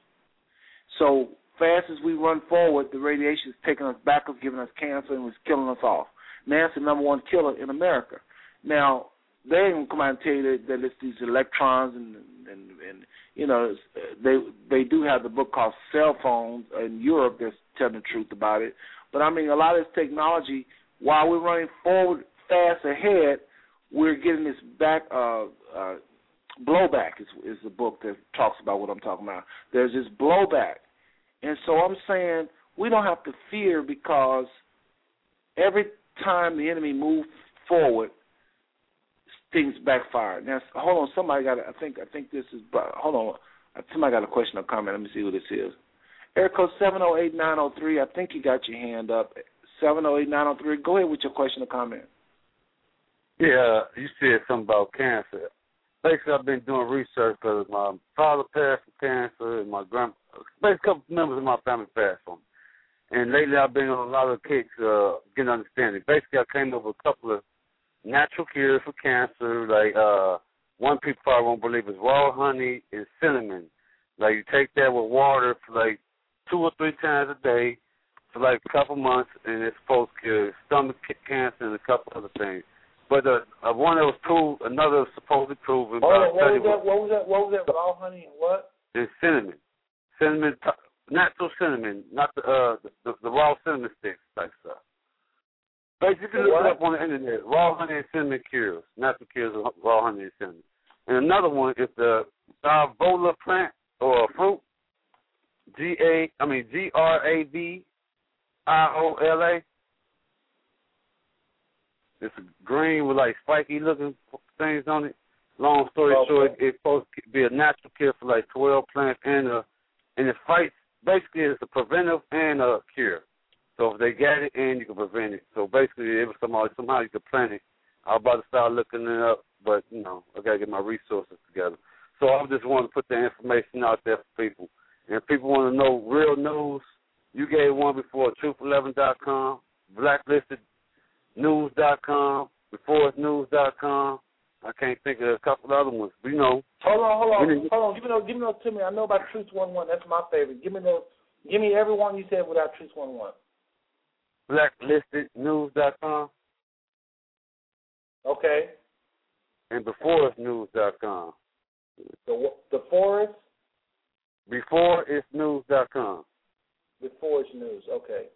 So fast as we run forward, the radiation is taking us backwards, giving us cancer, and it's killing us off. Now it's the number one killer in America. Now they ain't gonna come out and tell you that, that it's these electrons and and and you know they they do have the book called Cell Phones in Europe that's telling the truth about it. But I mean a lot of this technology, while we're running forward fast ahead, we're getting this back uh uh blowback is is the book that talks about what I'm talking about. There's this blowback. And so I'm saying we don't have to fear because every time the enemy moves forward, things backfire. Now, hold on, somebody got. I think I think this is. Hold on, somebody got a question or comment. Let me see who this is. Code seven zero eight nine zero three. I think you got your hand up. Seven zero eight nine zero three. Go ahead with your question or comment. Yeah, you said something about cancer. Basically, I've been doing research because my father passed from cancer and my grand, basically a couple members of my family passed from. And lately, I've been on a lot of kicks, uh, getting understanding. Basically, I came with a couple of natural cures for cancer. Like uh, one people probably won't believe is raw honey and cinnamon. Like you take that with water for like two or three times a day for like a couple months, and it's supposed to cure stomach cancer and a couple other things. But uh, uh, one that was proved, another was supposedly proven. Hold by what study was that? What was that? What was that? Raw honey and what? is cinnamon, cinnamon, natural cinnamon, not the uh the, the, the raw cinnamon sticks type stuff. Basically, look What? it up on the internet. Raw honey and cinnamon cures, natural cures of raw honey and cinnamon. And another one is the graviola plant or fruit. G A, I mean G R A V I O L A. It's green with like spiky looking things on it. Long story Okay. short, it's supposed to be a natural cure for like twelve plants and a and it fights basically it's a preventive and a cure. So if they get it and you can prevent it. So basically it was somehow somehow you could plant it. I was about to start looking it up, but you know, I gotta get my resources together. So I just want to put the information out there for people. And if people want to know real news, you gave one before truth11.com, blacklistednews.com, beforenews.com. I can't think of a couple other ones. But, you know, Hold on, hold on, didn't- hold on. Give me those. Give me those to me. I know about Truth One One. That's my favorite. Give me those. Give me every one you said without Truth One One. blacklistednews.com Okay. and beforenews.com. The the forest Beforeitsnews.com. the forest news. Okay.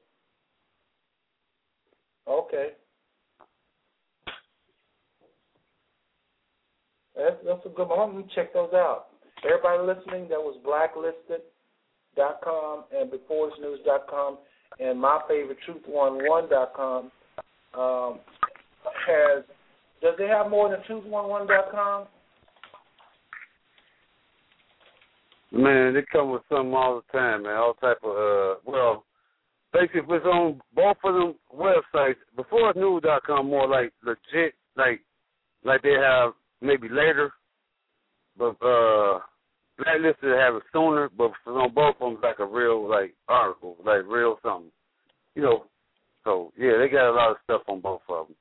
Okay. That's that's a good one. I'm gonna check those out. Everybody listening, that was blacklisted.com and beforesnews.com and my favorite truth11.com um, has does it have more than truth11.com? Man, they come with something all the time, man. All type of uh well basically if it's on both of them websites, beforenews.com more like legit like like they have maybe later. But uh blacklisted have it sooner, but on both of them it's like a real like article, like real something. You know. So yeah, they got a lot of stuff on both of them.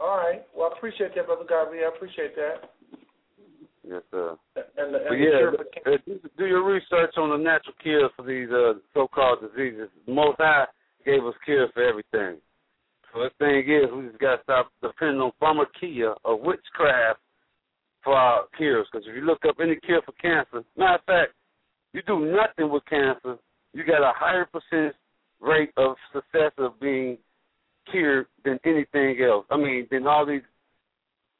All right. Well, I appreciate that, Brother Garvey. I appreciate that. Yes, sir. And the, But and the yeah, uh, do- do your research on the natural cures for these uh, so-called diseases. Most High gave us cures for everything. So the thing is, we just got to stop depending on pharmakeia or witchcraft for our cures. Because if you look up any cure for cancer, matter of fact, you do nothing with cancer, you got a higher percentage rate of success of being cured than anything else. I mean, than all these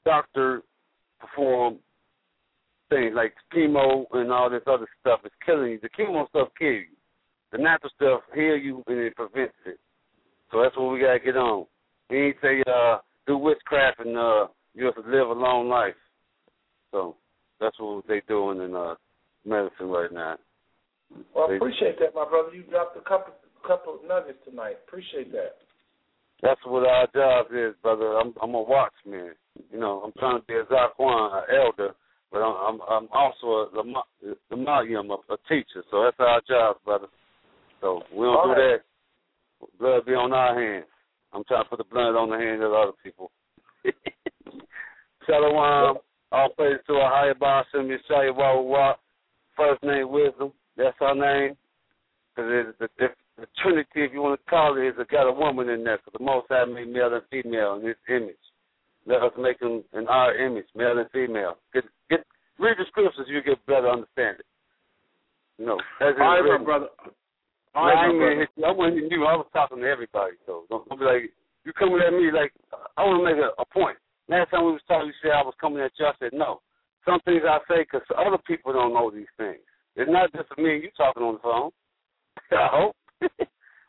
doctor perform things like chemo and all this other stuff is killing you. The chemo stuff kills you. The natural stuff heal you and it prevents it. So that's what we gotta get on. We ain't say uh do witchcraft and uh you have to live a long life. So that's what they're doing in uh medicine right now. Well, I appreciate that, my brother. You dropped a couple couple of nuggets tonight. Appreciate that. That's what our job is, brother. I'm I'm a watchman. You know, I'm trying to be a Zaquan, an elder, but I'm I'm, I'm also a Lama- Lamayim, a, a teacher. So that's our job, brother. So we don't All do right. that. Blood be on our hands. I'm trying to put the blood on the hands of other people. Shalom. All praise to our higher boss, and Yeshaya Wawa. First name wisdom. That's our name. Because the, the, the Trinity, if you want to call it, is it got a woman in there. Because the Most High made male and female in His image. Let us make them in our image, male and female. Get get read the scriptures, you get better understanding. You know, as it All right, brother. All right, I my ain't gonna brother. you. I wasn't you. I was talking to everybody. So don't, don't be like you coming at me like I want to make a, a point. Last time we was talking, you said I was coming at you. I said no. Some things I say because other people don't know these things. It's not just me and you talking on the phone. I hope.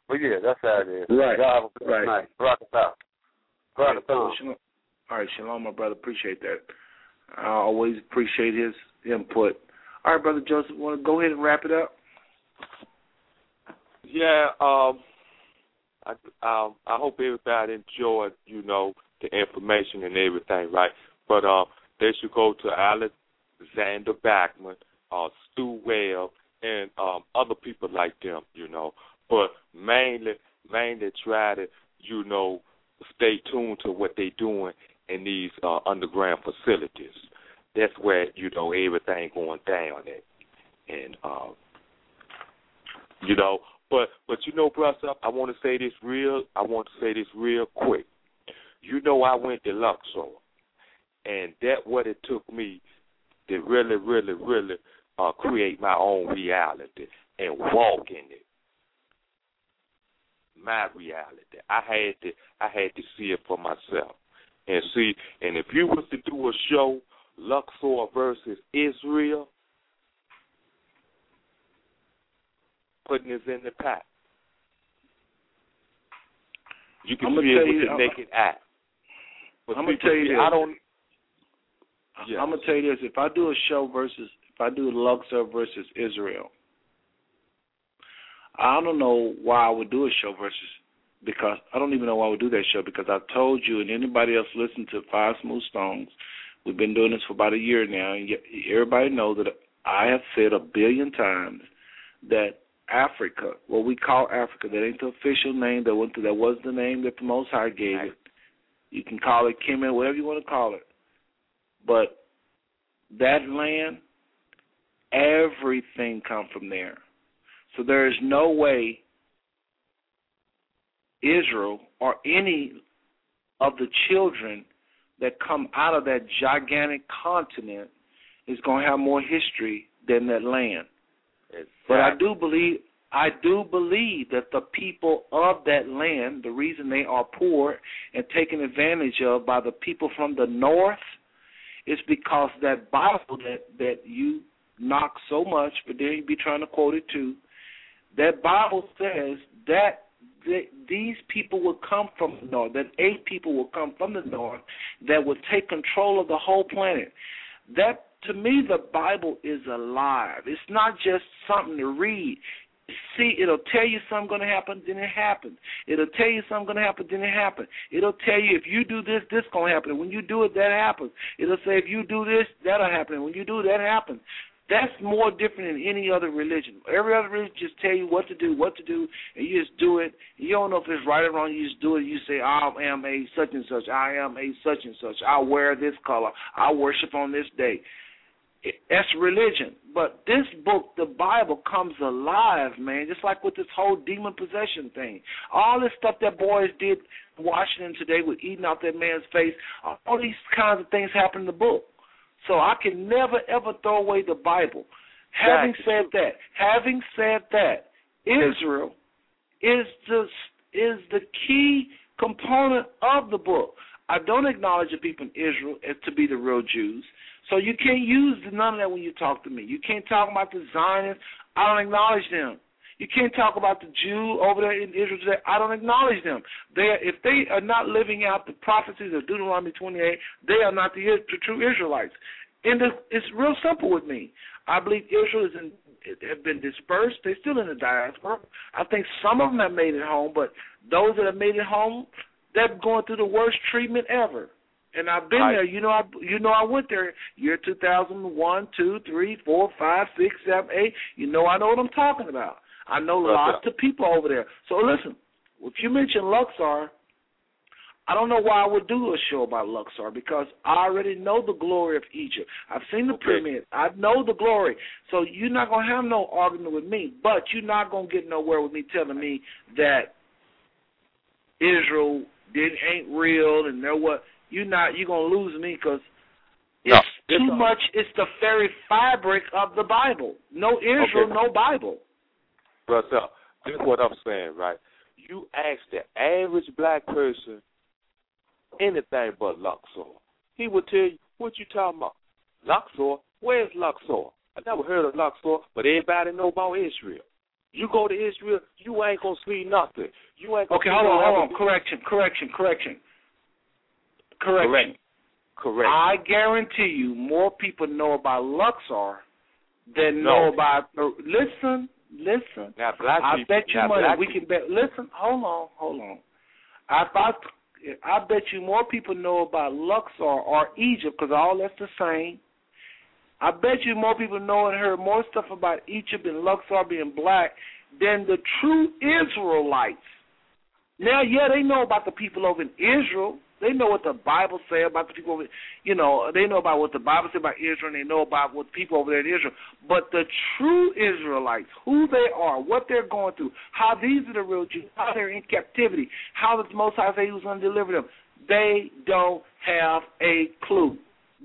but yeah, that's how it is. Right. Y'all have a good Right. night. Rock it out. All Rock right, it out. well, shalom. All right, shalom, my brother. Appreciate that. I always appreciate his input. All right, brother Joseph, want to go ahead and wrap it up? Yeah, um, I um, I hope everybody enjoyed, you know, the information and everything, right? But uh, they should go to Alexander Backman, uh, Stew Webb, and um, other people like them, you know. But mainly, mainly try to, you know, stay tuned to what they're doing in these uh, underground facilities. That's where you know everything going down at, and uh, you know. But but you know, brother, I want to say this real. I want to say this real quick. You know, I went to Luxor, and that what it took me to really, really, really uh, create my own reality and walk in it. My reality. I had to I had to see it for myself. And see, and if you was to do a show, Luxor versus Israel, putting this in the pot. You can I'ma see it with I'm- naked eye. But I'm gonna tell you this. I don't. Yes. I'm gonna tell you this: if I do a show versus, if I do Luxor versus Israel, I don't know why I would do a show versus because I don't even know why I would do that show because I told you and anybody else listen to Five Smooth Stones. We've been doing this for about a year now, and yet everybody knows that I have said a billion times that Africa, what we call Africa, that ain't the official name. That went that was the name that the Most High gave it. You can call it Kemet, whatever you want to call it. But that land, everything come from there. So there is no way Israel or any of the children that come out of that gigantic continent is going to have more history than that land. But I do believe I do believe that the people of that land, the reason they are poor and taken advantage of by the people from the north is because that Bible that that you knock so much, but then you be trying to quote it too. That Bible says that th- these people will come from the north, that eight people will come from the north that will take control of the whole planet. That to me the Bible is alive. It's not just something to read. See, it'll tell you something going to happen, then it happens. It'll tell you something going to happen, then it happens. It'll tell you if you do this, this going to happen. When you do it, that happens. It'll say if you do this, that'll happen. When you do that happens. That's more different than any other religion. Every other religion just tell you what to do, what to do, and you just do it. You don't know if it's right or wrong. You just do it. You say, I am a such and such. I am a such and such. I wear this color. I worship on this day. That's religion. But this book, the Bible, comes alive, man. Just like with this whole demon possession thing. All this stuff that boys did in Washington today with eating out that man's face. All these kinds of things happen in the book. So I can never ever throw away the Bible. Having said that, having said that, Israel is the is the key component of the book. I don't acknowledge the people in Israel as to be the real Jews. So you can't use none of that when you talk to me. You can't talk about the Zionists. I don't acknowledge them. You can't talk about the Jew over there in Israel today. I don't acknowledge them. They, if they are not living out the prophecies of Deuteronomy 28, they are not the, the true Israelites. And it's real simple with me. I believe Israel is in, have been dispersed. They're still in the diaspora. I think some of them have made it home, but those that have made it home, they're going through the worst treatment ever. And I've been I, there. You know, I you know I went there year two thousand one, two, three, four, five, six, seven, eight. You know I know what I'm talking about. I know lots of people over there. So listen, if you mention Luxor, I don't know why I would do a show about Luxor because I already know the glory of Egypt. I've seen the okay. pyramids. I know the glory. So you're not gonna have no argument with me, but you're not gonna get nowhere with me telling me that Israel did ain't real and they're what you're not you're gonna lose me because it's no, too much. It's the very fabric of the Bible. No Israel, okay. no Bible. Brother, this is what I'm saying, right? You ask the average black person anything but Luxor. He would tell you, what you talking about? Luxor? Where's Luxor? I never heard of Luxor, but everybody know about Israel. You go to Israel, you ain't gonna see nothing. You ain't gonna Okay, hold on, hold on. Correction, correction, correction. Correction. Correct. Correct. I guarantee you more people know about Luxor than no. know about listen, listen. Now black I people, bet you now money we people. can bet listen, hold on, hold on. I thought I bet you more people know about Luxor or Egypt because all that's the same. I bet you more people know and heard more stuff about Egypt and Luxor being black than the true Israelites. Now, yeah, they know about the people over in Israel. They know what the Bible say about the people over, you know, they know about what the Bible say about Israel, and they know about what people over there in Israel. But the true Israelites, who they are, what they're going through, how these are the real Jews, how they're in captivity, how the Most High say He was going to deliver them, they don't have a clue.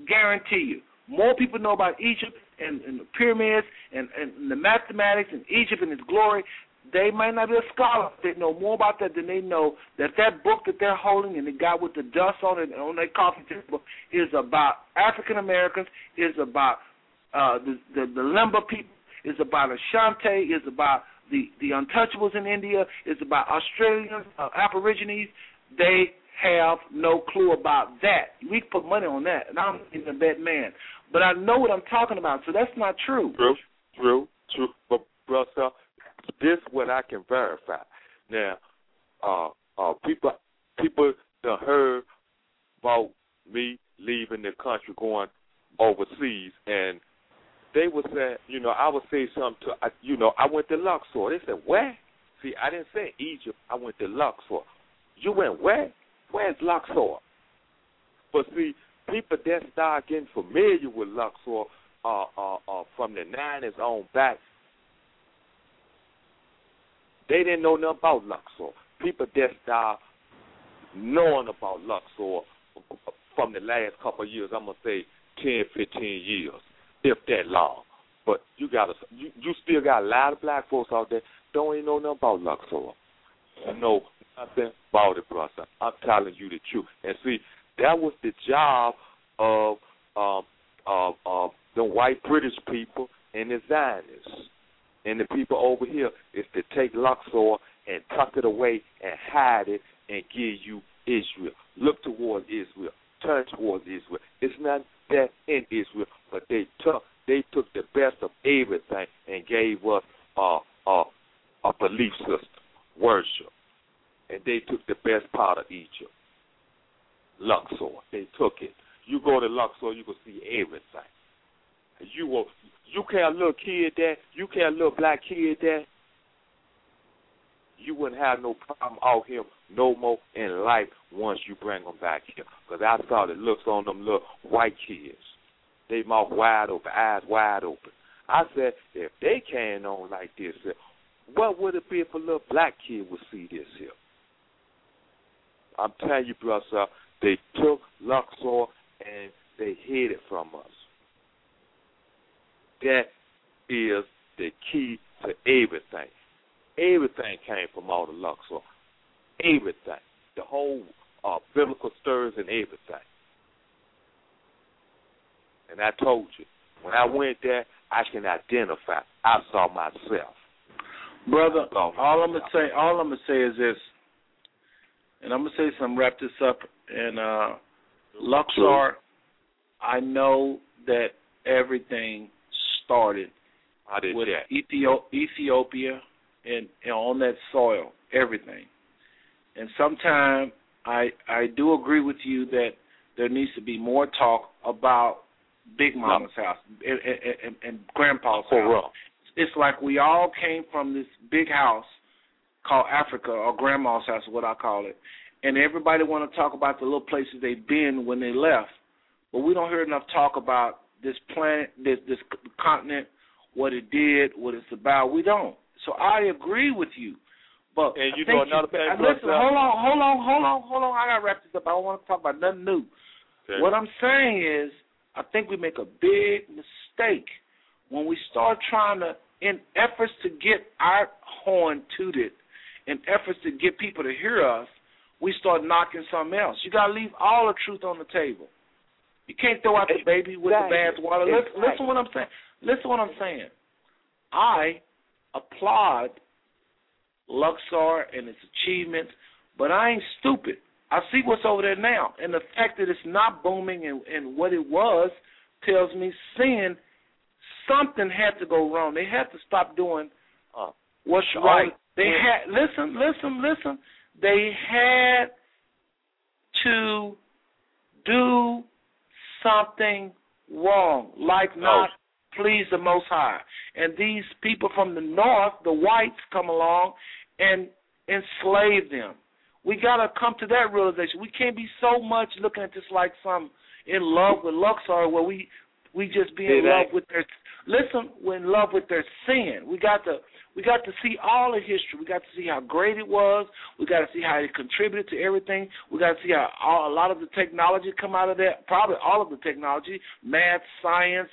Guarantee you. More people know about Egypt and, and the pyramids and, and the mathematics and Egypt and its glory they might not be a scholar. They know more about that than they know that that book that they're holding and the guy with the dust on it on their coffee table is about African Americans, is about uh, the, the the Lemba people, is about Ashanti, is about the the untouchables in India, is about Australians, uh, Aborigines. They have no clue about that. We put money on that, and I'm in a bad man. But I know what I'm talking about, so that's not true. True, true, true. But brother, this what I can verify. Now, uh, uh, people people done heard about me leaving the country, going overseas, and they would say, you know, I would say something to, you know, I went to Luxor. They said, where? See, I didn't say Egypt. I went to Luxor. You went where? Where's Luxor? But see, people that start getting familiar with Luxor uh, uh, uh, from the 90s on back, they didn't know nothing about Luxor. People that start knowing about Luxor from the last couple of years, I'm gonna say 10, 15 years, if that long. But you got to, you, you still got a lot of black folks out there don't even know nothing about Luxor. You know nothing about it, brother. I'm telling you the truth. And see, that was the job of um of of the white British people and the Zionists and the people over here is to take Luxor and tuck it away and hide it and give you Israel. Look towards Israel. Turn towards Israel. It's not that in Israel, but they took they took the best of everything and gave us a a, a belief system, worship, and they took the best part of Egypt, Luxor. They took it. You go to Luxor, you can see everything. You will you care a little kid there, you care a little black kid there, you wouldn't have no problem out here no more in life once you bring them back here. Because I saw the looks on them little white kids. They mouth wide open, eyes wide open. I said, if they carrying on like this, what would it be if a little black kid would see this here? I'm telling you, brother, they took Luxor and they hid it from us. That is the key to everything. Everything came from all the Luxor. Everything. The whole uh, biblical stories and everything. And I told you, when I went there, I can identify. I saw myself. Brother, all I'm gonna say, all I'm gonna say is this, and I'm gonna say something. Wrap this up. And uh, Luxor, I know that everything started I did with that. Ethio- Ethiopia and, and on that soil, everything. And sometimes I I do agree with you that there needs to be more talk about Big Mama's house and, and, and, and Grandpa's house. It's like we all came from this big house called Africa or Grandma's house, is what I call it. And everybody want to talk about the little places they've been when they left, but we don't hear enough talk about this planet, this this continent, what it did, what it's about. We don't. So I agree with you. But And you I know another thing, uh, brother, Listen, hold on, hold on, hold on, hold on. I gotta wrap this up. I don't want to talk about nothing new. Okay. What I'm saying is, I think we make a big mistake when we start trying to, in efforts to get our horn tooted, in efforts to get people to hear us, we start knocking something else. You got to leave all the truth on the table. You can't throw out the baby with the bathwater. Listen, Exactly. listen what I'm saying. Listen what I'm saying. I applaud Luxor and its achievements, but I ain't stupid. I see what's over there now, and the fact that it's not booming and, and what it was tells me sin. Something had to go wrong. They had to stop doing Uh, what's the right. They had listen, listen, listen. They had to do something wrong, like not please the Most High. And these people from the north, the whites, come along and enslave them. We got to come to that realization. We can't be so much looking at this like some in love with Luxor, where we we just be in love with their listen, we're in love with their sin. We got to we got to see all the history. We got to see how great it was. We got to see how it contributed to everything. We got to see how all, a lot of the technology come out of that. Probably all of the technology, math, science,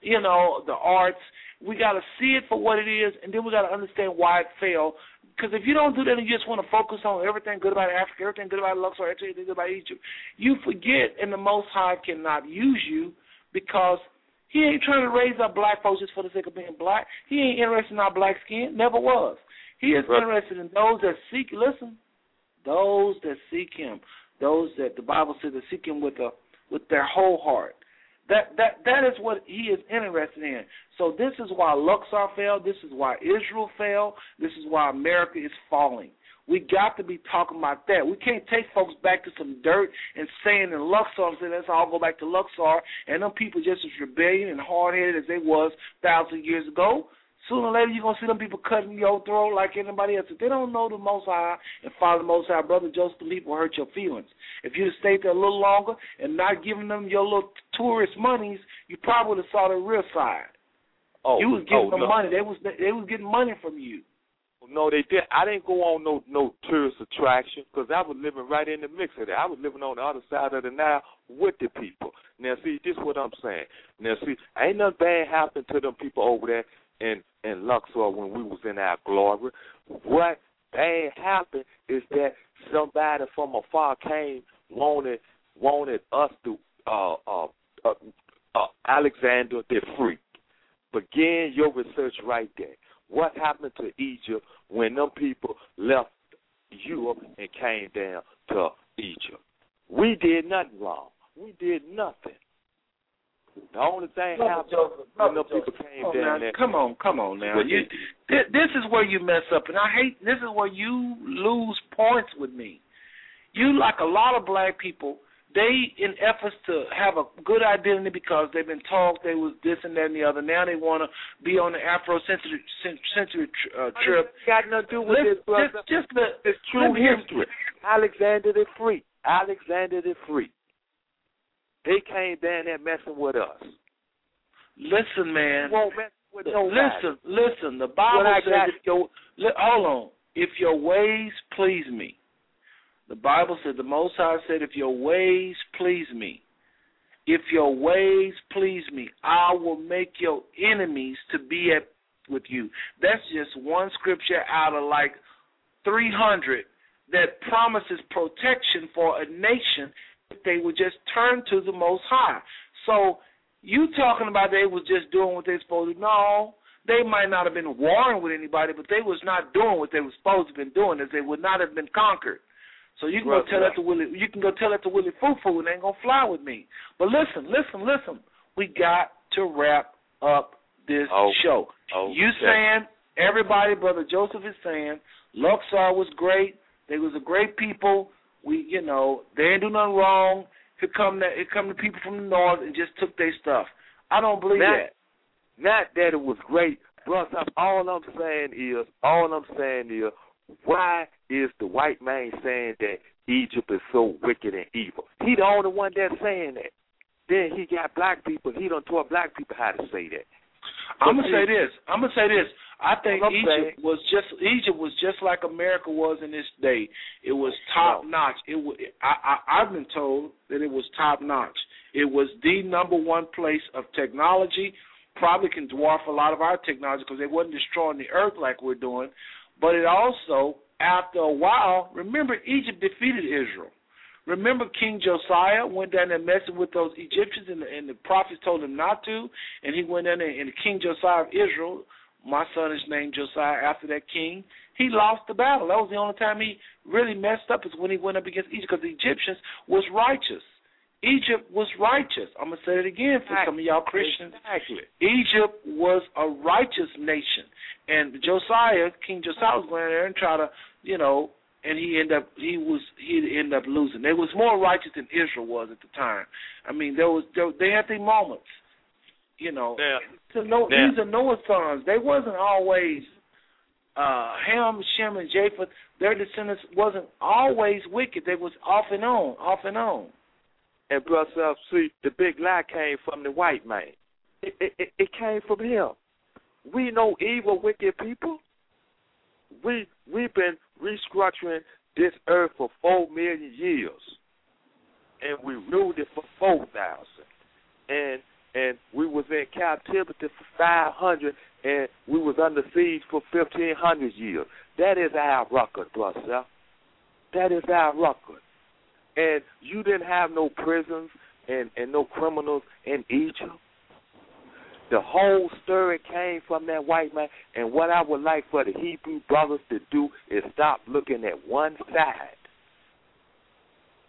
you know, the arts. We got to see it for what it is, and then we got to understand why it failed. Because if you don't do that and you just want to focus on everything good about Africa, everything good about Luxor, everything good about Egypt, you forget, and the Most High cannot use you because he ain't trying to raise up black folks just for the sake of being black. He ain't interested in our black skin. Never was. He is Right. interested in those that seek. Listen, those that seek Him, those that the Bible says that seek Him with a with their whole heart. That that that is what He is interested in. So this is why Luxor fell. This is why Israel fell. This is why America is falling. We got to be talking about that. We can't take folks back to some dirt and saying in Luxor and say let's all go back to Luxor and them people just as rebellion and hard headed as they was thousand years ago. Sooner or later you're gonna see them people cutting your throat like anybody else. If they don't know the most high and follow the most high, brother Joseph, the people hurt your feelings. If you'd have stayed there a little longer and not giving them your little tourist monies, you probably would have saw the real side. oh, you was getting oh, them no. money. They was they was getting money from you. No, they did. I didn't go on no no tourist attraction because I was living right in the mix of that. I was living on the other side of the Nile with the people. Now, see, this is what I'm saying. Now, see, ain't nothing bad happened to them people over there in in Luxor when we was in our glory. What bad happened is that somebody from afar came wanted wanted us to uh uh uh, uh Alexander the Freak. Begin your research right there. What happened to Egypt when them people left Europe and came down to Egypt? We did nothing wrong. We did nothing. The only thing Brother happened Joseph, when them people came down now, there. Come on, come on now. You, this is where you mess up, and I hate. This is where you lose points with me. You like a lot of black people. They, in efforts to have a good identity because they've been told they was this and that and the other. Now they want to be on the Afrocentric cen- century tr- uh, trip. got nothing to do with this, brother. just, just the, It's true let me hear- history. Alexander the Free. Alexander the Free. They came down there messing with us. Listen, man. You won't mess with nobody. Listen, listen. The Bible says if your hold on, if your ways please me. The Bible said the Most High said, if your ways please me, if your ways please me, I will make your enemies to be at with you. That's just one scripture out of like three hundred that promises protection for a nation if they would just turn to the Most High. So you talking about they was just doing what they supposed to? No, they might not have been warring with anybody, but they was not doing what they were supposed to have been doing, as they would not have been conquered. So you can Right, go tell right. that to Willie. You can go tell that to Willie Foo Foo, and they ain't gonna fly with me. But listen, listen, listen. We got to wrap up this Oh, show. oh, you okay. saying everybody, brother Joseph is saying Luxor was great. They was a great people. We, you know, they ain't do nothing wrong. Here come the here come the people from the north and just took their stuff. I don't believe Not- that. Not that it was great, bro. Stop. All I'm saying is, all I'm saying is, why is the white man saying that Egypt is so wicked and evil? He the only one that's saying that. Then he got black people. He done taught black people how to say that. I'm gonna say this. I'm gonna say this. I think I'm Egypt saying- was just Egypt was just like America was in this day. It was top notch. It was. I, I I've been told that it was top notch. It was the number one place of technology. Probably can dwarf a lot of our technology because they wasn't destroying the earth like we're doing. But it also, after a while, remember Egypt defeated Israel. Remember King Josiah went down there messing with those Egyptians, and the, and the prophets told him not to, and he went in there, and King Josiah of Israel, my son is named Josiah after that king, he lost the battle. That was the only time he really messed up is when he went up against Egypt, because the Egyptians was righteous. Egypt was righteous. I'm gonna say it again for some of y'all Christians. Exactly. Egypt was a righteous nation, and Josiah, King Josiah, was going there and try to, you know, and he ended up he was he ended up losing. They was more righteous than Israel was at the time. I mean, there was there, they had their moments, you know. Now, To know now- these are Noah's sons. They wasn't always uh Ham, Shem, and Japheth. Their descendants wasn't always wicked. They was off and on, off and on. And brother, see, the big lie came from the white man. It, it, it, it came from him. We know evil, wicked people. We we've been restructuring this earth for four million years, and we ruled it for four thousand, and and we was in captivity for five hundred, and we was under siege for fifteen hundred years. That is our record, brother. That is our record and you didn't have no prisons and, and no criminals in Egypt. The whole story came from that white man, and what I would like for the Hebrew brothers to do is stop looking at one side.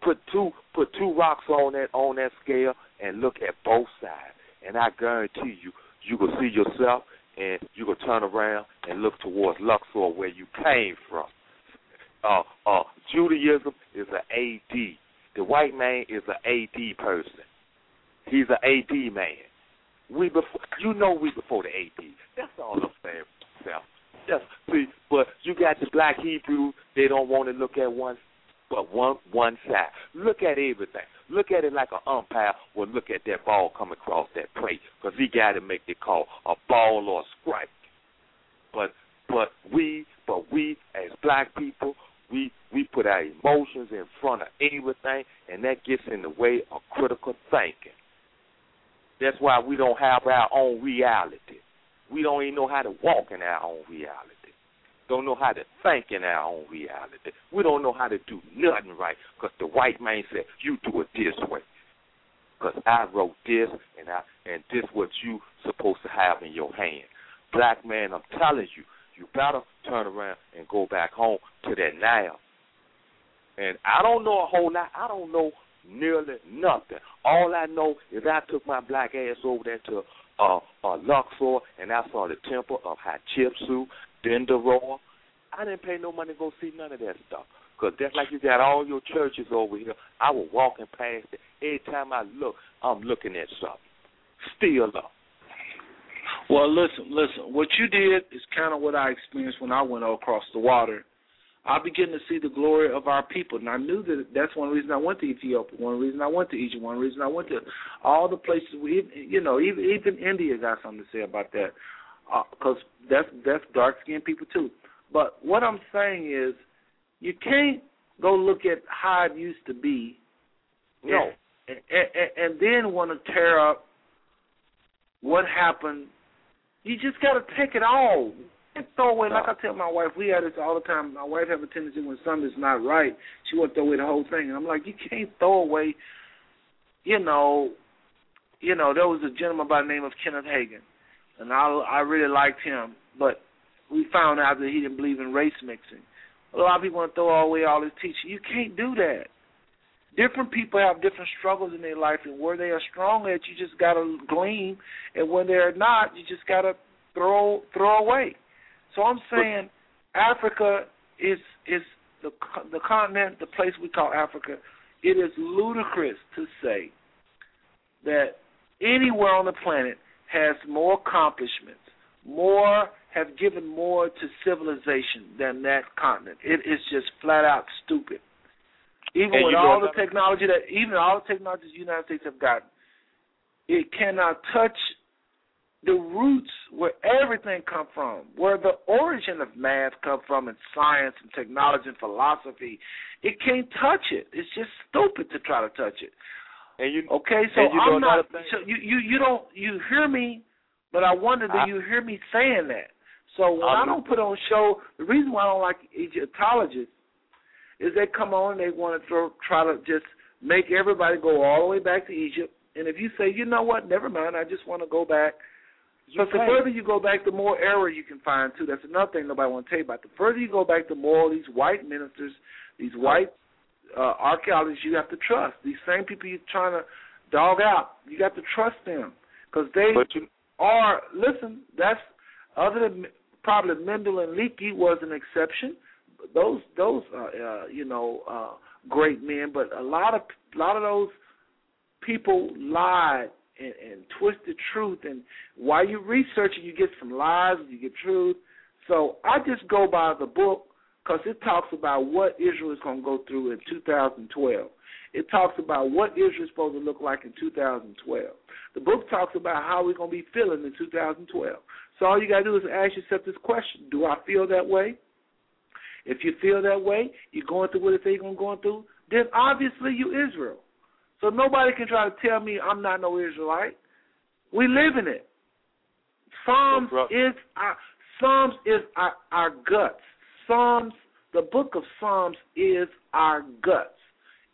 Put two put two rocks on that on that scale and look at both sides. And I guarantee you, you will see yourself and you will turn around and look towards Luxor where you came from uh, uh, Judaism is an AD. The white man is an AD person. He's an AD man. We before, you know we before the AD. That's all I'm saying. Self. Just see, but you got the black Hebrews. They don't want to look at one, but one one side. Look at everything. Look at it like an umpire will look at that ball come across that plate because he got to make the call a ball or a strike. But but we but we as black people we we put our emotions in front of everything, and that gets in the way of critical thinking. That's why we don't have our own reality. We don't even know how to walk in our own reality. Don't know how to think in our own reality. We don't know how to do nothing right because the white man said you do it this way. Because I wrote this, and I and this what you supposed to have in your hand. Black man, I'm telling you, you better turn around and go back home to that now. And I don't know a whole lot. I don't know nearly nothing. All I know is I took my black ass over there to uh, uh, Luxor and I saw the temple of Hatshepsut, Dendera. I didn't pay no money to go see none of that stuff. Because that's like you got all your churches over here. I was walking past it. Every time I look, I'm looking at something. Still up. Well, listen, listen. What you did is kind of what I experienced when I went across the water. I began to see the glory of our people, and I knew that that's one reason I went to Ethiopia, one reason I went to Egypt, one reason I went to all the places. We, you know, even even India got something to say about that, because uh, that's that's dark skinned people too. But what I'm saying is, you can't go look at how it used to be, No. and, and, and then want to tear up what happened. You just got to take it all. can't throw away. Like uh, I tell my wife, we have this all the time. My wife have a tendency when something's not right, she want to throw away the whole thing. And I'm like, you can't throw away. You know, you know, there was a gentleman by the name of Kenneth Hagin, and I I really liked him, but we found out that he didn't believe in race mixing. A lot of people want to throw away all his teaching. You can't do that. Different people have different struggles in their life, and where they are strong at, you just got to glean, and when they're not, you just got to throw throw away. So I'm saying, Africa is is the the continent, the place we call Africa. It is ludicrous to say that anywhere on the planet has more accomplishments, more have given more to civilization than that continent. It is just flat out stupid. Even And with all the technology that even all the technologies the United States have gotten, it cannot touch the roots where everything come from, where the origin of math come from and science and technology and philosophy. It can't touch it. It's just stupid to try to touch it. And you Okay, so you I'm not. So you you you don't you hear me, but I wonder do I- you hear me saying that? So when I I'm- don't put on show, the reason why I don't like Egyptologists is they come on and they want to throw, try to just make everybody go all the way back to Egypt. And if you say, you know what, never mind, I just want to go back. Because the further you go back, the more error you can find too. That's another thing nobody want to tell you about. The further you go back, the more these white ministers, these white uh, archaeologists, you have to trust. These same people you're trying to dog out, you got to trust them because they But you are. Listen, that's other than probably Mendel and Leakey was an exception. Those those uh, you know uh, great men, but a lot of a lot of those people lied and, and twisted truth. And while you're researching, you get some lies you get truth. So I just go by the book because it talks about what Israel is going to go through in 2012. It talks about what Israel is supposed to look like in 2012. The book talks about how we're going to be feeling in 2012. So all you got to do is ask yourself this question: Do I feel that way? If you feel that way, you're going through what it say you're going through. Then obviously you Israel. So nobody can try to tell me I'm not no Israelite. We live in it. Psalms is our Psalms is our, our guts. Psalms, the book of Psalms is our guts.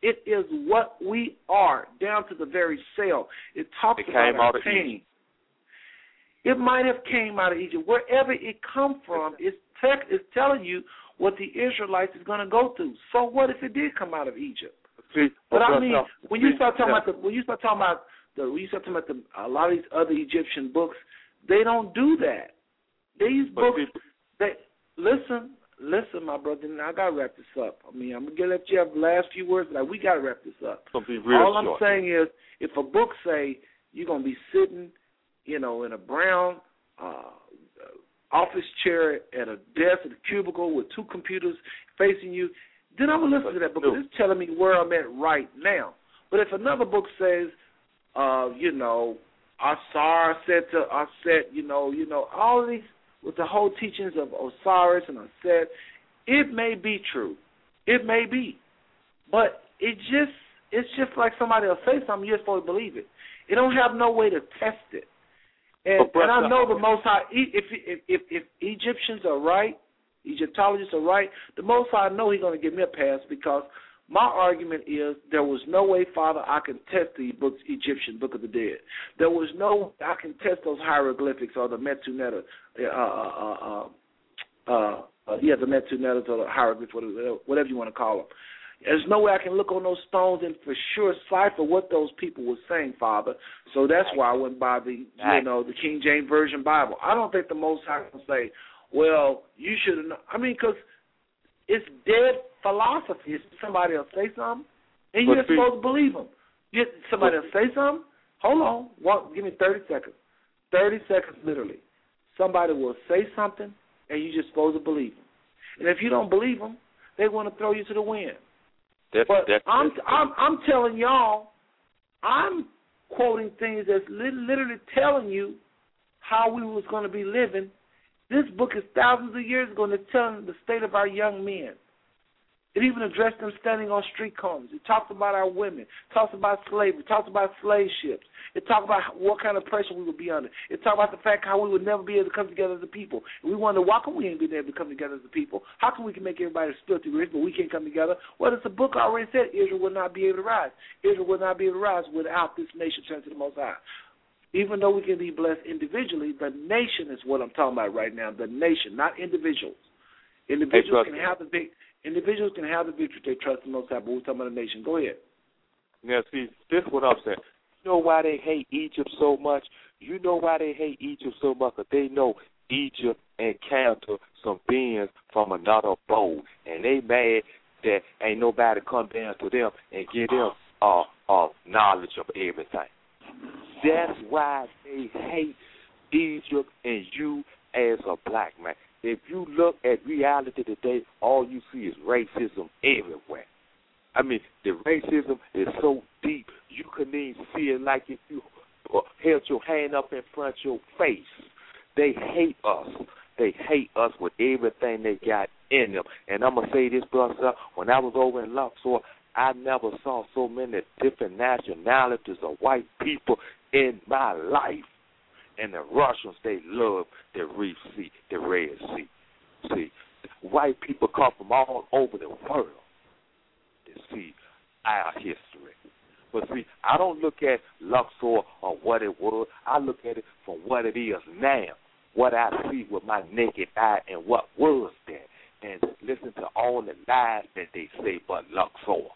It is what we are, down to the very cell. It talks It about came our out of pain. It might have came out of Egypt. Wherever it come from, it's, tech, it's telling you what the Israelites is going to go through. So what if it did come out of Egypt? see, But I mean, when you start talking yeah. about the when you start talking about the when you start talking about the a lot of these other Egyptian books, they don't do that. These But books, they listen, listen, my brother. and I gotta wrap this up. I mean, I'm gonna let you have the last few words, but we gotta wrap this up. real All I'm short. saying is, if a book say you're gonna be sitting, you know, in a brown uh, office chair at a desk at a cubicle with two computers facing you, then I'm gonna listen to that book book. 'cause It's telling me where I'm at right now. But if another book says, uh, you know, Asar said to Aset, you know, you know, all of these with the whole teachings of Osiris and Aset, it may be true. It may be. But it just it's just like somebody will say something, you're supposed to believe it. It don't have no way to test it. And, and I know the Most High. If if if, if Egyptians are right, Egyptologists are right, the Most High know He's going to give me a pass because my argument is there was no way, Father, I can test the book, Egyptian Book of the Dead. There was no I can test those hieroglyphics or the Medu Neter, uh, uh, uh, uh, uh, yeah, the Medu Neters or the hieroglyphs, whatever, whatever you want to call them. There's no way I can look on those stones and for sure cipher what those people were saying, Father. So that's why I went by the you know the King James Version Bible. I don't think the Most High can say, well, you should have. I mean, because it's dead philosophy. If somebody else say something, and you're supposed to believe them. You, somebody else say something. Hold on, one, give me thirty seconds. Thirty seconds, literally. Somebody will say something, and you're just supposed to believe them. And if you don't believe them, they want to throw you to the wind. That's, But that's, I'm that's- I'm I'm telling y'all, I'm quoting things that's lit- literally telling you how we was going to be living. This book is thousands of years ago, and it's telling the state of our young men. It even addressed them standing on street corners. It talked about our women. It talks about slavery. It talks about slave ships. It talked about what kind of pressure we would be under. It talked about the fact how we would never be able to come together as a people. And we wonder why can we ain't been able to come together as a people? How can we can make everybody spiritually rich, but we can't come together? Well, it's a book already said Israel will not be able to rise. Israel will not be able to rise without this nation turning to the Most High. Even though we can be blessed individually, the nation is what I'm talking about right now. The nation, not individuals. Individuals Hey, can have the big individuals can have the victory they trust in Most but we're talking about the nation. Go ahead. Now, see, this is what I'm saying. You know why they hate Egypt so much? You know why they hate Egypt so much? 'Cause they know Egypt encountered some beings from another bowl, and they mad that ain't nobody come down to them and give them uh, uh, knowledge of everything. That's why they hate Egypt and you as a black man. If you look at reality today, all you see is racism everywhere. I mean, the racism is so deep you couldn't even see it like if you held your hand up in front of your face. They hate us. They hate us with everything they got in them. And I'm gonna say this, brother. When I was over in Luxor, I never saw so many different nationalities of white people in my life. And the Russians, they love the Reef Sea, the Red Sea. See, white people come from all over the world to see our history. But see, I don't look at Luxor or what it was. I look at it for what it is now, what I see with my naked eye, and what was there. And listen to all the lies that they say but Luxor.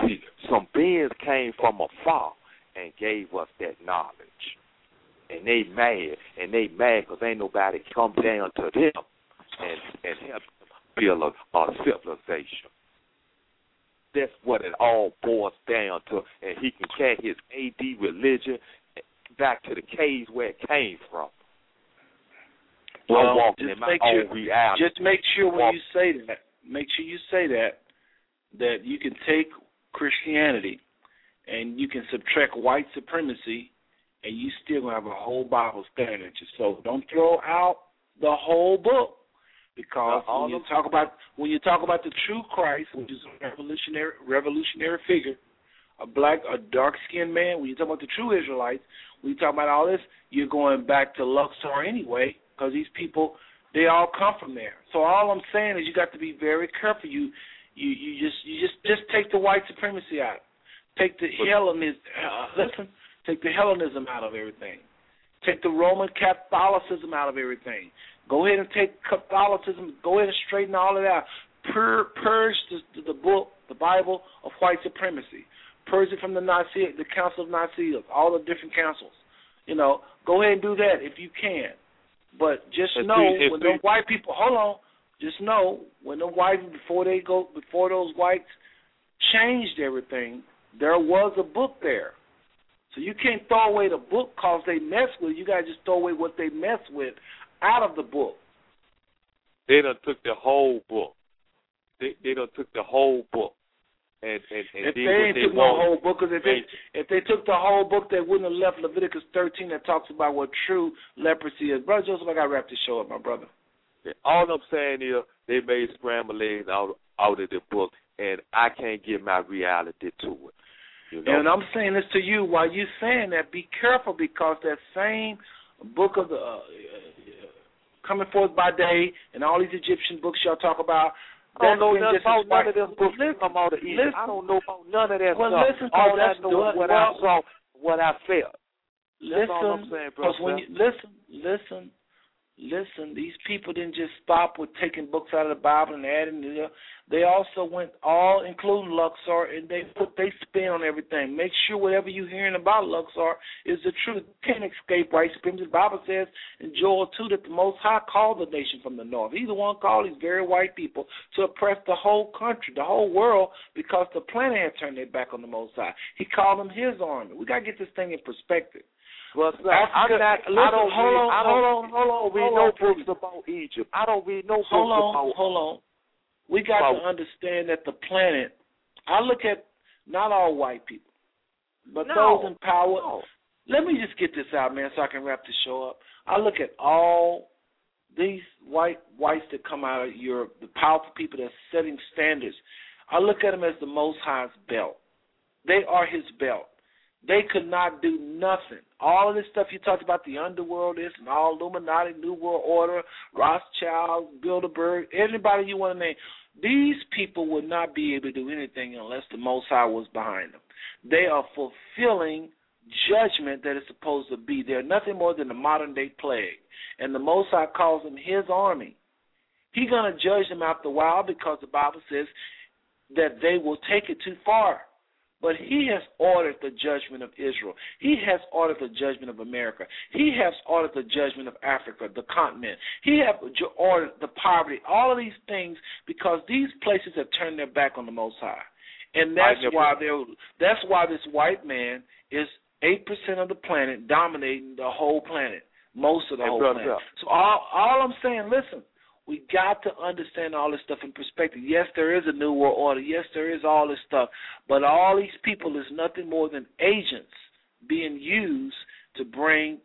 See, some beings came from afar and gave us that knowledge. And they mad, and they mad because ain't nobody come down to them and, and help them build a, a civilization. That's what it all boils down to. And he can carry his AD religion back to the caves where it came from. Well, just make sure, reality. Just make sure when you say that, make sure you say that, that you can take Christianity and you can subtract white supremacy, and you still gonna have a whole Bible standing at you. So don't throw out the whole book, because Uh, all when you talk about when you talk about the true Christ, which is a revolutionary revolutionary figure, a black, a dark skinned man. When you talk about the true Israelites, when you talk about all this, you're going back to Luxor anyway, because these people they all come from there. So all I'm saying is you got to be very careful. You you you just you just just take the white supremacy out. Take the Hellenism. Uh, listen, take the Hellenism out of everything. Take the Roman Catholicism out of everything. Go ahead and take Catholicism. Go ahead and straighten all of that. out. Pur, purge the, the book, the Bible of white supremacy. Purge it from the Nicaea, the Council of Nicaea, all the different councils. You know, go ahead and do that if you can. But just And know and when the white people, hold on, just know when the white before they go before those whites changed everything, there was a book there. So you can't throw away the book because they mess with it. You got to just throw away what they mess with out of the book. They done took the whole book. They they done took the whole book. And and, and If they ain't they took no whole book, because if they if they took the whole book, they wouldn't have left Leviticus 13 that talks about what true leprosy is. Brother Joseph, I got to wrap this show up, my brother. All I'm saying is they made scrambled eggs out out of the book, and I can't get my reality to it. You know, And I'm saying this to you while you're saying that, be careful because that same book of the uh, uh, coming forth by day and all these Egyptian books y'all talk about. I don't know that's been nothing about none of them books that come out of Egypt. listen. I don't know about none of that Well, stuff. listen, all Cole, I that's know the- is what well- I saw, what I felt. That's all I'm Listen, saying, because brother. when you listen, listen, listen, these people didn't just stop with taking books out of the Bible and adding to it. They also went all, including Luxor, and they put they spin on everything. Make sure whatever you're hearing about Luxor is the truth. Can't escape white supremacy. The Bible says in Joel 2 that the Most High called the nation from the north. He's the one called these very white people to oppress the whole country, the whole world, because the planet had turned their back on the Most High. He called them his army. We got to get this thing in perspective. Well, sir, Africa- I'm not. listen, I don't hold read, on, I don't, hold on, hold on, no on, books about Egypt. I don't read no books Hold on, about. hold on. We got About- to understand that the planet. I look at not all white people, but No, those in power. no. Let me just get this out, man, so I can wrap the show up. I look at all these white whites that come out of Europe, the powerful people that are setting standards, I look at them as the Most High's belt. They are His belt. They could not do nothing. All of this stuff you talked about, the underworld, this and all Illuminati, New World Order, Rothschild, Bilderberg, anybody you want to name, these people would not be able to do anything unless the Most High was behind them. They are fulfilling judgment that is supposed to be. They're nothing more than the modern day plague. And the Most High calls them His army. He's going to judge them after a while because the Bible says that they will take it too far. But he has ordered the judgment of Israel. He has ordered the judgment of America. He has ordered the judgment of Africa, the continent. He has ordered the poverty, all of these things, because these places have turned their back on the Most High, and that's why they're, that's why this white man is eight percent of the planet, dominating the whole planet, most of the Hey, whole brother, planet. So all all I'm saying, listen, we got to understand all this stuff in perspective. Yes, there is a new world order. Yes, there is all this stuff, but all these people is nothing more than agents being used to bring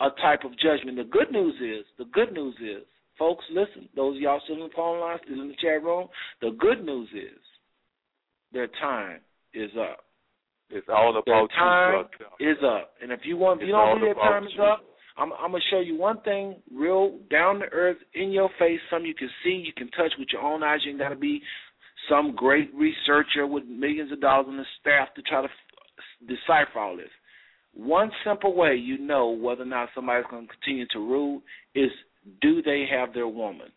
a type of judgment. The good news is, the good news is, folks, listen, those of y'all still in the phone line, still in the chat room, the good news is their time is up. It's all about Their you, time brother. is up. And if you want, if you don't believe their time is up, I'm, I'm gonna show you one thing, real down to earth, in your face, something you can see, you can touch with your own eyes. You ain't gotta be some great researcher with millions of dollars on the staff to try to f- decipher all this. One simple way you know whether or not somebody's going to continue to rule is do they have their woman?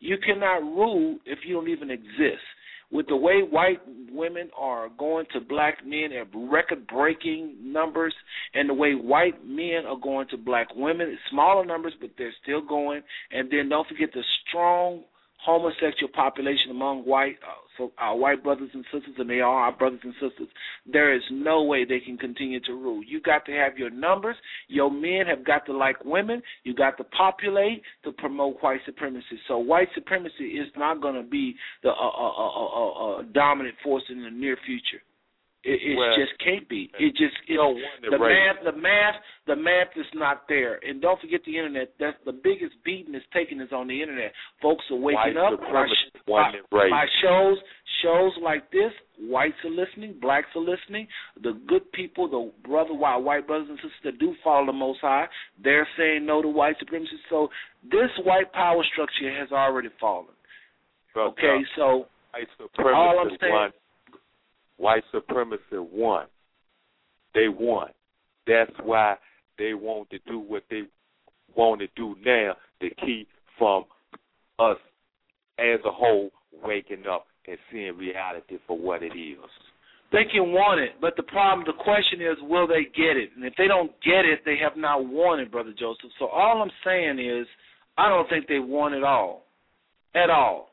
You cannot rule if you don't even exist. With the way white women are going to black men at record breaking numbers, and the way white men are going to black women, smaller numbers, but they're still going. And then don't forget the strong homosexual population among white uh, so our white brothers and sisters, and they are our brothers and sisters. There is no way they can continue to rule. You got to have your numbers. Your men have got to like women. You got to populate to promote white supremacy. So white supremacy is not going to be the uh, uh, uh, uh, uh, dominant force in the near future. It, it Well, just can't be. It just it's, no the math, the math, the math is not there. And don't forget the internet. That's the biggest beating is taking is on the internet. Folks are waking White up by, supremacy, sh- one by, by shows shows like this. Whites are listening, blacks are listening. The good people, the brother, white white brothers and sisters that do follow the Most High, they're saying no to white supremacy. So this white power structure has already fallen. Okay, so all I'm saying-. White supremacy won. They won. That's why they want to do what they want to do now to keep from us as a whole waking up and seeing reality for what it is. They can want it, but the problem, the question is, will they get it? And if they don't get it, they have not won it, Brother Joseph. So all I'm saying is, I don't think they won it all, at all.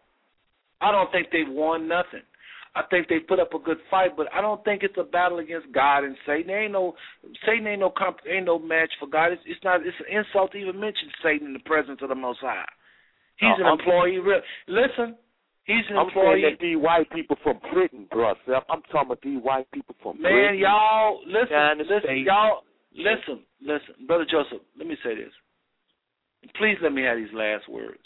I don't think they've won nothing. I think they put up a good fight, but I don't think it's a battle against God and Satan. There ain't no Satan ain't no comp, ain't no match for God. It's, it's not. It's an insult to even mention Satan in the presence of the Most High. He's No, an I'm- employee. Real, listen, he's an I'm employee. saying that these white people from Britain, bro. I'm talking about these white people from Man, Britain. Man, y'all listen, United listen, States. y'all listen, listen, brother Joseph. Let me say this. Please let me have these last words.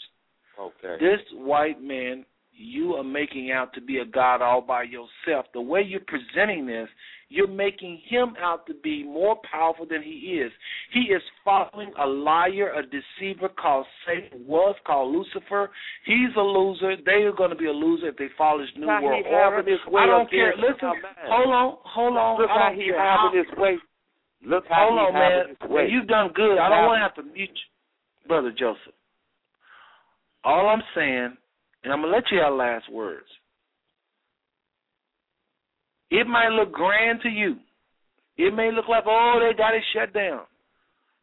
Okay. This white man, you are making out to be a god all by yourself. The way you're presenting this, you're making him out to be more powerful than he is. He is following a liar, a deceiver called Satan, was called Lucifer. He's a loser. They are going to be a loser if they follow his new world order. I don't care. Listen, hold on, hold on. Look how don't he having his way. Look how Hold on, man. Man, You've done good. I don't want to have to mute you, brother Joseph. All I'm saying, and I'm gonna let you have last words. It might look grand to you. It may look like, oh, they got it shut down.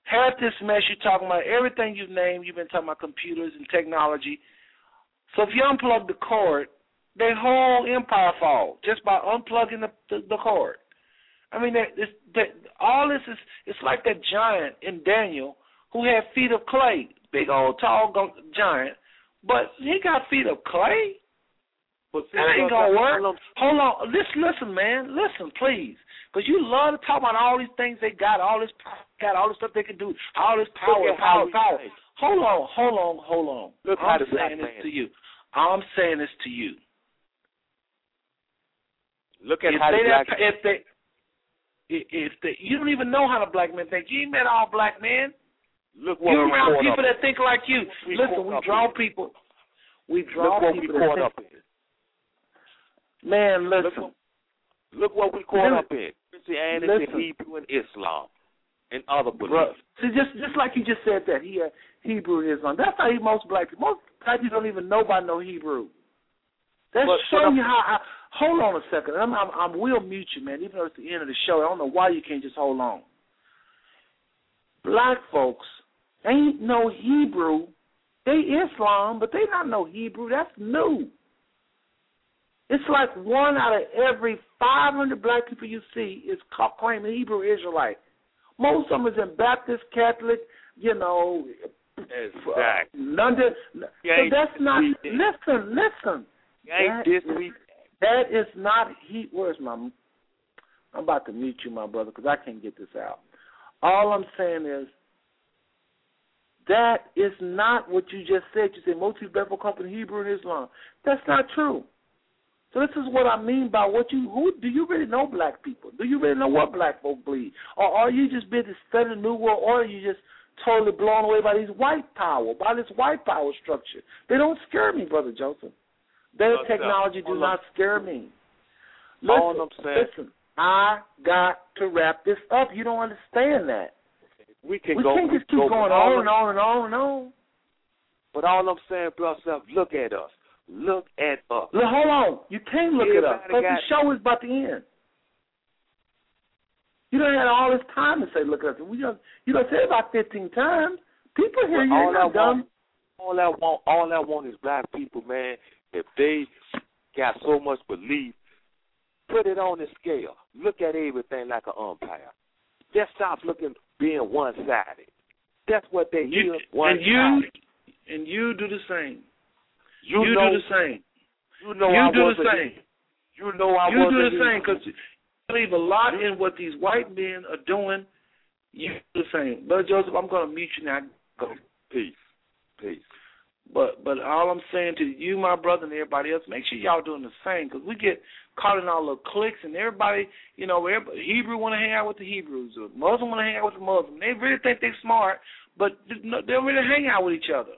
Half this mess you're talking about, everything you've named, you've been talking about computers and technology. So if you unplug the cord, their whole empire falls just by unplugging the the, the cord. I mean, that, that, all this is it's like that giant in Daniel who had feet of clay, big old tall giant, but he got feet of clay. But That ain't gonna work. Hold on, listen, listen, man, listen, please, because you love to talk about all these things they got, all this got, all this stuff they can do, all this power, power, power. hold on, hold on, hold on. Look how I'm the black saying this to you. I'm saying this to you. Look at if how the they black that, if they if they you don't even know how the black men think. You ain't met all black men. Look what You're around people that think like you. we Listen, we draw people. We draw Look what we people that caught up in. Man, Look listen. what, look what we caught Listen. up in. Christianity, Listen. Hebrew, and Islam, and other beliefs. see, just just like you just said that he uh, Hebrew and Islam. That's how he, most black people. Most black people don't even know about no Hebrew. That's But- but showing I'm- you how. I, hold on a second. I'm, I'm I'm will mute you, man. Even though it's the end of the show, I don't know why you can't just hold on. Black folks ain't no Hebrew. They Islam, but they not no Hebrew. That's new. It's like one out of every 500 black people you see is claiming Hebrew Israelite. Most of them is in Baptist, Catholic, you know, Exactly. Uh, London. You So that's not. Listen, listen. That is, that is not he. Where's my? I'm about to mute you, my brother, because I can't get this out. All I'm saying is that is not what you just said. You said most people for company Hebrew and Islam. That's not true. So this is what I mean by what you who do you really know black people? Do you really know what black folk believe? Or are you just busy studying the New World Order? Are you just totally blown away by these white power, by this white power structure? They don't scare me, brother Joseph. Their technology do not scare me. Listen, listen, I got to wrap this up. You don't understand that. We can we go. can't just keep go going on and on and on and on. But all I'm saying, brother, Self, look at us. Look at us. Look, hold on. You can't look up Everybody because the show is about to end. You don't have all this time to say look at us. We just you don't say it about fifteen times. People hear Well, you. all I dumb. want, all I want, all I want is black people, man. If they got so much belief, put it on the scale. Look at everything like an umpire. Just stop looking being one sided. That's what they You, hear. One and you and you do the same. you, you know, do the same. You know you I do was the same. You know I you was do the same because you believe a lot in what these white men are doing. You do the same. Brother Joseph, I'm going to mute you now. Go. Peace. Peace. But but all I'm saying to you, my brother, and everybody else, make sure y'all doing the same because we get caught in all the cliques and everybody, you know, everybody, Hebrew want to hang out with the Hebrews or Muslim want to hang out with the Muslim. They really think they're smart, but they don't really hang out with each other.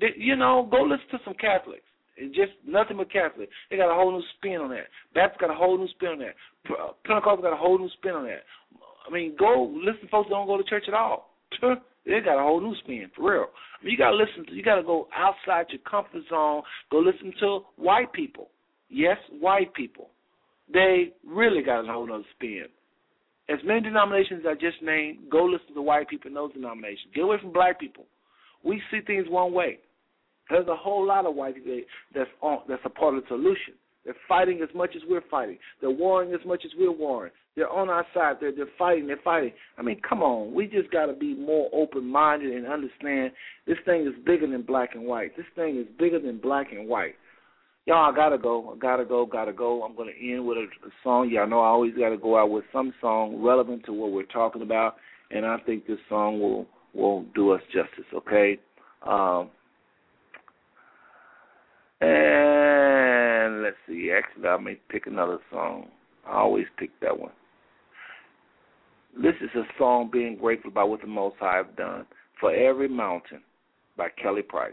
They, you know, go listen to some Catholics. It's just nothing but Catholic. They got a whole new spin on that. Baptist got a whole new spin on that. P- uh, Pentecostal got a whole new spin on that. I mean, go listen to folks that don't go to church at all. They got a whole new spin for real. I mean, you gotta listen. To, you gotta go outside your comfort zone. Go listen to white people. Yes, white people. They really got a whole other spin. As many denominations I just named, go listen to white people in those denominations. Get away from black people. We see things one way. There's a whole lot of white people that's on, that's a part of the solution. They're fighting as much as we're fighting. They're warring as much as we're warring. They're on our side. They're they're fighting. They're fighting. I mean, come on. We just got to be more open minded and understand this thing is bigger than black and white. This thing is bigger than black and white. Y'all, I gotta go. I gotta go. Gotta go. I'm gonna end with a, a song. Y'all know I always gotta go out with some song relevant to what we're talking about, and I think this song will will do us justice. Okay. Um, and let's see. Actually, I may pick another song. I always pick that one. This is a song being grateful about what the Most High have done for every mountain by Kelly Price.